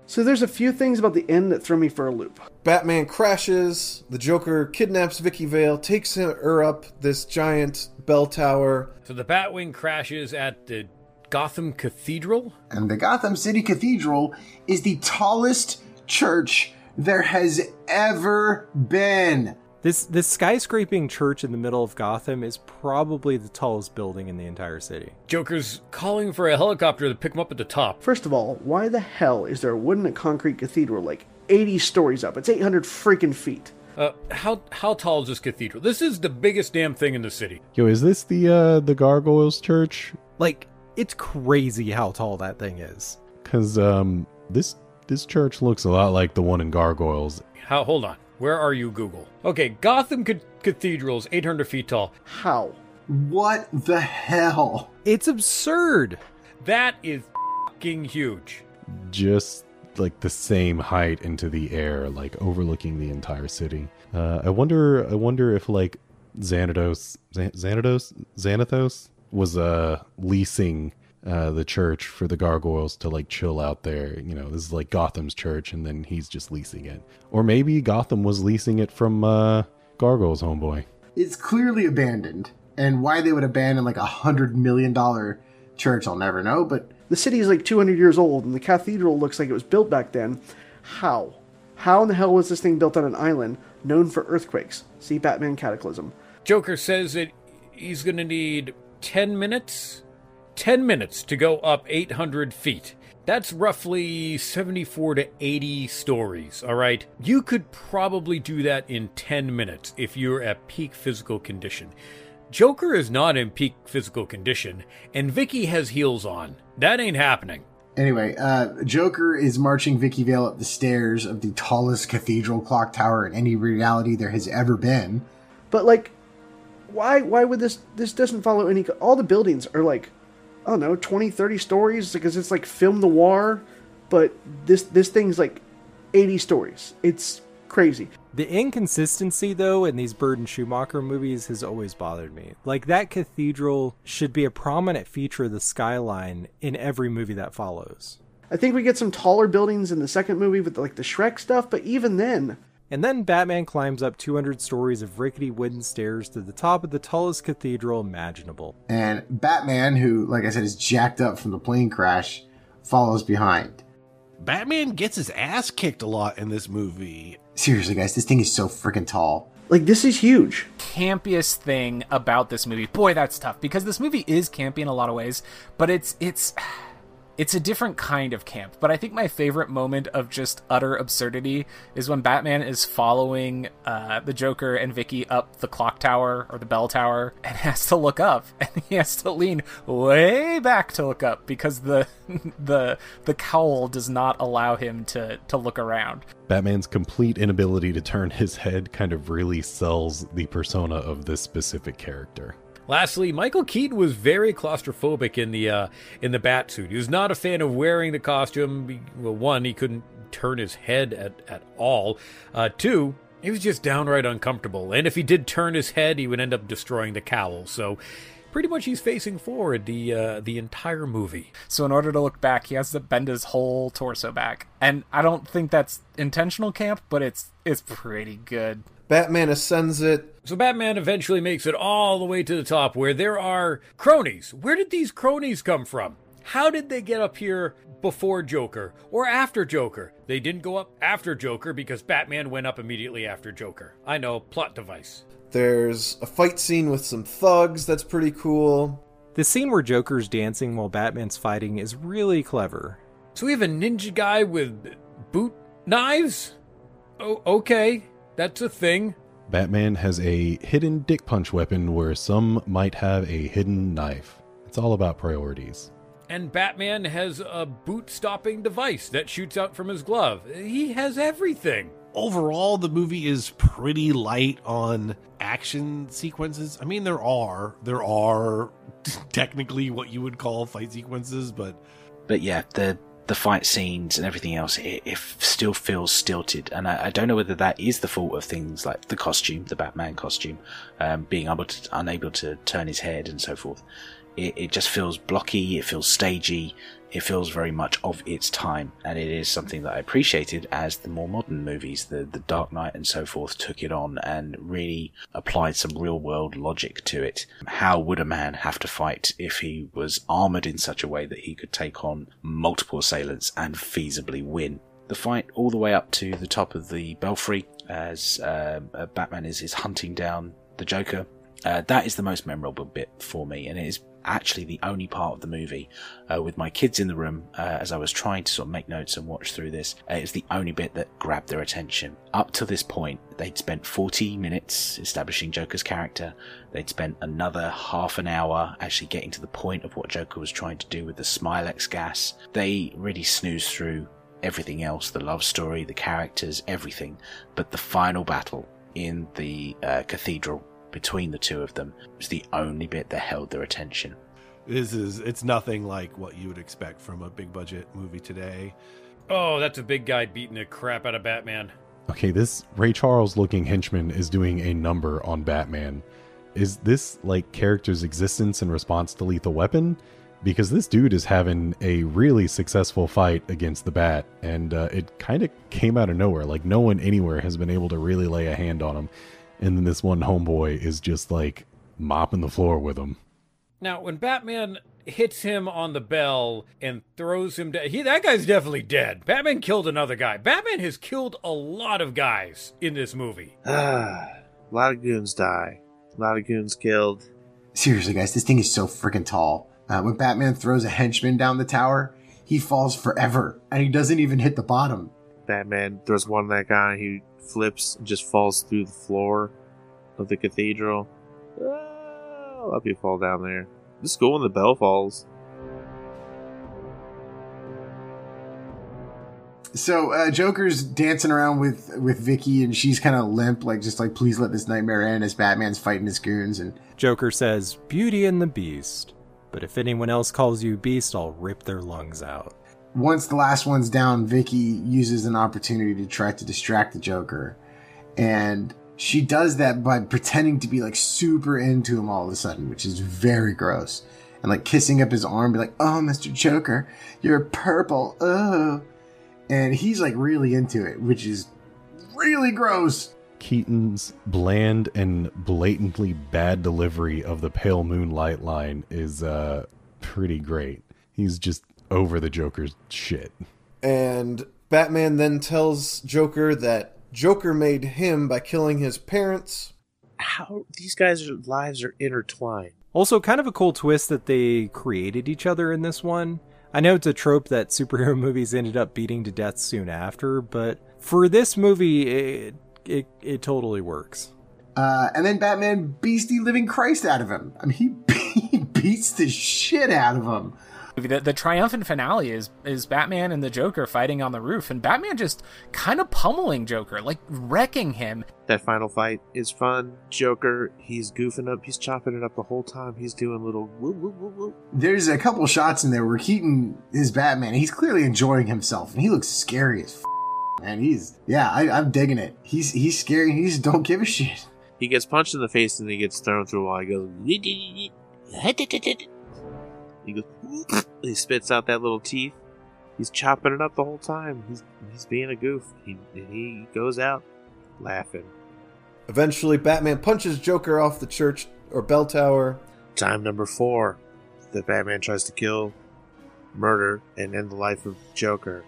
So there's a few things about the end that throw me for a loop. Batman crashes. The Joker kidnaps Vicki Vale, takes her up this giant bell tower. So the Batwing crashes at the Gotham Cathedral? And the Gotham City Cathedral is the tallest church there has ever been. This this skyscraping church in the middle of Gotham is probably the tallest building in the entire city. Joker's calling for a helicopter to pick him up at the top. First of all, why the hell is there a wooden and concrete cathedral like 80 stories up? It's 800 freaking feet. Uh, how how tall is this cathedral? This is the biggest damn thing in the city. Yo, is this the uh the Gargoyles Church? Like it's crazy how tall that thing is. Cause um this this church looks a lot like the one in Gargoyles. How? Hold on. Where are you, Google? Okay, Gotham Ca- Cathedral is 800 feet tall. How? What the hell? It's absurd. That is fucking huge. Just like the same height into the air, like overlooking the entire city. Uh, I wonder. I wonder if like Xanatos, Xan- Xanatos, Xanathos was uh leasing uh the church for the gargoyles to like chill out there. You know, this is like Gotham's church, and then he's just leasing it. Or maybe Gotham was leasing it from uh Gargoyles homeboy. It's clearly abandoned. And why they would abandon like a hundred million dollar church, I'll never know. But The city is like 200 years old, and the cathedral looks like it was built back then. How? How in the hell was this thing built on an island known for earthquakes? See Batman Cataclysm. Joker says that he's going to need 10 minutes? 10 minutes to go up 800 feet. That's roughly 74 to 80 stories, all right? You could probably do that in 10 minutes if you're at peak physical condition. Joker is not in peak physical condition, and Vicki has heels on. That ain't happening. Anyway, uh, Joker is marching Vicki Vale up the stairs of the tallest cathedral clock tower in any reality there has ever been. But like, why? Why would this? This doesn't follow any. All the buildings are like, I don't know, 20, 30 stories because it's like film noir. But this this thing's like 80 stories. It's crazy. The inconsistency, though, in these Burton and Schumacher movies has always bothered me. Like, that cathedral should be a prominent feature of the skyline in every movie that follows. I think we get some taller buildings in the second movie with like the Shreck stuff, but even then, And then Batman climbs up 200 stories of rickety wooden stairs to the top of the tallest cathedral imaginable. And Batman, who, like I said, is jacked up from the plane crash, follows behind. Batman gets his ass kicked a lot in this movie. Seriously, guys, this thing is so freaking tall. like this is huge. campiest thing about this movie. Boy, that's tough because this movie is campy in a lot of ways, but it's it's it's a different kind of camp. But I think my favorite moment of just utter absurdity is when Batman is following uh, the Joker and Vicki up the clock tower or the bell tower *laughs* and has to look up *laughs* and he has to lean way back to look up because the *laughs* the the cowl does not allow him to to look around. Batman's complete inability to turn his head kind of really sells the persona of this specific character. Lastly, Michael Keaton was very claustrophobic in the uh, in the bat suit. He was not a fan of wearing the costume. Well, one, he couldn't turn his head at at all. Uh, two, he was just downright uncomfortable. And if he did turn his head, he would end up destroying the cowl. So. Pretty much, he's facing forward the uh, the entire movie. So in order to look back, he has to bend his whole torso back, and I don't think that's intentional camp, but it's it's pretty good. Batman ascends it. So Batman eventually makes it all the way to the top where there are cronies. Where did these cronies come from? How did they get up here before Joker or after Joker? They didn't go up after Joker because Batman went up immediately after Joker. I know, plot device. There's a fight scene with some thugs that's pretty cool. The scene where Joker's dancing while Batman's fighting is really clever. So we have a ninja guy with boot knives? Oh, okay. That's a thing. Batman has a hidden dick punch weapon where some might have a hidden knife. It's all about priorities. And Batman has a boot stopping device that shoots out from his glove. He has everything. Overall, the movie is pretty light on action sequences. I mean, there are there are *laughs* technically what you would call fight sequences, but but yeah, the the fight scenes and everything else, it, it still feels stilted. And I, I, don't know whether that is the fault of things like the costume, the Batman costume, um, being able to, unable to turn his head and so forth. It, it just feels blocky, it feels stagey, it feels very much of its time. And it is something that I appreciated as the more modern movies, the, the Dark Knight and so forth, took it on and really applied some real world logic to it. How would a man have to fight if he was armored in such a way that he could take on multiple assailants and feasibly win? The fight all the way up to the top of the belfry as uh, Batman is, is hunting down the Joker. Uh, that is the most memorable bit for me, and it is actually the only part of the movie uh, with my kids in the room uh, as I was trying to sort of make notes and watch through this. Uh, the only bit that grabbed their attention. Up to this point, they'd spent 40 minutes establishing Joker's character. They'd spent another half an hour actually getting to the point of what Joker was trying to do with the Smilex gas. They really snoozed through everything else the love story, the characters, everything. But the final battle in the uh, cathedral between the two of them was the only bit that held their attention. This is it's nothing like what you would expect from a big budget movie today. Oh, that's a big guy beating the crap out of Batman. Okay, this Ray Charles looking henchman is doing a number on Batman. Is this like character's existence in response to Lethal Weapon? Because this dude is having a really successful fight against the Bat, and uh, it kind of came out of nowhere. Like, no one anywhere has been able to really lay a hand on him and then this one homeboy is just like mopping the floor with him. Now, when Batman hits him on the bell and throws him down, he that guy's definitely dead. Batman killed another guy. Batman has killed a lot of guys in this movie. Ah, *sighs* a lot of goons die. A lot of goons killed. Seriously, guys, this thing is so freaking tall. Uh, when Batman throws a henchman down the tower, he falls forever, and he doesn't even hit the bottom. Batman throws one of that guy, he flips and just falls through the floor of the cathedral. A lot of people fall down there. Just go when the bell falls. So uh, Joker's dancing around with with Vicki, and she's kind of limp, like just like please let this nightmare end. As Batman's fighting his goons, and Joker says, "Beauty and the Beast." But if anyone else calls you Beast, I'll rip their lungs out once the last one's down, Vicki uses an opportunity to try to distract the Joker. And she does that by pretending to be like super into him all of a sudden, which is very gross. And like kissing up his arm, be like, oh, Mr. Joker, you're purple. Oh. And he's like really into it, which is really gross. Keaton's bland and blatantly bad delivery of the pale moonlight line is uh pretty great. He's just over the Joker's shit. And Batman then tells Joker that Joker made him by killing his parents. How these guys' lives are intertwined. Also, kind of a cool twist that they created each other in this one. I know it's a trope that superhero *laughs* movies ended up beating to death soon after, but for this movie, it it, it totally works. Uh, and then Batman beats the living Christ out of him. I mean, he, *laughs* he beats the shit out of him. The, the triumphant finale is is Batman and the Joker fighting on the roof, and Batman just kind of pummeling Joker, like wrecking him. That final fight is fun. Joker, he's goofing up, he's chopping it up the whole time. He's doing little woo woo woo woo. There's a couple shots in there where Keaton is Batman. He's clearly enjoying himself, and he looks scary as f- man. He's yeah, I, I'm digging it. He's he's scary. He just don't give a shit. He gets punched in the face and he gets thrown through a wall. He goes. *laughs* He goes. He spits out that little teeth. He's chopping it up the whole time. He's he's being a goof. He he goes out laughing. Eventually, Batman punches Joker off the church or bell tower. Time number four. The Batman tries to kill, murder, and end the life of Joker.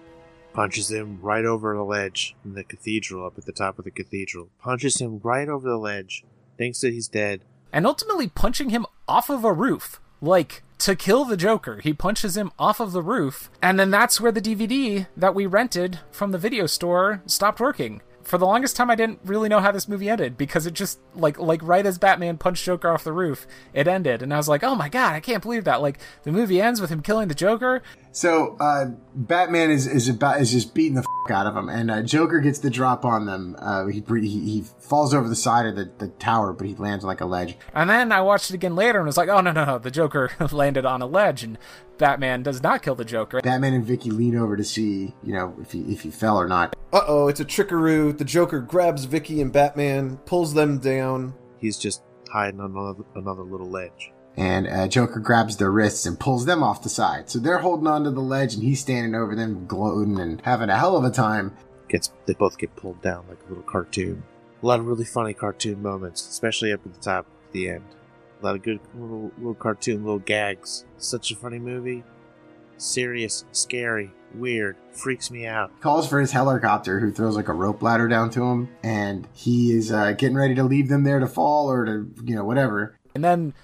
Punches him right over the ledge in the cathedral, up at the top of the cathedral. Punches him right over the ledge. Thinks that he's dead. And ultimately punching him off of a roof. Like, to kill the Joker, he punches him off of the roof. And then that's where the DVD that we rented from the video store stopped working. For the longest time, I didn't really know how this movie ended because it just like like right as Batman punched Joker off the roof, it ended, and I was like, "Oh my god, I can't believe that!" Like the movie ends with him killing the Joker. So uh, Batman is is about is just beating the f- out of him, and uh, Joker gets the drop on them. Uh, he, he he falls over the side of the, the tower, but he lands on like a ledge. And then I watched it again later and was like, "Oh no no no, the Joker *laughs* landed on a ledge, and Batman does not kill the Joker." Batman and Vicki lean over to see, you know, if he if he fell or not. Uh oh, it's a trickaroo. The Joker grabs Vicki and Batman, pulls them down. He's just hiding on another, another little ledge. And uh, Joker grabs their wrists and pulls them off the side. So they're holding onto the ledge, and he's standing over them, gloating and having a hell of a time. Gets they both get pulled down like a little cartoon. A lot of really funny cartoon moments, especially up at the top, at the end. A lot of good little little cartoon, little gags. Such a funny movie. Serious, scary, weird, freaks me out. Calls for his helicopter, who throws like a rope ladder down to him, and he is uh, getting ready to leave them there to fall or to, you know, whatever. And then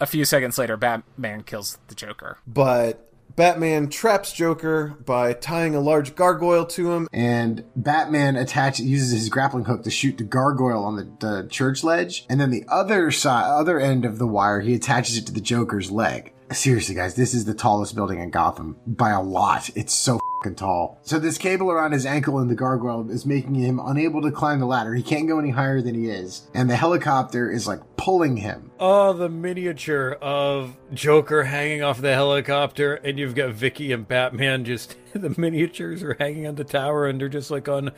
a few seconds later, Batman kills the Joker. But Batman traps Joker by tying a large gargoyle to him. And Batman attaches uses his grappling hook to shoot the gargoyle on the, the church ledge, and then the other side, other end of the wire, he attaches it to the Joker's leg. Seriously, guys, this is the tallest building in Gotham by a lot. It's so fucking tall. So this cable around his ankle in the gargoyle is making him unable to climb the ladder. He can't go any higher than he is, and the helicopter is like pulling him. Oh, the miniature of Joker hanging off the helicopter, and you've got Vicki and Batman just *laughs* the miniatures are hanging on the tower, and they're just like on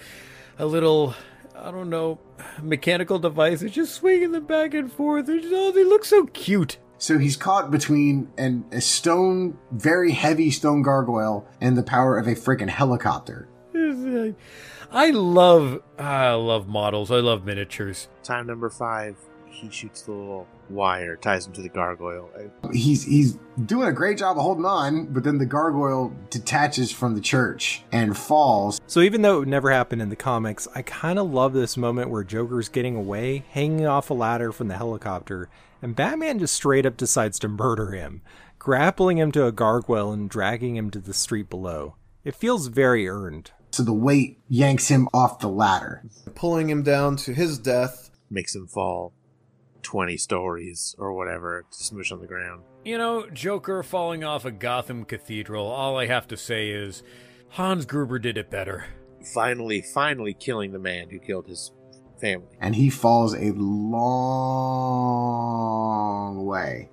a little. I don't know, mechanical device. It's just swinging them back and forth. Just, oh, they look so cute. So he's caught between an, a stone, very heavy stone gargoyle and the power of a freaking helicopter. I love, I love models. I love miniatures. Time number five. He shoots the little wire, ties him to the gargoyle. He's he's doing a great job of holding on, but then the gargoyle detaches from the church and falls. So even though it never happened in the comics, I kind of love this moment where Joker's getting away, hanging off a ladder from the helicopter, and Batman just straight up decides to murder him, grappling him to a gargoyle and dragging him to the street below. It feels very earned. So the weight yanks him off the ladder, pulling him down to his death. Makes him fall 20 stories or whatever to smoosh on the ground. You know, Joker falling off a Gotham cathedral, all I have to say is Hans Gruber did it better. Finally, finally killing the man who killed his family. And he falls a long way,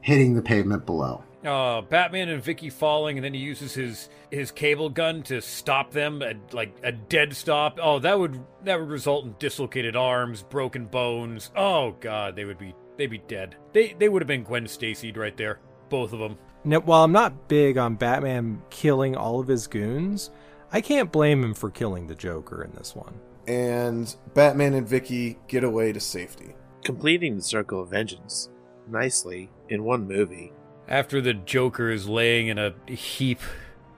hitting the pavement below. Uh, Batman and Vicki falling, and then he uses his his cable gun to stop them, at, like a dead stop. Oh, that would that would result in dislocated arms, broken bones. Oh God, they would be they'd be dead. They they would have been Gwen Stacy'd right there, both of them. Now, while I'm not big on Batman killing all of his goons, I can't blame him for killing the Joker in this one. And Batman and Vicki get away to safety, completing the circle of vengeance nicely in one movie after the Joker is laying in a heap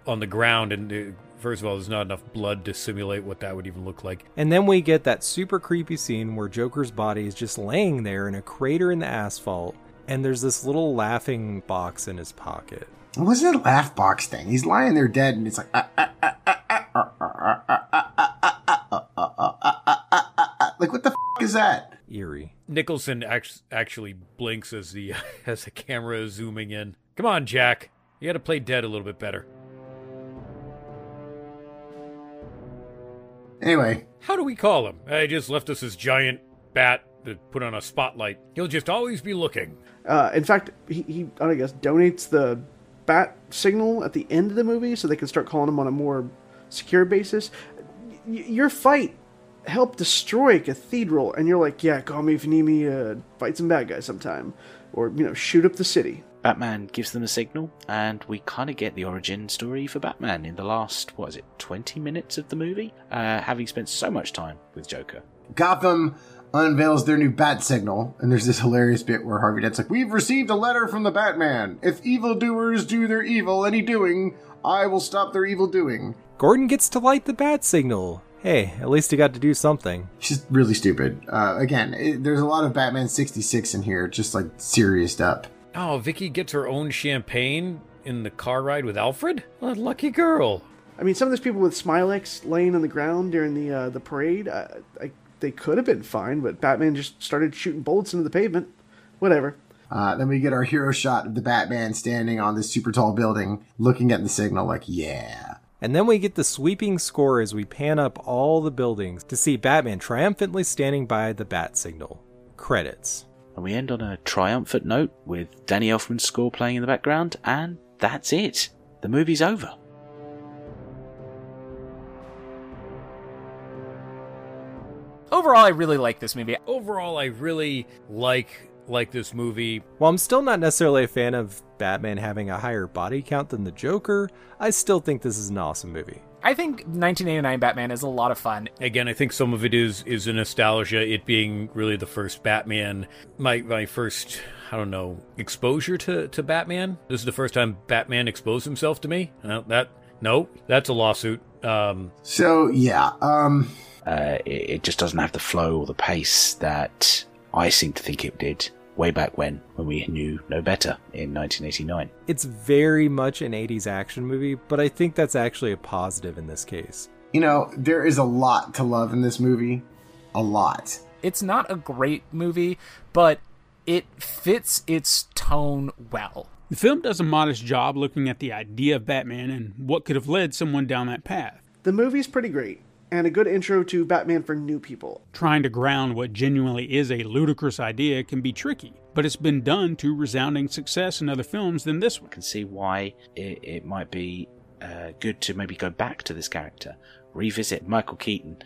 on the ground, and uh, first of all, there's not enough blood to simulate what that would even look like. And then we get that super creepy scene where Joker's body is just laying there in a crater in the asphalt, and there's this little laughing box in his pocket. What's that laugh box thing? He's lying there dead, and it's like, uh, uh, uh, uh, like what the f- is that? Eerie. Nicholson act- actually blinks as the *laughs* as the camera is zooming in. Come on, Jack. You got to play dead a little bit better. Anyway, how do we call him? He just left us this giant bat to put on a spotlight. He'll just always be looking. in fact, he, he I guess donates the bat signal at the end of the movie so they can start calling him on a more secure basis. Y- your fight helped destroy a cathedral, and you're like, yeah, call me if you need me to fight some bad guys sometime. Or, you know, shoot up the city. Batman gives them a signal, and we kind of get the origin story for Batman in the last, what is it, 20 minutes of the movie? Uh, having spent so much time with Joker. Gotham unveils their new bat signal, and there's this hilarious bit where Harvey Dent's like, We've received a letter from the Batman. If evildoers do their evil, any doing, I will stop their evil doing. Gordon gets to light the bat signal. Hey, at least he got to do something. She's really stupid. Uh, again, it, there's a lot of Batman 66 in here, just like serious up. Oh, Vicki gets her own champagne in the car ride with Alfred? What a lucky girl. I mean, some of those people with Smilex laying on the ground during the uh, the parade, uh, I, they could have been fine, but Batman just started shooting bullets into the pavement. Whatever. Uh, then we get our hero shot of the Batman standing on this super tall building, looking at the signal, like, yeah. And then we get the sweeping score as we pan up all the buildings to see Batman triumphantly standing by the bat signal. Credits. And we end on a triumphant note with Danny Elfman's score playing in the background, and that's it. The movie's over. Overall, I really like this movie. Overall, I really like like this movie. While I'm still not necessarily a fan of Batman having a higher body count than the Joker, I still think this is an awesome movie. I think 1989 Batman is a lot of fun. Again, I think some of it is is a nostalgia. It being really the first Batman, my my first I don't know exposure to to Batman. This is the first time Batman exposed himself to me. Uh, that no, that's a lawsuit. Um, So, yeah. Um, Uh, it, it just doesn't have the flow or the pace that I seem to think it did way back when, when we knew no better in 1989. It's very much an 80s action movie, but I think that's actually a positive in this case. you know, there is a lot to love in this movie. A lot. It's not a great movie, but it fits its tone well. The film does a modest job looking at the idea of Batman and what could have led someone down that path. The movie's pretty great, and a good intro to Batman for new people. Trying to ground what genuinely is a ludicrous idea can be tricky, but it's been done to resounding success in other films than this one. I can see why it, it might be uh, good to maybe go back to this character, revisit Michael Keaton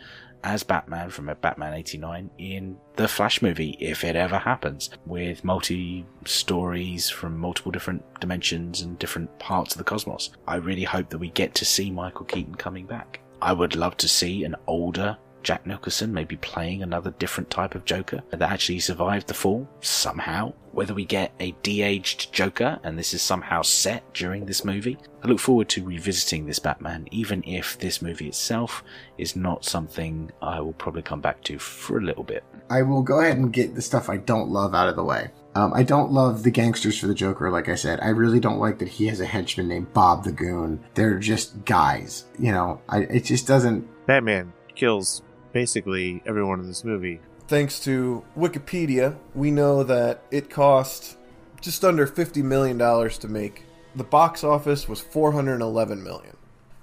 as Batman from a Batman 89 in the Flash movie, if it ever happens, with multi stories from multiple different dimensions and different parts of the cosmos. I really hope that we get to see Michael Keaton coming back. I would love to see an older Jack Nicholson maybe playing another different type of Joker that actually survived the fall somehow. Whether we get a de-aged Joker and this is somehow set during this movie, I look forward to revisiting this Batman, even if this movie itself is not something I will probably come back to for a little bit. I will go ahead and get the stuff I don't love out of the way. Um, I don't love the gangsters for the Joker, like I said. I really don't like that he has a henchman named Bob the Goon. They're just guys, you know. I it just doesn't. Batman kills basically everyone in this movie. Thanks to Wikipedia, we know that it cost just under $50 million to make. The box office was 411 million.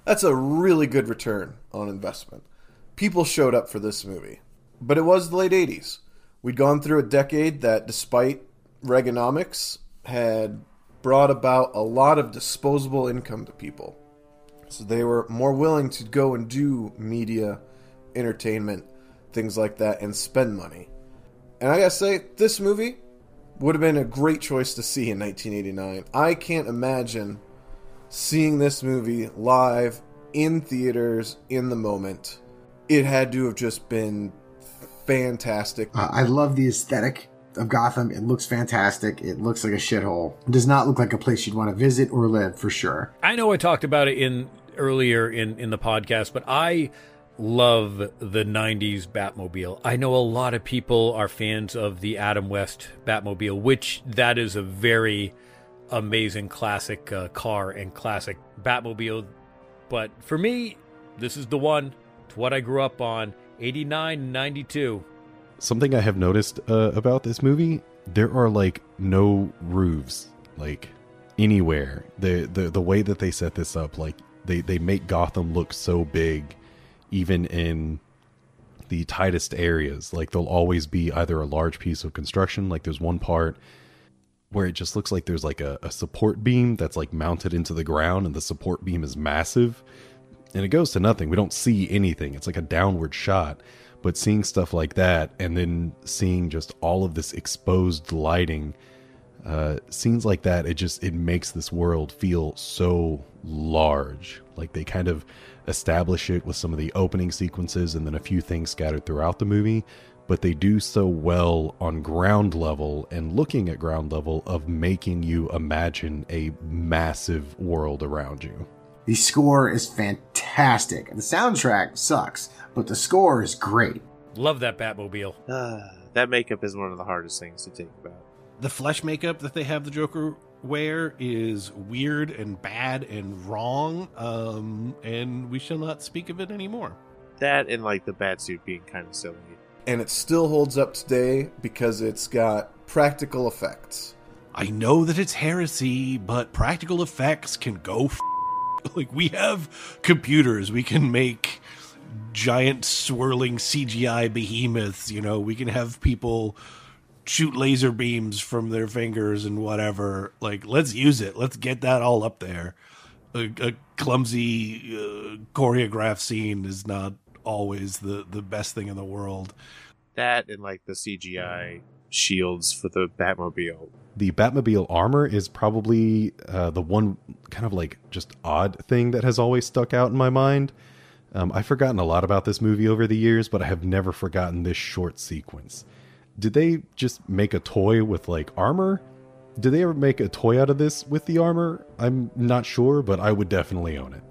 That's a really good return on investment. People showed up for this movie. But it was the late 80s. We'd gone through a decade that, despite Reaganomics, had brought about a lot of disposable income to people. So they were more willing to go and do media, entertainment, things like that, and spend money. And I gotta say, this movie would have been a great choice to see in 1989. I can't imagine seeing this movie live in theaters in the moment. It had to have just been fantastic. Uh, I love the aesthetic of Gotham. It looks fantastic. It looks like a shithole. It does not look like a place you'd want to visit or live for sure. I know I talked about it in earlier in in the podcast, but I love the 90s Batmobile. I know a lot of people are fans of the Adam West Batmobile, which that is a very amazing classic uh, car and classic Batmobile. But for me, this is the one. It's what I grew up on. 89, 92. Something I have noticed uh, about this movie: there are like no roofs, like anywhere. The the the way that they set this up, like they they make Gotham look so big, even in the tightest areas. Like there'll always be either a large piece of construction, like there's one part where it just looks like there's like a, a support beam that's like mounted into the ground, and the support beam is massive, and it goes to nothing. We don't see anything. It's like a downward shot. But seeing stuff like that, and then seeing just all of this exposed lighting, uh, scenes like that, it just it makes this world feel so large. Like they kind of establish it with some of the opening sequences, and then a few things scattered throughout the movie. But they do so well on ground level and looking at ground level of making you imagine a massive world around you. The score is fantastic. The soundtrack sucks, but the score is great. Love that Batmobile. Uh, that makeup is one of the hardest things to think about. The flesh makeup that they have the Joker wear is weird and bad and wrong, um, and we shall not speak of it anymore. That and like the bat suit being kind of silly. And it still holds up today because it's got practical effects. I know that it's heresy, but practical effects can go f- *laughs* like we have computers. We can make giant swirling CGI behemoths, you know, we can have people shoot laser beams from their fingers and whatever. Like let's use it. Let's get that all up there. A, a clumsy uh, choreographed scene is not always the the best thing in the world. That and like the CGI shields for the Batmobile. The Batmobile armor is probably uh, the one kind of like just odd thing that has always stuck out in my mind. Um, I've forgotten a lot about this movie over the years, but I have never forgotten this short sequence. Did they just make a toy with like armor? Did they ever make a toy out of this with the armor? I'm not sure, but I would definitely own it.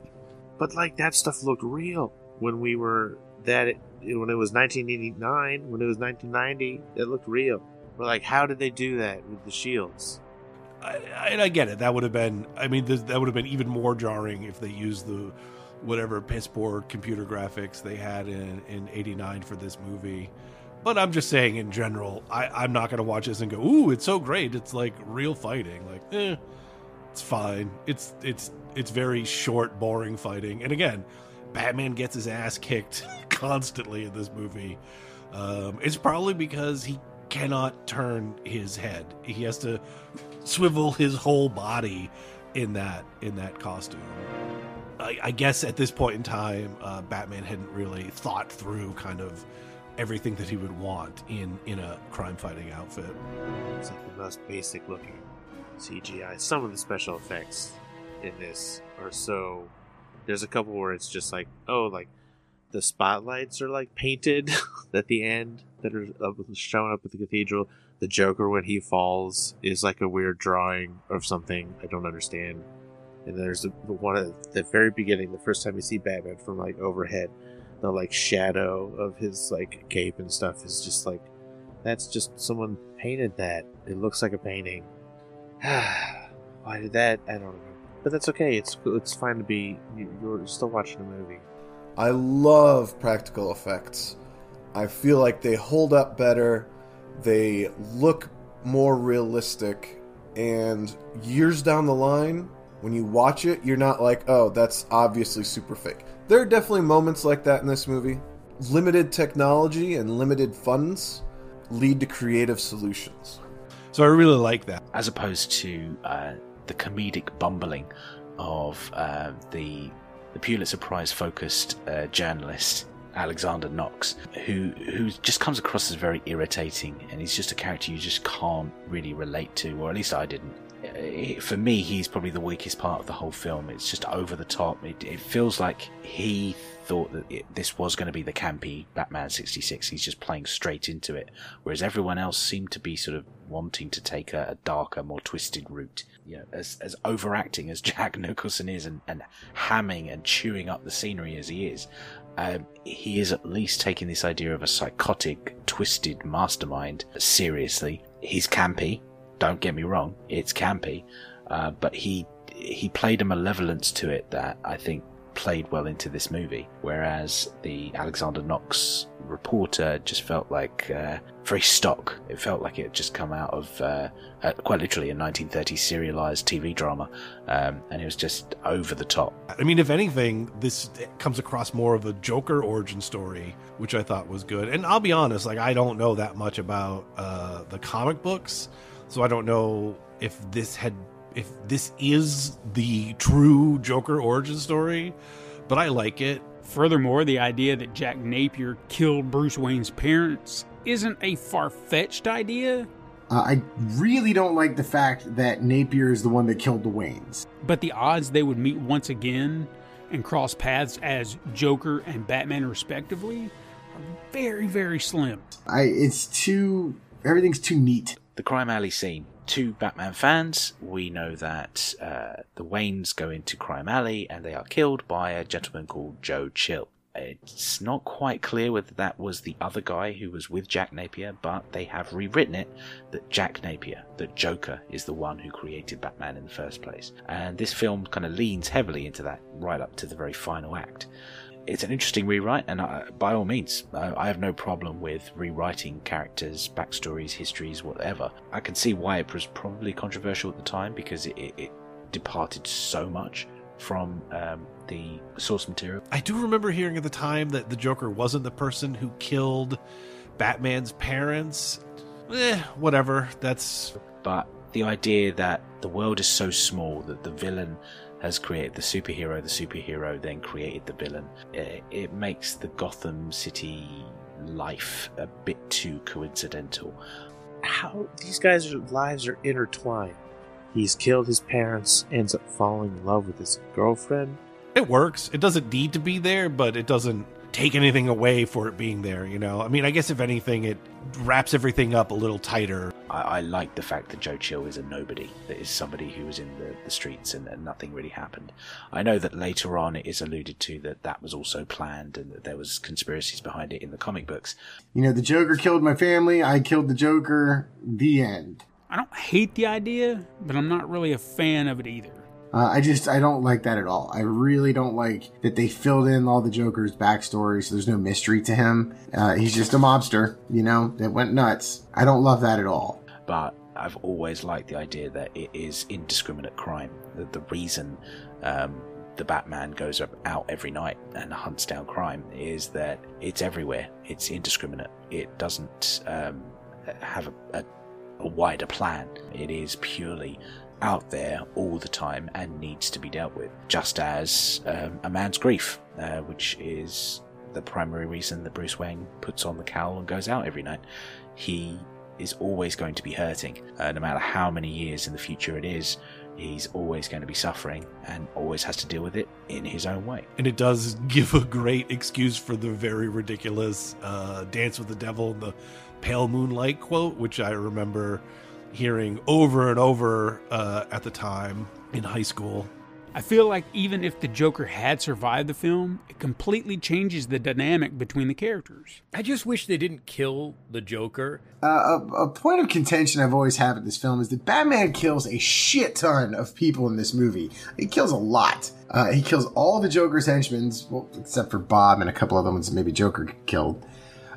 But like that stuff looked real when we were that when it was 1989, when it was 1990, it looked real. We're like, how did they do that with the shields? I, I, I get it. That would have been. I mean, th- that would have been even more jarring if they used the whatever piss poor computer graphics they had in in '89 for this movie. But I'm just saying, in general, I, I'm not going to watch this and go, "Ooh, it's so great!" It's like real fighting. Like, eh, it's fine. It's it's it's very short, boring fighting. And again, Batman gets his ass kicked *laughs* constantly in this movie. Um, it's probably because he cannot turn his head. He has to swivel his whole body in that in that costume. I, I guess at this point in time, uh, Batman hadn't really thought through kind of everything that he would want in in a crime fighting outfit. It's like the most basic looking CGI. Some of the special effects in this are so. There's a couple where it's just like, oh, like the spotlights are like painted *laughs* at the end that are uh, showing up at the cathedral. The Joker when he falls is like a weird drawing of something I don't understand. And there's the, the one at the very beginning, the first time you see Batman from like overhead, the like shadow of his like cape and stuff is just like that's just someone painted that. It looks like a painting. *sighs* Why did that? I don't know. But that's okay. It's it's fine to be. You're still watching a movie. I love practical effects. I feel like they hold up better. They look more realistic. And years down the line, when you watch it, you're not like, oh, that's obviously super fake. There are definitely moments like that in this movie. Limited technology and limited funds lead to creative solutions. So I really like that. As opposed to uh, the comedic bumbling of uh, the the Pulitzer Prize focused uh, journalist Alexander Knox, who who just comes across as very irritating, and he's just a character you just can't really relate to, or at least I didn't. For me, he's probably the weakest part of the whole film. It's just over the top. It, it feels like he thought that it, this was going to be the campy Batman 66. He's just playing straight into it, whereas everyone else seemed to be sort of wanting to take a, a darker, more twisted route. You know, as as overacting as *laughs* Jack Nicholson is, and, and hamming and chewing up the scenery as he is, um, he is at least taking this idea of a psychotic, twisted mastermind seriously. He's campy. Don't get me wrong, it's campy. uh, but he he played a malevolence to it that I think played well into this movie. Whereas the Alexander Knox reporter just felt like uh, very stock. It felt like it had just come out of uh, uh, quite literally a 1930s serialized TV drama, um, and it was just over the top. I mean, if anything, this comes across more of a Joker origin story, which I thought was good. And I'll be honest, like I don't know that much about uh, the comic books, so I don't know if this had if this is the true Joker origin story, but I like it. Furthermore, the idea that Jack Napier killed Bruce Wayne's parents isn't a far fetched idea. Uh, I really don't like the fact that Napier is the one that killed the Waynes. But the odds they would meet once again and cross paths as Joker and Batman, respectively, are very, very slim. I it's too everything's too neat. The crime alley scene to Batman fans, we know that uh, the Waynes go into Crime Alley and they are killed by a gentleman called Joe Chill. It's not quite clear whether that was the other guy who was with Jack Napier, but they have rewritten it that Jack Napier, that Joker, is the one who created Batman in the first place. And this film kind of leans heavily into that right up to the very final act it's an interesting rewrite, and uh, by all means, uh, I have no problem with rewriting characters, backstories, histories, whatever. I can see why it was probably controversial at the time because it, it, it departed so much from um, the source material. I do remember hearing at the time that the Joker wasn't the person who killed Batman's parents. Eh, whatever. That's. But the idea that the world is so small that the villain has created the superhero, the superhero then created the villain. It, it makes the Gotham City life a bit too coincidental. How these guys' lives are intertwined. He's killed his parents, ends up falling in love with his girlfriend. It works. It doesn't need to be there, but it doesn't take anything away for it being there, you know? I mean, I guess if anything, it wraps everything up a little tighter. I, I like the fact that Joe Chill is a nobody, that is somebody who was in the, the streets and, and, nothing really happened. I know that later on it is alluded to that that was also planned and that there was conspiracies behind it in the comic books. You know, the Joker killed my family, I killed the Joker, the end. I don't hate the idea, but I'm not really a fan of it either. Uh, I just I don't like that at all. I really don't like that they filled in all the Joker's backstory, so there's no mystery to him. Uh, he's just a mobster, you know, that went nuts. I don't love that at all. But I've always liked the idea that it is indiscriminate crime. That the reason um, the Batman goes out every night and hunts down crime is that it's everywhere. It's indiscriminate. It doesn't um, have a, a, a wider plan. It is purely out there all the time and needs to be dealt with, just as um, a man's grief, uh, which is the primary reason that Bruce Wayne puts on the cowl and goes out every night. He is always going to be hurting, uh, no matter how many years in the future it is. He's always going to be suffering and always has to deal with it in his own way. And it does *laughs* give a great excuse for the very ridiculous uh, Dance with the Devil and the Pale Moonlight quote, which I remember hearing over and over uh, at the time in high school. I feel like even if the Joker had survived the film, it completely changes the dynamic between the characters. I just wish they didn't kill the Joker. Uh, a, a, point of contention I've always had with this film is that Batman kills a shit ton of people in this movie. He kills a lot. Uh, he kills all the Joker's henchmen, well, except for Bob and a couple other ones that maybe Joker killed.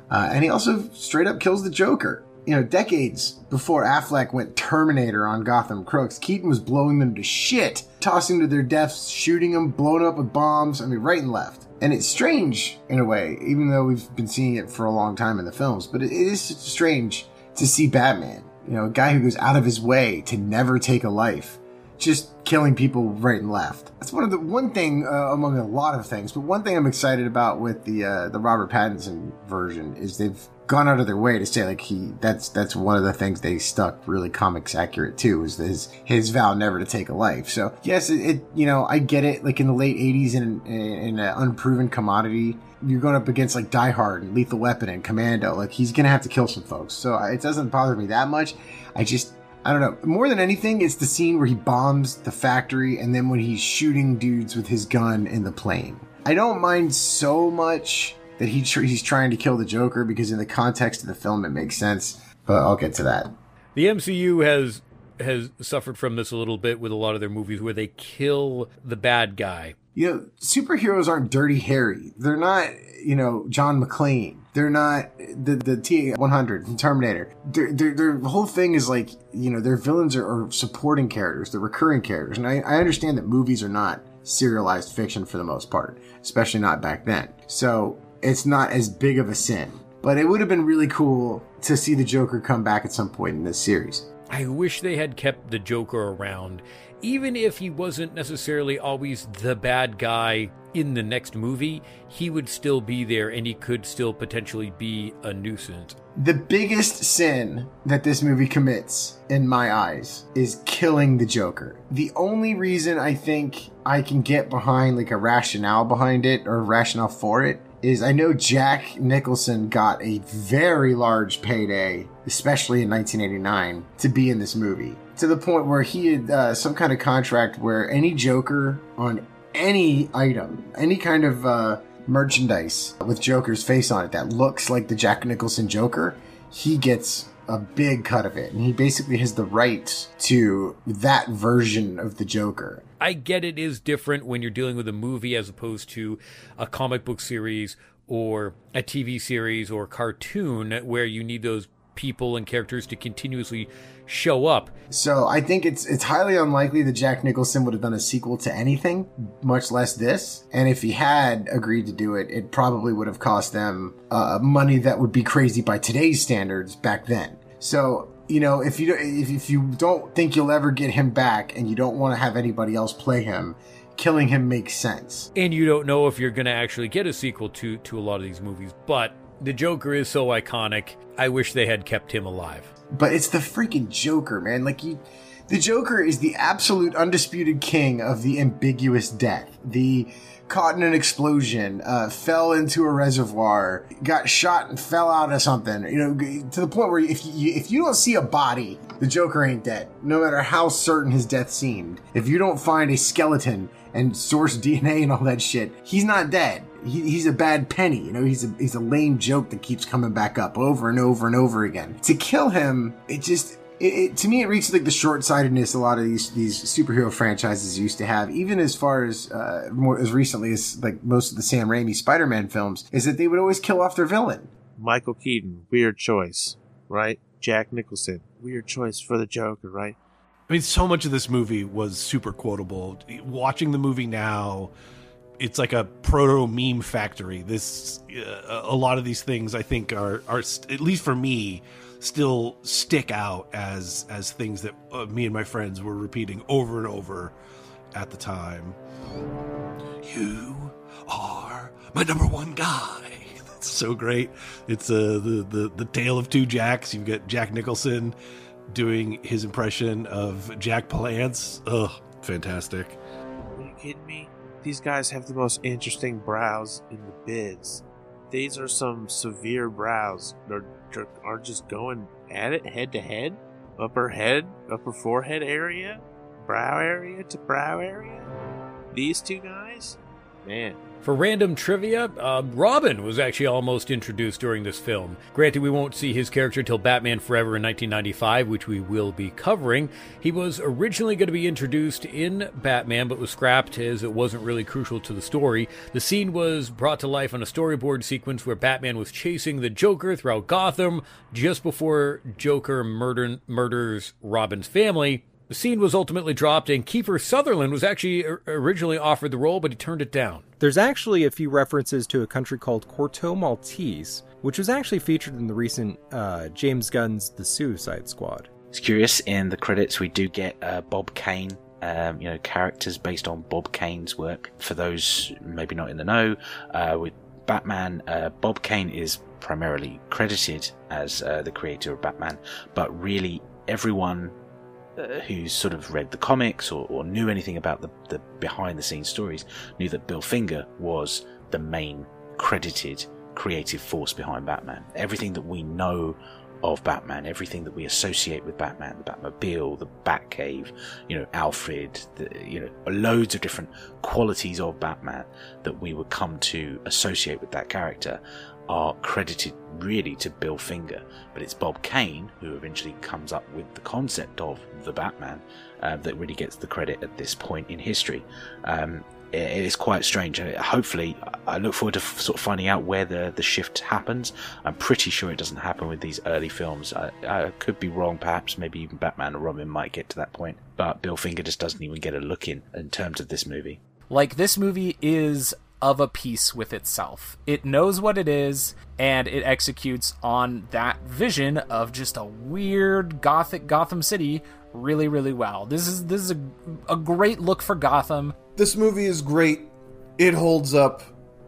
Uh, and he also straight up kills the Joker you know, decades before Affleck went Terminator on Gotham Crooks, Keaton was blowing them to shit, tossing to their deaths, shooting them, blowing up with bombs, I mean, right and left. And it's strange in a way, even though we've been seeing it for a long time in the films, but it is strange to see Batman, you know, a guy who goes out of his way to never take a life, just killing people right and left. That's one of the one thing uh, among a lot of things, but one thing I'm excited about with the uh, the Robert Pattinson version is they've gone out of their way to say like he that's that's one of the things they stuck really comics accurate too is his his vow never to take a life. So yes, it, it you know I get it. Like in the late '80s in in an unproven commodity, you're going up against like Die Hard and Lethal Weapon and Commando. Like he's gonna have to kill some folks. So it doesn't bother me that much. I just I don't know. More than anything, it's the scene where he bombs the factory and then when he's shooting dudes with his gun in the plane. I don't mind so much that he tr- he's trying to kill the Joker because in the context of the film it makes sense. But I'll get to that. The MCU has has suffered from this a little bit with a lot of their movies where they kill the bad guy. You know, superheroes aren't Dirty Harry. They're not, you know, John McClane. They're not the the T one hundred from Terminator. Their, their their whole thing is like, you know, their villains are, are supporting characters. They're recurring characters, and I, I understand that movies are not serialized fiction for the most part, especially not back then. So it's not as big of a sin. But it would have been really cool to see the Joker come back at some point in this series. I wish they had kept the Joker around, even if he wasn't necessarily always the bad guy in the next movie, he would still be there and he could still potentially be a nuisance. The biggest sin that this movie commits, in my eyes, is killing the Joker. The only reason I think I can get behind like a rationale behind it or rationale for it is I know Jack Nicholson got a very large payday, especially in 1989, to be in this movie. To the point where he had uh, some kind of contract where any Joker on any item, any kind of uh, merchandise with Joker's face on it that looks like the Jack Nicholson Joker, he gets a big cut of it. And he basically has the right to that version of the Joker. I get it is different when you're dealing with a movie as opposed to a comic book series or a TV series or cartoon where you need those people and characters to continuously show up. So I think it's it's highly unlikely that Jack Nicholson would have done a sequel to anything, much less this. And if he had agreed to do it, it probably would have cost them uh, money that would be crazy by today's standards back then. So you know, if you if, if you don't think you'll ever get him back, and you don't want to have anybody else play him, killing him makes sense. And you don't know if you're going to actually get a sequel to to a lot of these movies, but the Joker is so iconic. I wish they had kept him alive. But it's the freaking Joker, man. Like you the Joker is the absolute undisputed king of the ambiguous death. The caught in an explosion, uh, fell into a reservoir, got shot and fell out of something. You know, to the point where if you if you don't see a body, the Joker ain't dead. No matter how certain his death seemed. If you don't find a skeleton and source *laughs* DNA and all that shit, he's not dead. He, he's a bad penny. You know, he's a he's a lame joke that keeps coming back up over and over and over again. To kill him, it just it, it, to me, it reaches like the short sightedness a lot of these these superhero franchises used to have, even as far as uh, more as recently as like most of the Sam Raimi Spider Man films, is that they would always kill off their villain. Michael Keaton, weird choice, right? Jack Nicholson, weird choice for the Joker, right? I mean, so much of this movie was super quotable. Watching the movie now, it's like a proto meme factory. This, uh, a lot of these things, I think, are are at least for me, still stick out as as things that uh, me and my friends were repeating over and over at the time. You are my number one guy. That's so great. It's uh, the the the tale of two Jacks. You've got Jack Nicholson doing his impression of Jack Palance. Ugh, fantastic. Are you kidding me? These guys have the most interesting brows in the biz. These are some severe brows. They're are just going at it head to head, upper head, upper forehead area, brow area to brow area. These two guys, man. For random trivia, uh, Robin was actually almost introduced during this film. Granted, we won't see his character till Batman Forever in 1995, which we will be covering. He was originally going to be introduced in Batman, but was scrapped as it wasn't really crucial to the story. The scene was brought to life on a storyboard sequence where Batman was chasing the Joker throughout Gotham just before Joker murder- murders Robin's family. The scene was ultimately dropped, and Kiefer Sutherland was actually originally offered the role, but he turned it down. There's actually a few references to a country called Corto Maltese, which was actually featured in the recent uh, James Gunn's The Suicide Squad. It's curious, in the credits, we do get uh, Bob Kane. Um, you know, characters based on Bob Kane's work. For those maybe not in the know, uh, with Batman, uh, Bob Kane is primarily credited as uh, the creator of Batman, but really everyone uh, who sort of read the comics or, or knew anything about the, the behind the scenes stories knew that Bill Finger was the main credited creative force behind Batman. Everything that we know of Batman, everything that we associate with Batman, the Batmobile, the Batcave, you know, Alfred, the, you know, loads of different qualities of Batman that we would come to associate with that character are credited really to Bill Finger, but it's Bob Kane who eventually comes up with the concept of the Batman uh, that really gets the credit at this point in history. Um, it is quite strange. Hopefully, I look forward to f- sort of finding out where the, the shift happens. I'm pretty sure it doesn't happen with these early films. I, I could be wrong, perhaps. Maybe even Batman or Robin might get to that point. But Bill Finger just doesn't even get a look in in terms of this movie. Like this movie is of a piece with itself. It knows what it is and it executes on that vision of just a weird gothic Gotham City really really well. This is this is a, a great look for Gotham. This movie is great. It holds up.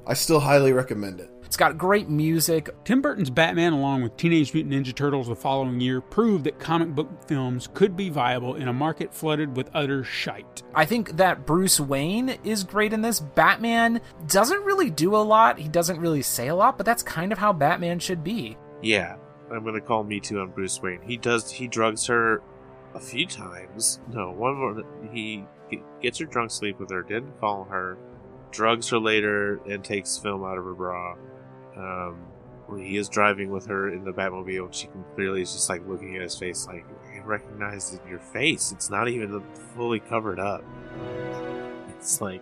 I still highly recommend it. It's got great music. Tim Burton's Batman, along with Teenage Mutant Ninja Turtles the following year, proved that comic book films could be viable in a market flooded with utter shite. I think that Bruce Wayne is great in this. Batman doesn't really do a lot. He doesn't really say a lot, but that's kind of how Batman should be. Yeah, I'm gonna call me too on Bruce Wayne. He does. He drugs her a few times. No, one more. He gets her drunk, sleep with her, didn't follow her, drugs her later, and takes film out of her bra. Um, when he is driving with her in the Batmobile, she can clearly is just like looking at his face, like I recognize your face. It's not even fully covered up. It's like,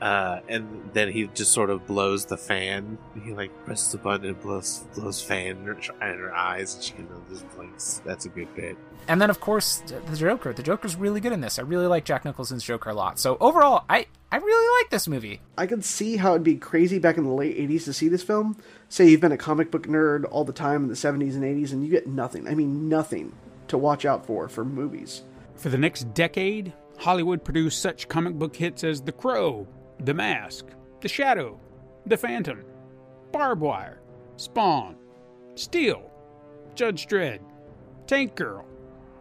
uh, and then he just sort of blows the fan. He like presses the button and blows blows fan in her, in her eyes, and she kind of just blinks. That's a good bit. And then of course the Joker. The Joker's really good in this. I really like Jack Nicholson's Joker a lot. So overall, I I really like this movie. I can see how it'd be crazy back in the late 80s to see this film. Say you've been a comic book nerd all the time in the 70s and 80s, and you get nothing. I mean, nothing to watch out for for movies. For the next decade, Hollywood produced such comic book hits as The Crow, The Mask, The Shadow, The Phantom, Barbed Wire, Spawn, Steel, Judge Dredd, Tank Girl,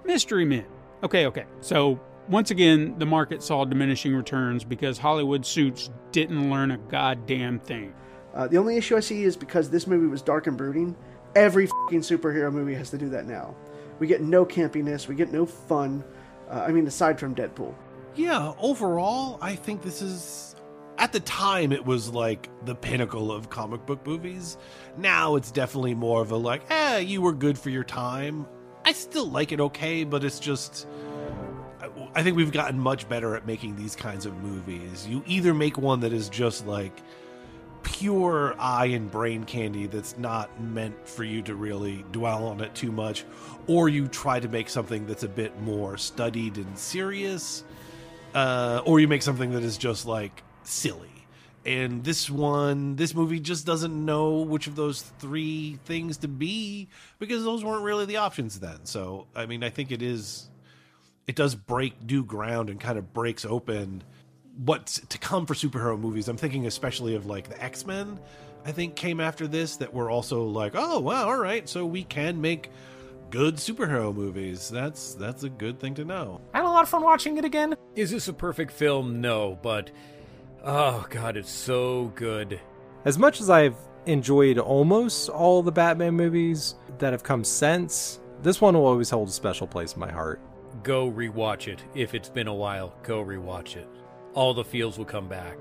Mystery Men. Okay, okay. So once again, the market saw diminishing returns because Hollywood suits didn't learn a goddamn thing. Uh, the only issue I see is because this movie was dark and brooding. Every fucking superhero movie has to do that now. We get no campiness. We get no fun. Uh, I mean, aside from Deadpool. Yeah, overall, I think this is. At the time, it was like the pinnacle of comic book movies. Now it's definitely more of a like, eh, you were good for your time. I still like it okay, but it's just. I think we've gotten much better at making these kinds of movies. You either make one that is just like pure eye and brain candy that's not meant for you to really dwell on it too much, or you try to make something that's a bit more studied and serious, uh, or you make something that is just like silly. And this one, this movie just doesn't know which of those three things to be because those weren't really the options then. So, I mean, I think it is, it does break new ground and kind of breaks open what's to come for superhero movies. I'm thinking especially of like the X Men. I think came after this that were also like, oh wow, all right, so we can make good superhero movies. That's that's a good thing to know. I had a lot of fun watching it again. Is this a perfect film? No, but oh god, it's so good. As much as I've enjoyed almost all the Batman movies that have come since, this one will always hold a special place in my heart. Go rewatch it. If it's been a while, go rewatch it. All the feels will come back,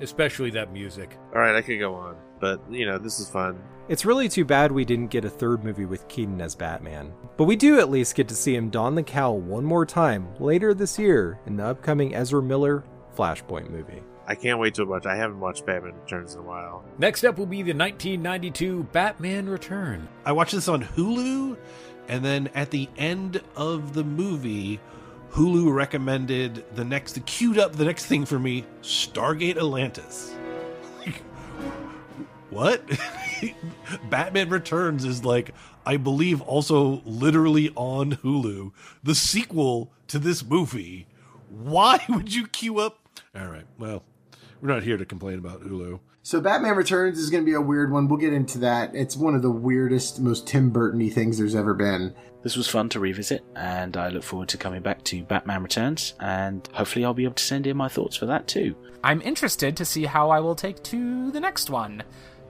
especially that music. All right, I could go on, but you know, this is fun. It's really too bad we didn't get a third movie with Keaton as Batman. But we do at least get to see him don the cowl one more time later this year in the upcoming Ezra Miller Flashpoint movie. I can't wait to watch. I haven't watched Batman Returns in a while. Next up will be the 1992 Batman Return. I watched this on Hulu, and then at the end of the movie, Hulu recommended the next, queued up the next thing for me Stargate Atlantis. what? *laughs* Batman Returns is like, I believe, also literally on Hulu, the sequel to this movie. Why would you queue up? All right, well, we're not here to complain about Hulu. So Batman Returns is going to be a weird one. We'll get into that. It's one of the weirdest, most Tim Burton-y things there's ever been. This was fun to revisit, and I look forward to coming back to Batman Returns, and hopefully I'll be able to send in my thoughts for that too. I'm interested to see how I will take to the next one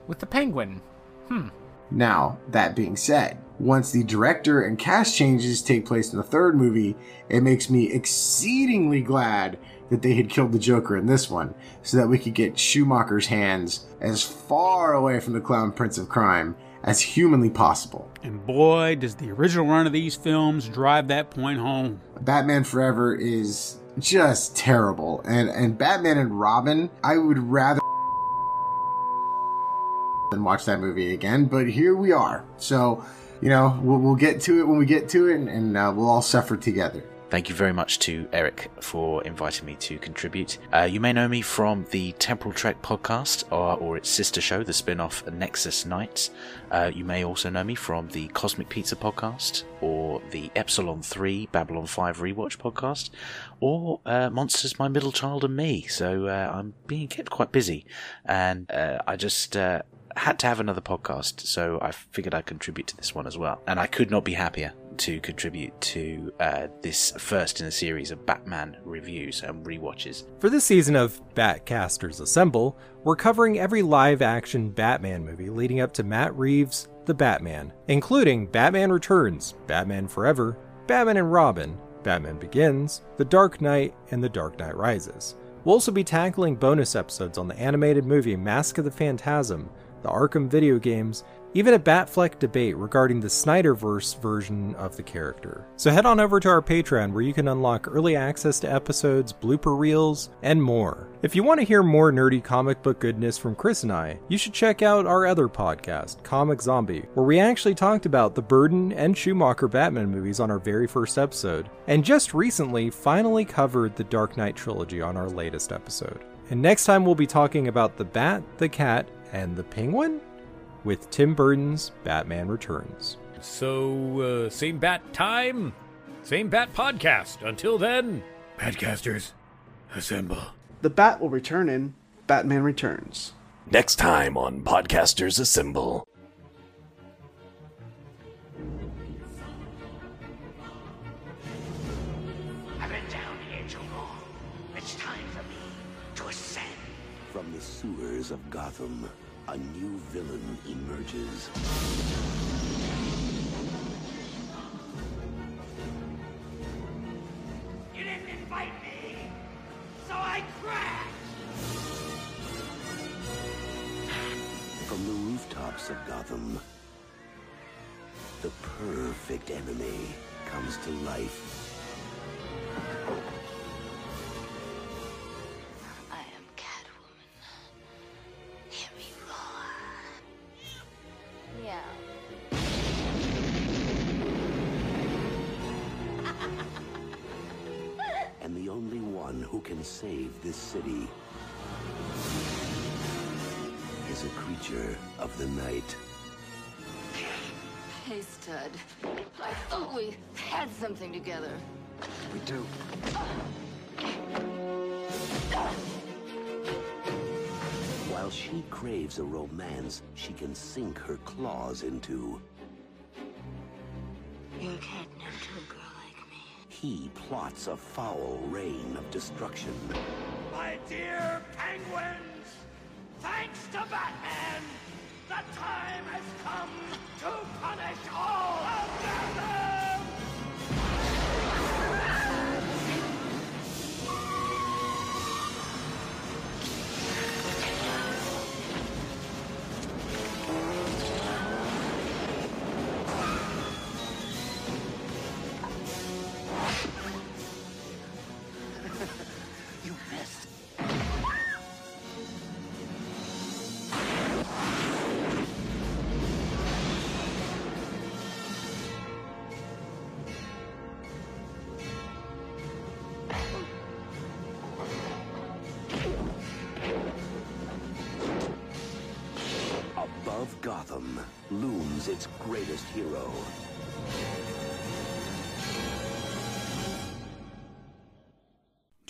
with the Penguin. Hmm. Now, that being said, once the director and cast changes take place in the third movie, it makes me exceedingly glad that they had killed the Joker in this one, so that we could get Schumacher's hands as far away from the Clown Prince of Crime as humanly possible. And boy, does the original run of these films drive that point home. Batman Forever is just terrible, and and Batman and Robin, I would rather than watch that movie again. But here we are, so you know we'll, we'll get to it when we get to it, and, and uh, we'll all suffer together. Thank you very much to Erik for inviting me to contribute. Uh, you may know me from the Temporal Trek podcast or, or its sister show, the spin off Nexus Nights. Uh, you may also know me from the Cosmic Pizza podcast or the Epsilon 3 Babylon 5 rewatch podcast or uh, Monsters My Middle Child and Me. So uh, I'm being kept quite busy and uh, I just uh, had to have another podcast, so I figured I'd contribute to this one as well. And I could not be happier to contribute to uh, this first in a series of Batman reviews and rewatches. For this season of Batcasters Assemble, we're covering every live action Batman movie leading up to Matt Reeves' The Batman, including Batman Returns, Batman Forever, Batman and Robin, Batman Begins, The Dark Knight, and The Dark Knight Rises. We'll also be tackling bonus episodes on the animated movie Mask of the Phantasm, the Arkham video games, even a Batfleck debate regarding the Snyderverse version of the character. So head on over to our Patreon where you can unlock early access to episodes, blooper reels, and more. If you want to hear more nerdy comic book goodness from Chris and I, you should check out our other podcast, Comic Zombie, where we actually talked about the Burton and Schumacher Batman movies on our very first episode, and just recently finally covered the Dark Knight trilogy on our latest episode. And next time we'll be talking about the Bat, the Cat, and the Penguin? With Tim Burton's Batman Returns. So, uh, same bat time, same bat podcast. Until then, Batcasters, assemble. The Bat will return in Batman Returns. Next time on Podcasters Assemble. I've been down here too long. It's time for me to ascend. From the sewers of Gotham, a new villain emerges. You didn't invite me, so I crashed. From the rooftops of Gotham, the perfect enemy comes to life. Meow. and the only one who can save this city is a creature of the night. Hey, stud. I thought we had something together. We do. While she craves a romance she can sink her claws into, You're catnip to a girl like me. he plots a foul reign of destruction. My dear penguins, thanks to Batman, the time has come to punish all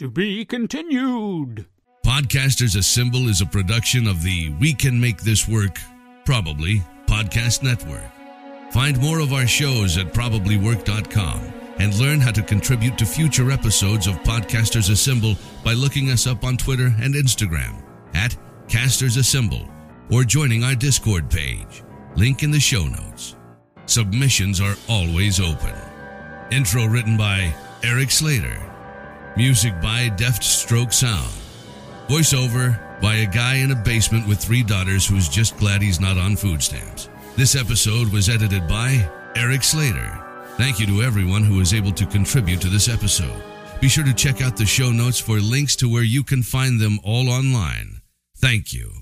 To be continued. Podcasters Assemble is a production of the We Can Make This Work, probably, Podcast Network. Find more of our shows at probablywork.com and learn how to contribute to future episodes of Podcasters Assemble by looking us up on Twitter and Instagram at Casters Assemble or joining our Discord page. Link in the show notes. Submissions are always open. Intro written by Erik Slader. Music by DeftStroke Sound. Voiceover by a guy in a basement with three daughters who's just glad he's not on food stamps. This episode was edited by Erik Slader. Thank you to everyone who was able to contribute to this episode. Be sure to check out the show notes for links to where you can find them all online. Thank you.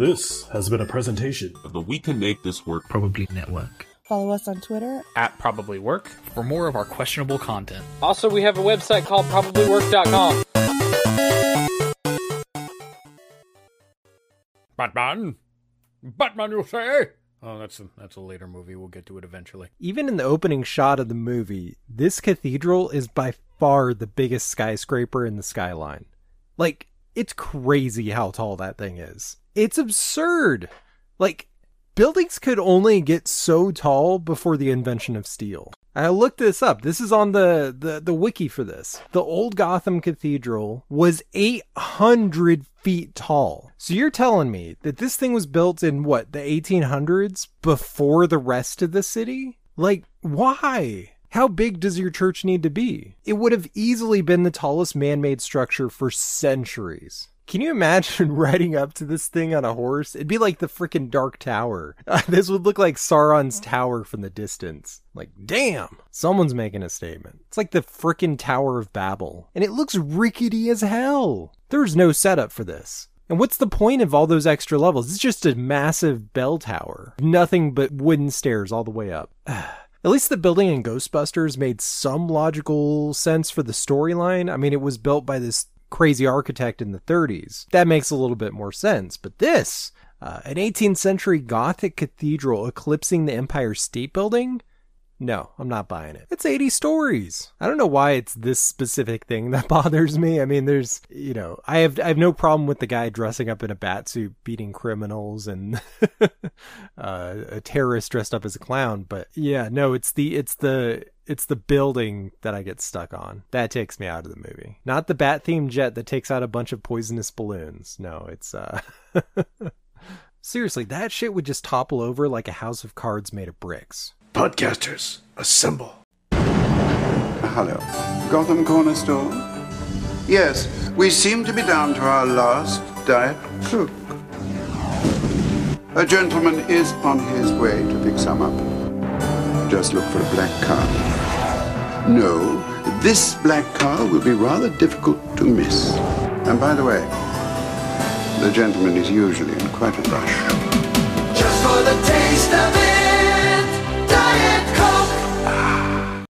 This has been a presentation of the We Can Make This Work Probably Network. Follow us on Twitter at Probably Work for more of our questionable content. Also, we have a website called probablywork.com. Batman? Batman, you say? Oh, that's a, that's a later movie. We'll get to it eventually. Even in the opening shot of the movie, this cathedral is by far the biggest skyscraper in the skyline. Like, it's crazy how tall that thing is. It's absurd. Like, buildings could only get so tall before the invention of steel. I looked this up. This is on the, the, the wiki for this. The old Gotham Cathedral was 800 feet tall. So you're telling me that this thing was built in what, the 1800s before the rest of the city? Like, why? How big does your church need to be? It would have easily been the tallest man made structure for centuries. Can you imagine *laughs* riding up to this thing on a horse? It'd be like the freaking Dark Tower. *laughs* this would look like Sauron's tower from the distance. Like, damn, someone's making a statement. It's like the freaking Tower of Babel. And it looks rickety as hell. There's no setup for this. And what's the point of all those extra levels? It's just a massive bell tower. Nothing but wooden stairs all the way up. *sighs* At least the building in Ghostbusters made some logical sense for the storyline. I mean, it was built by this crazy architect in the 30s. That makes a little bit more sense. But this, uh, an 18th century Gothic cathedral eclipsing the Empire State Building? No, I'm not buying it. It's 80 stories. I don't know why it's this specific thing that *laughs* bothers me. I mean, there's, you know, I have I have no problem with the guy dressing up in a bat suit beating criminals and *laughs* uh, a terrorist dressed up as a clown, but yeah, no, it's the it's the it's the building that I get stuck on. That takes me out of the movie. Not the bat themed jet that takes out a bunch of poisonous balloons. No, it's uh *laughs* Seriously, that shit would just topple over like a house of cards made of bricks. Podcasters, assemble. Hello. Gotham Corner Store? Yes, we seem to be down to our last diet Coke. A gentleman is on his way to pick some up. Just look for a black car. No, this black car will be rather difficult to miss. And by the way, the gentleman is usually in quite a rush. Just for the taste of it.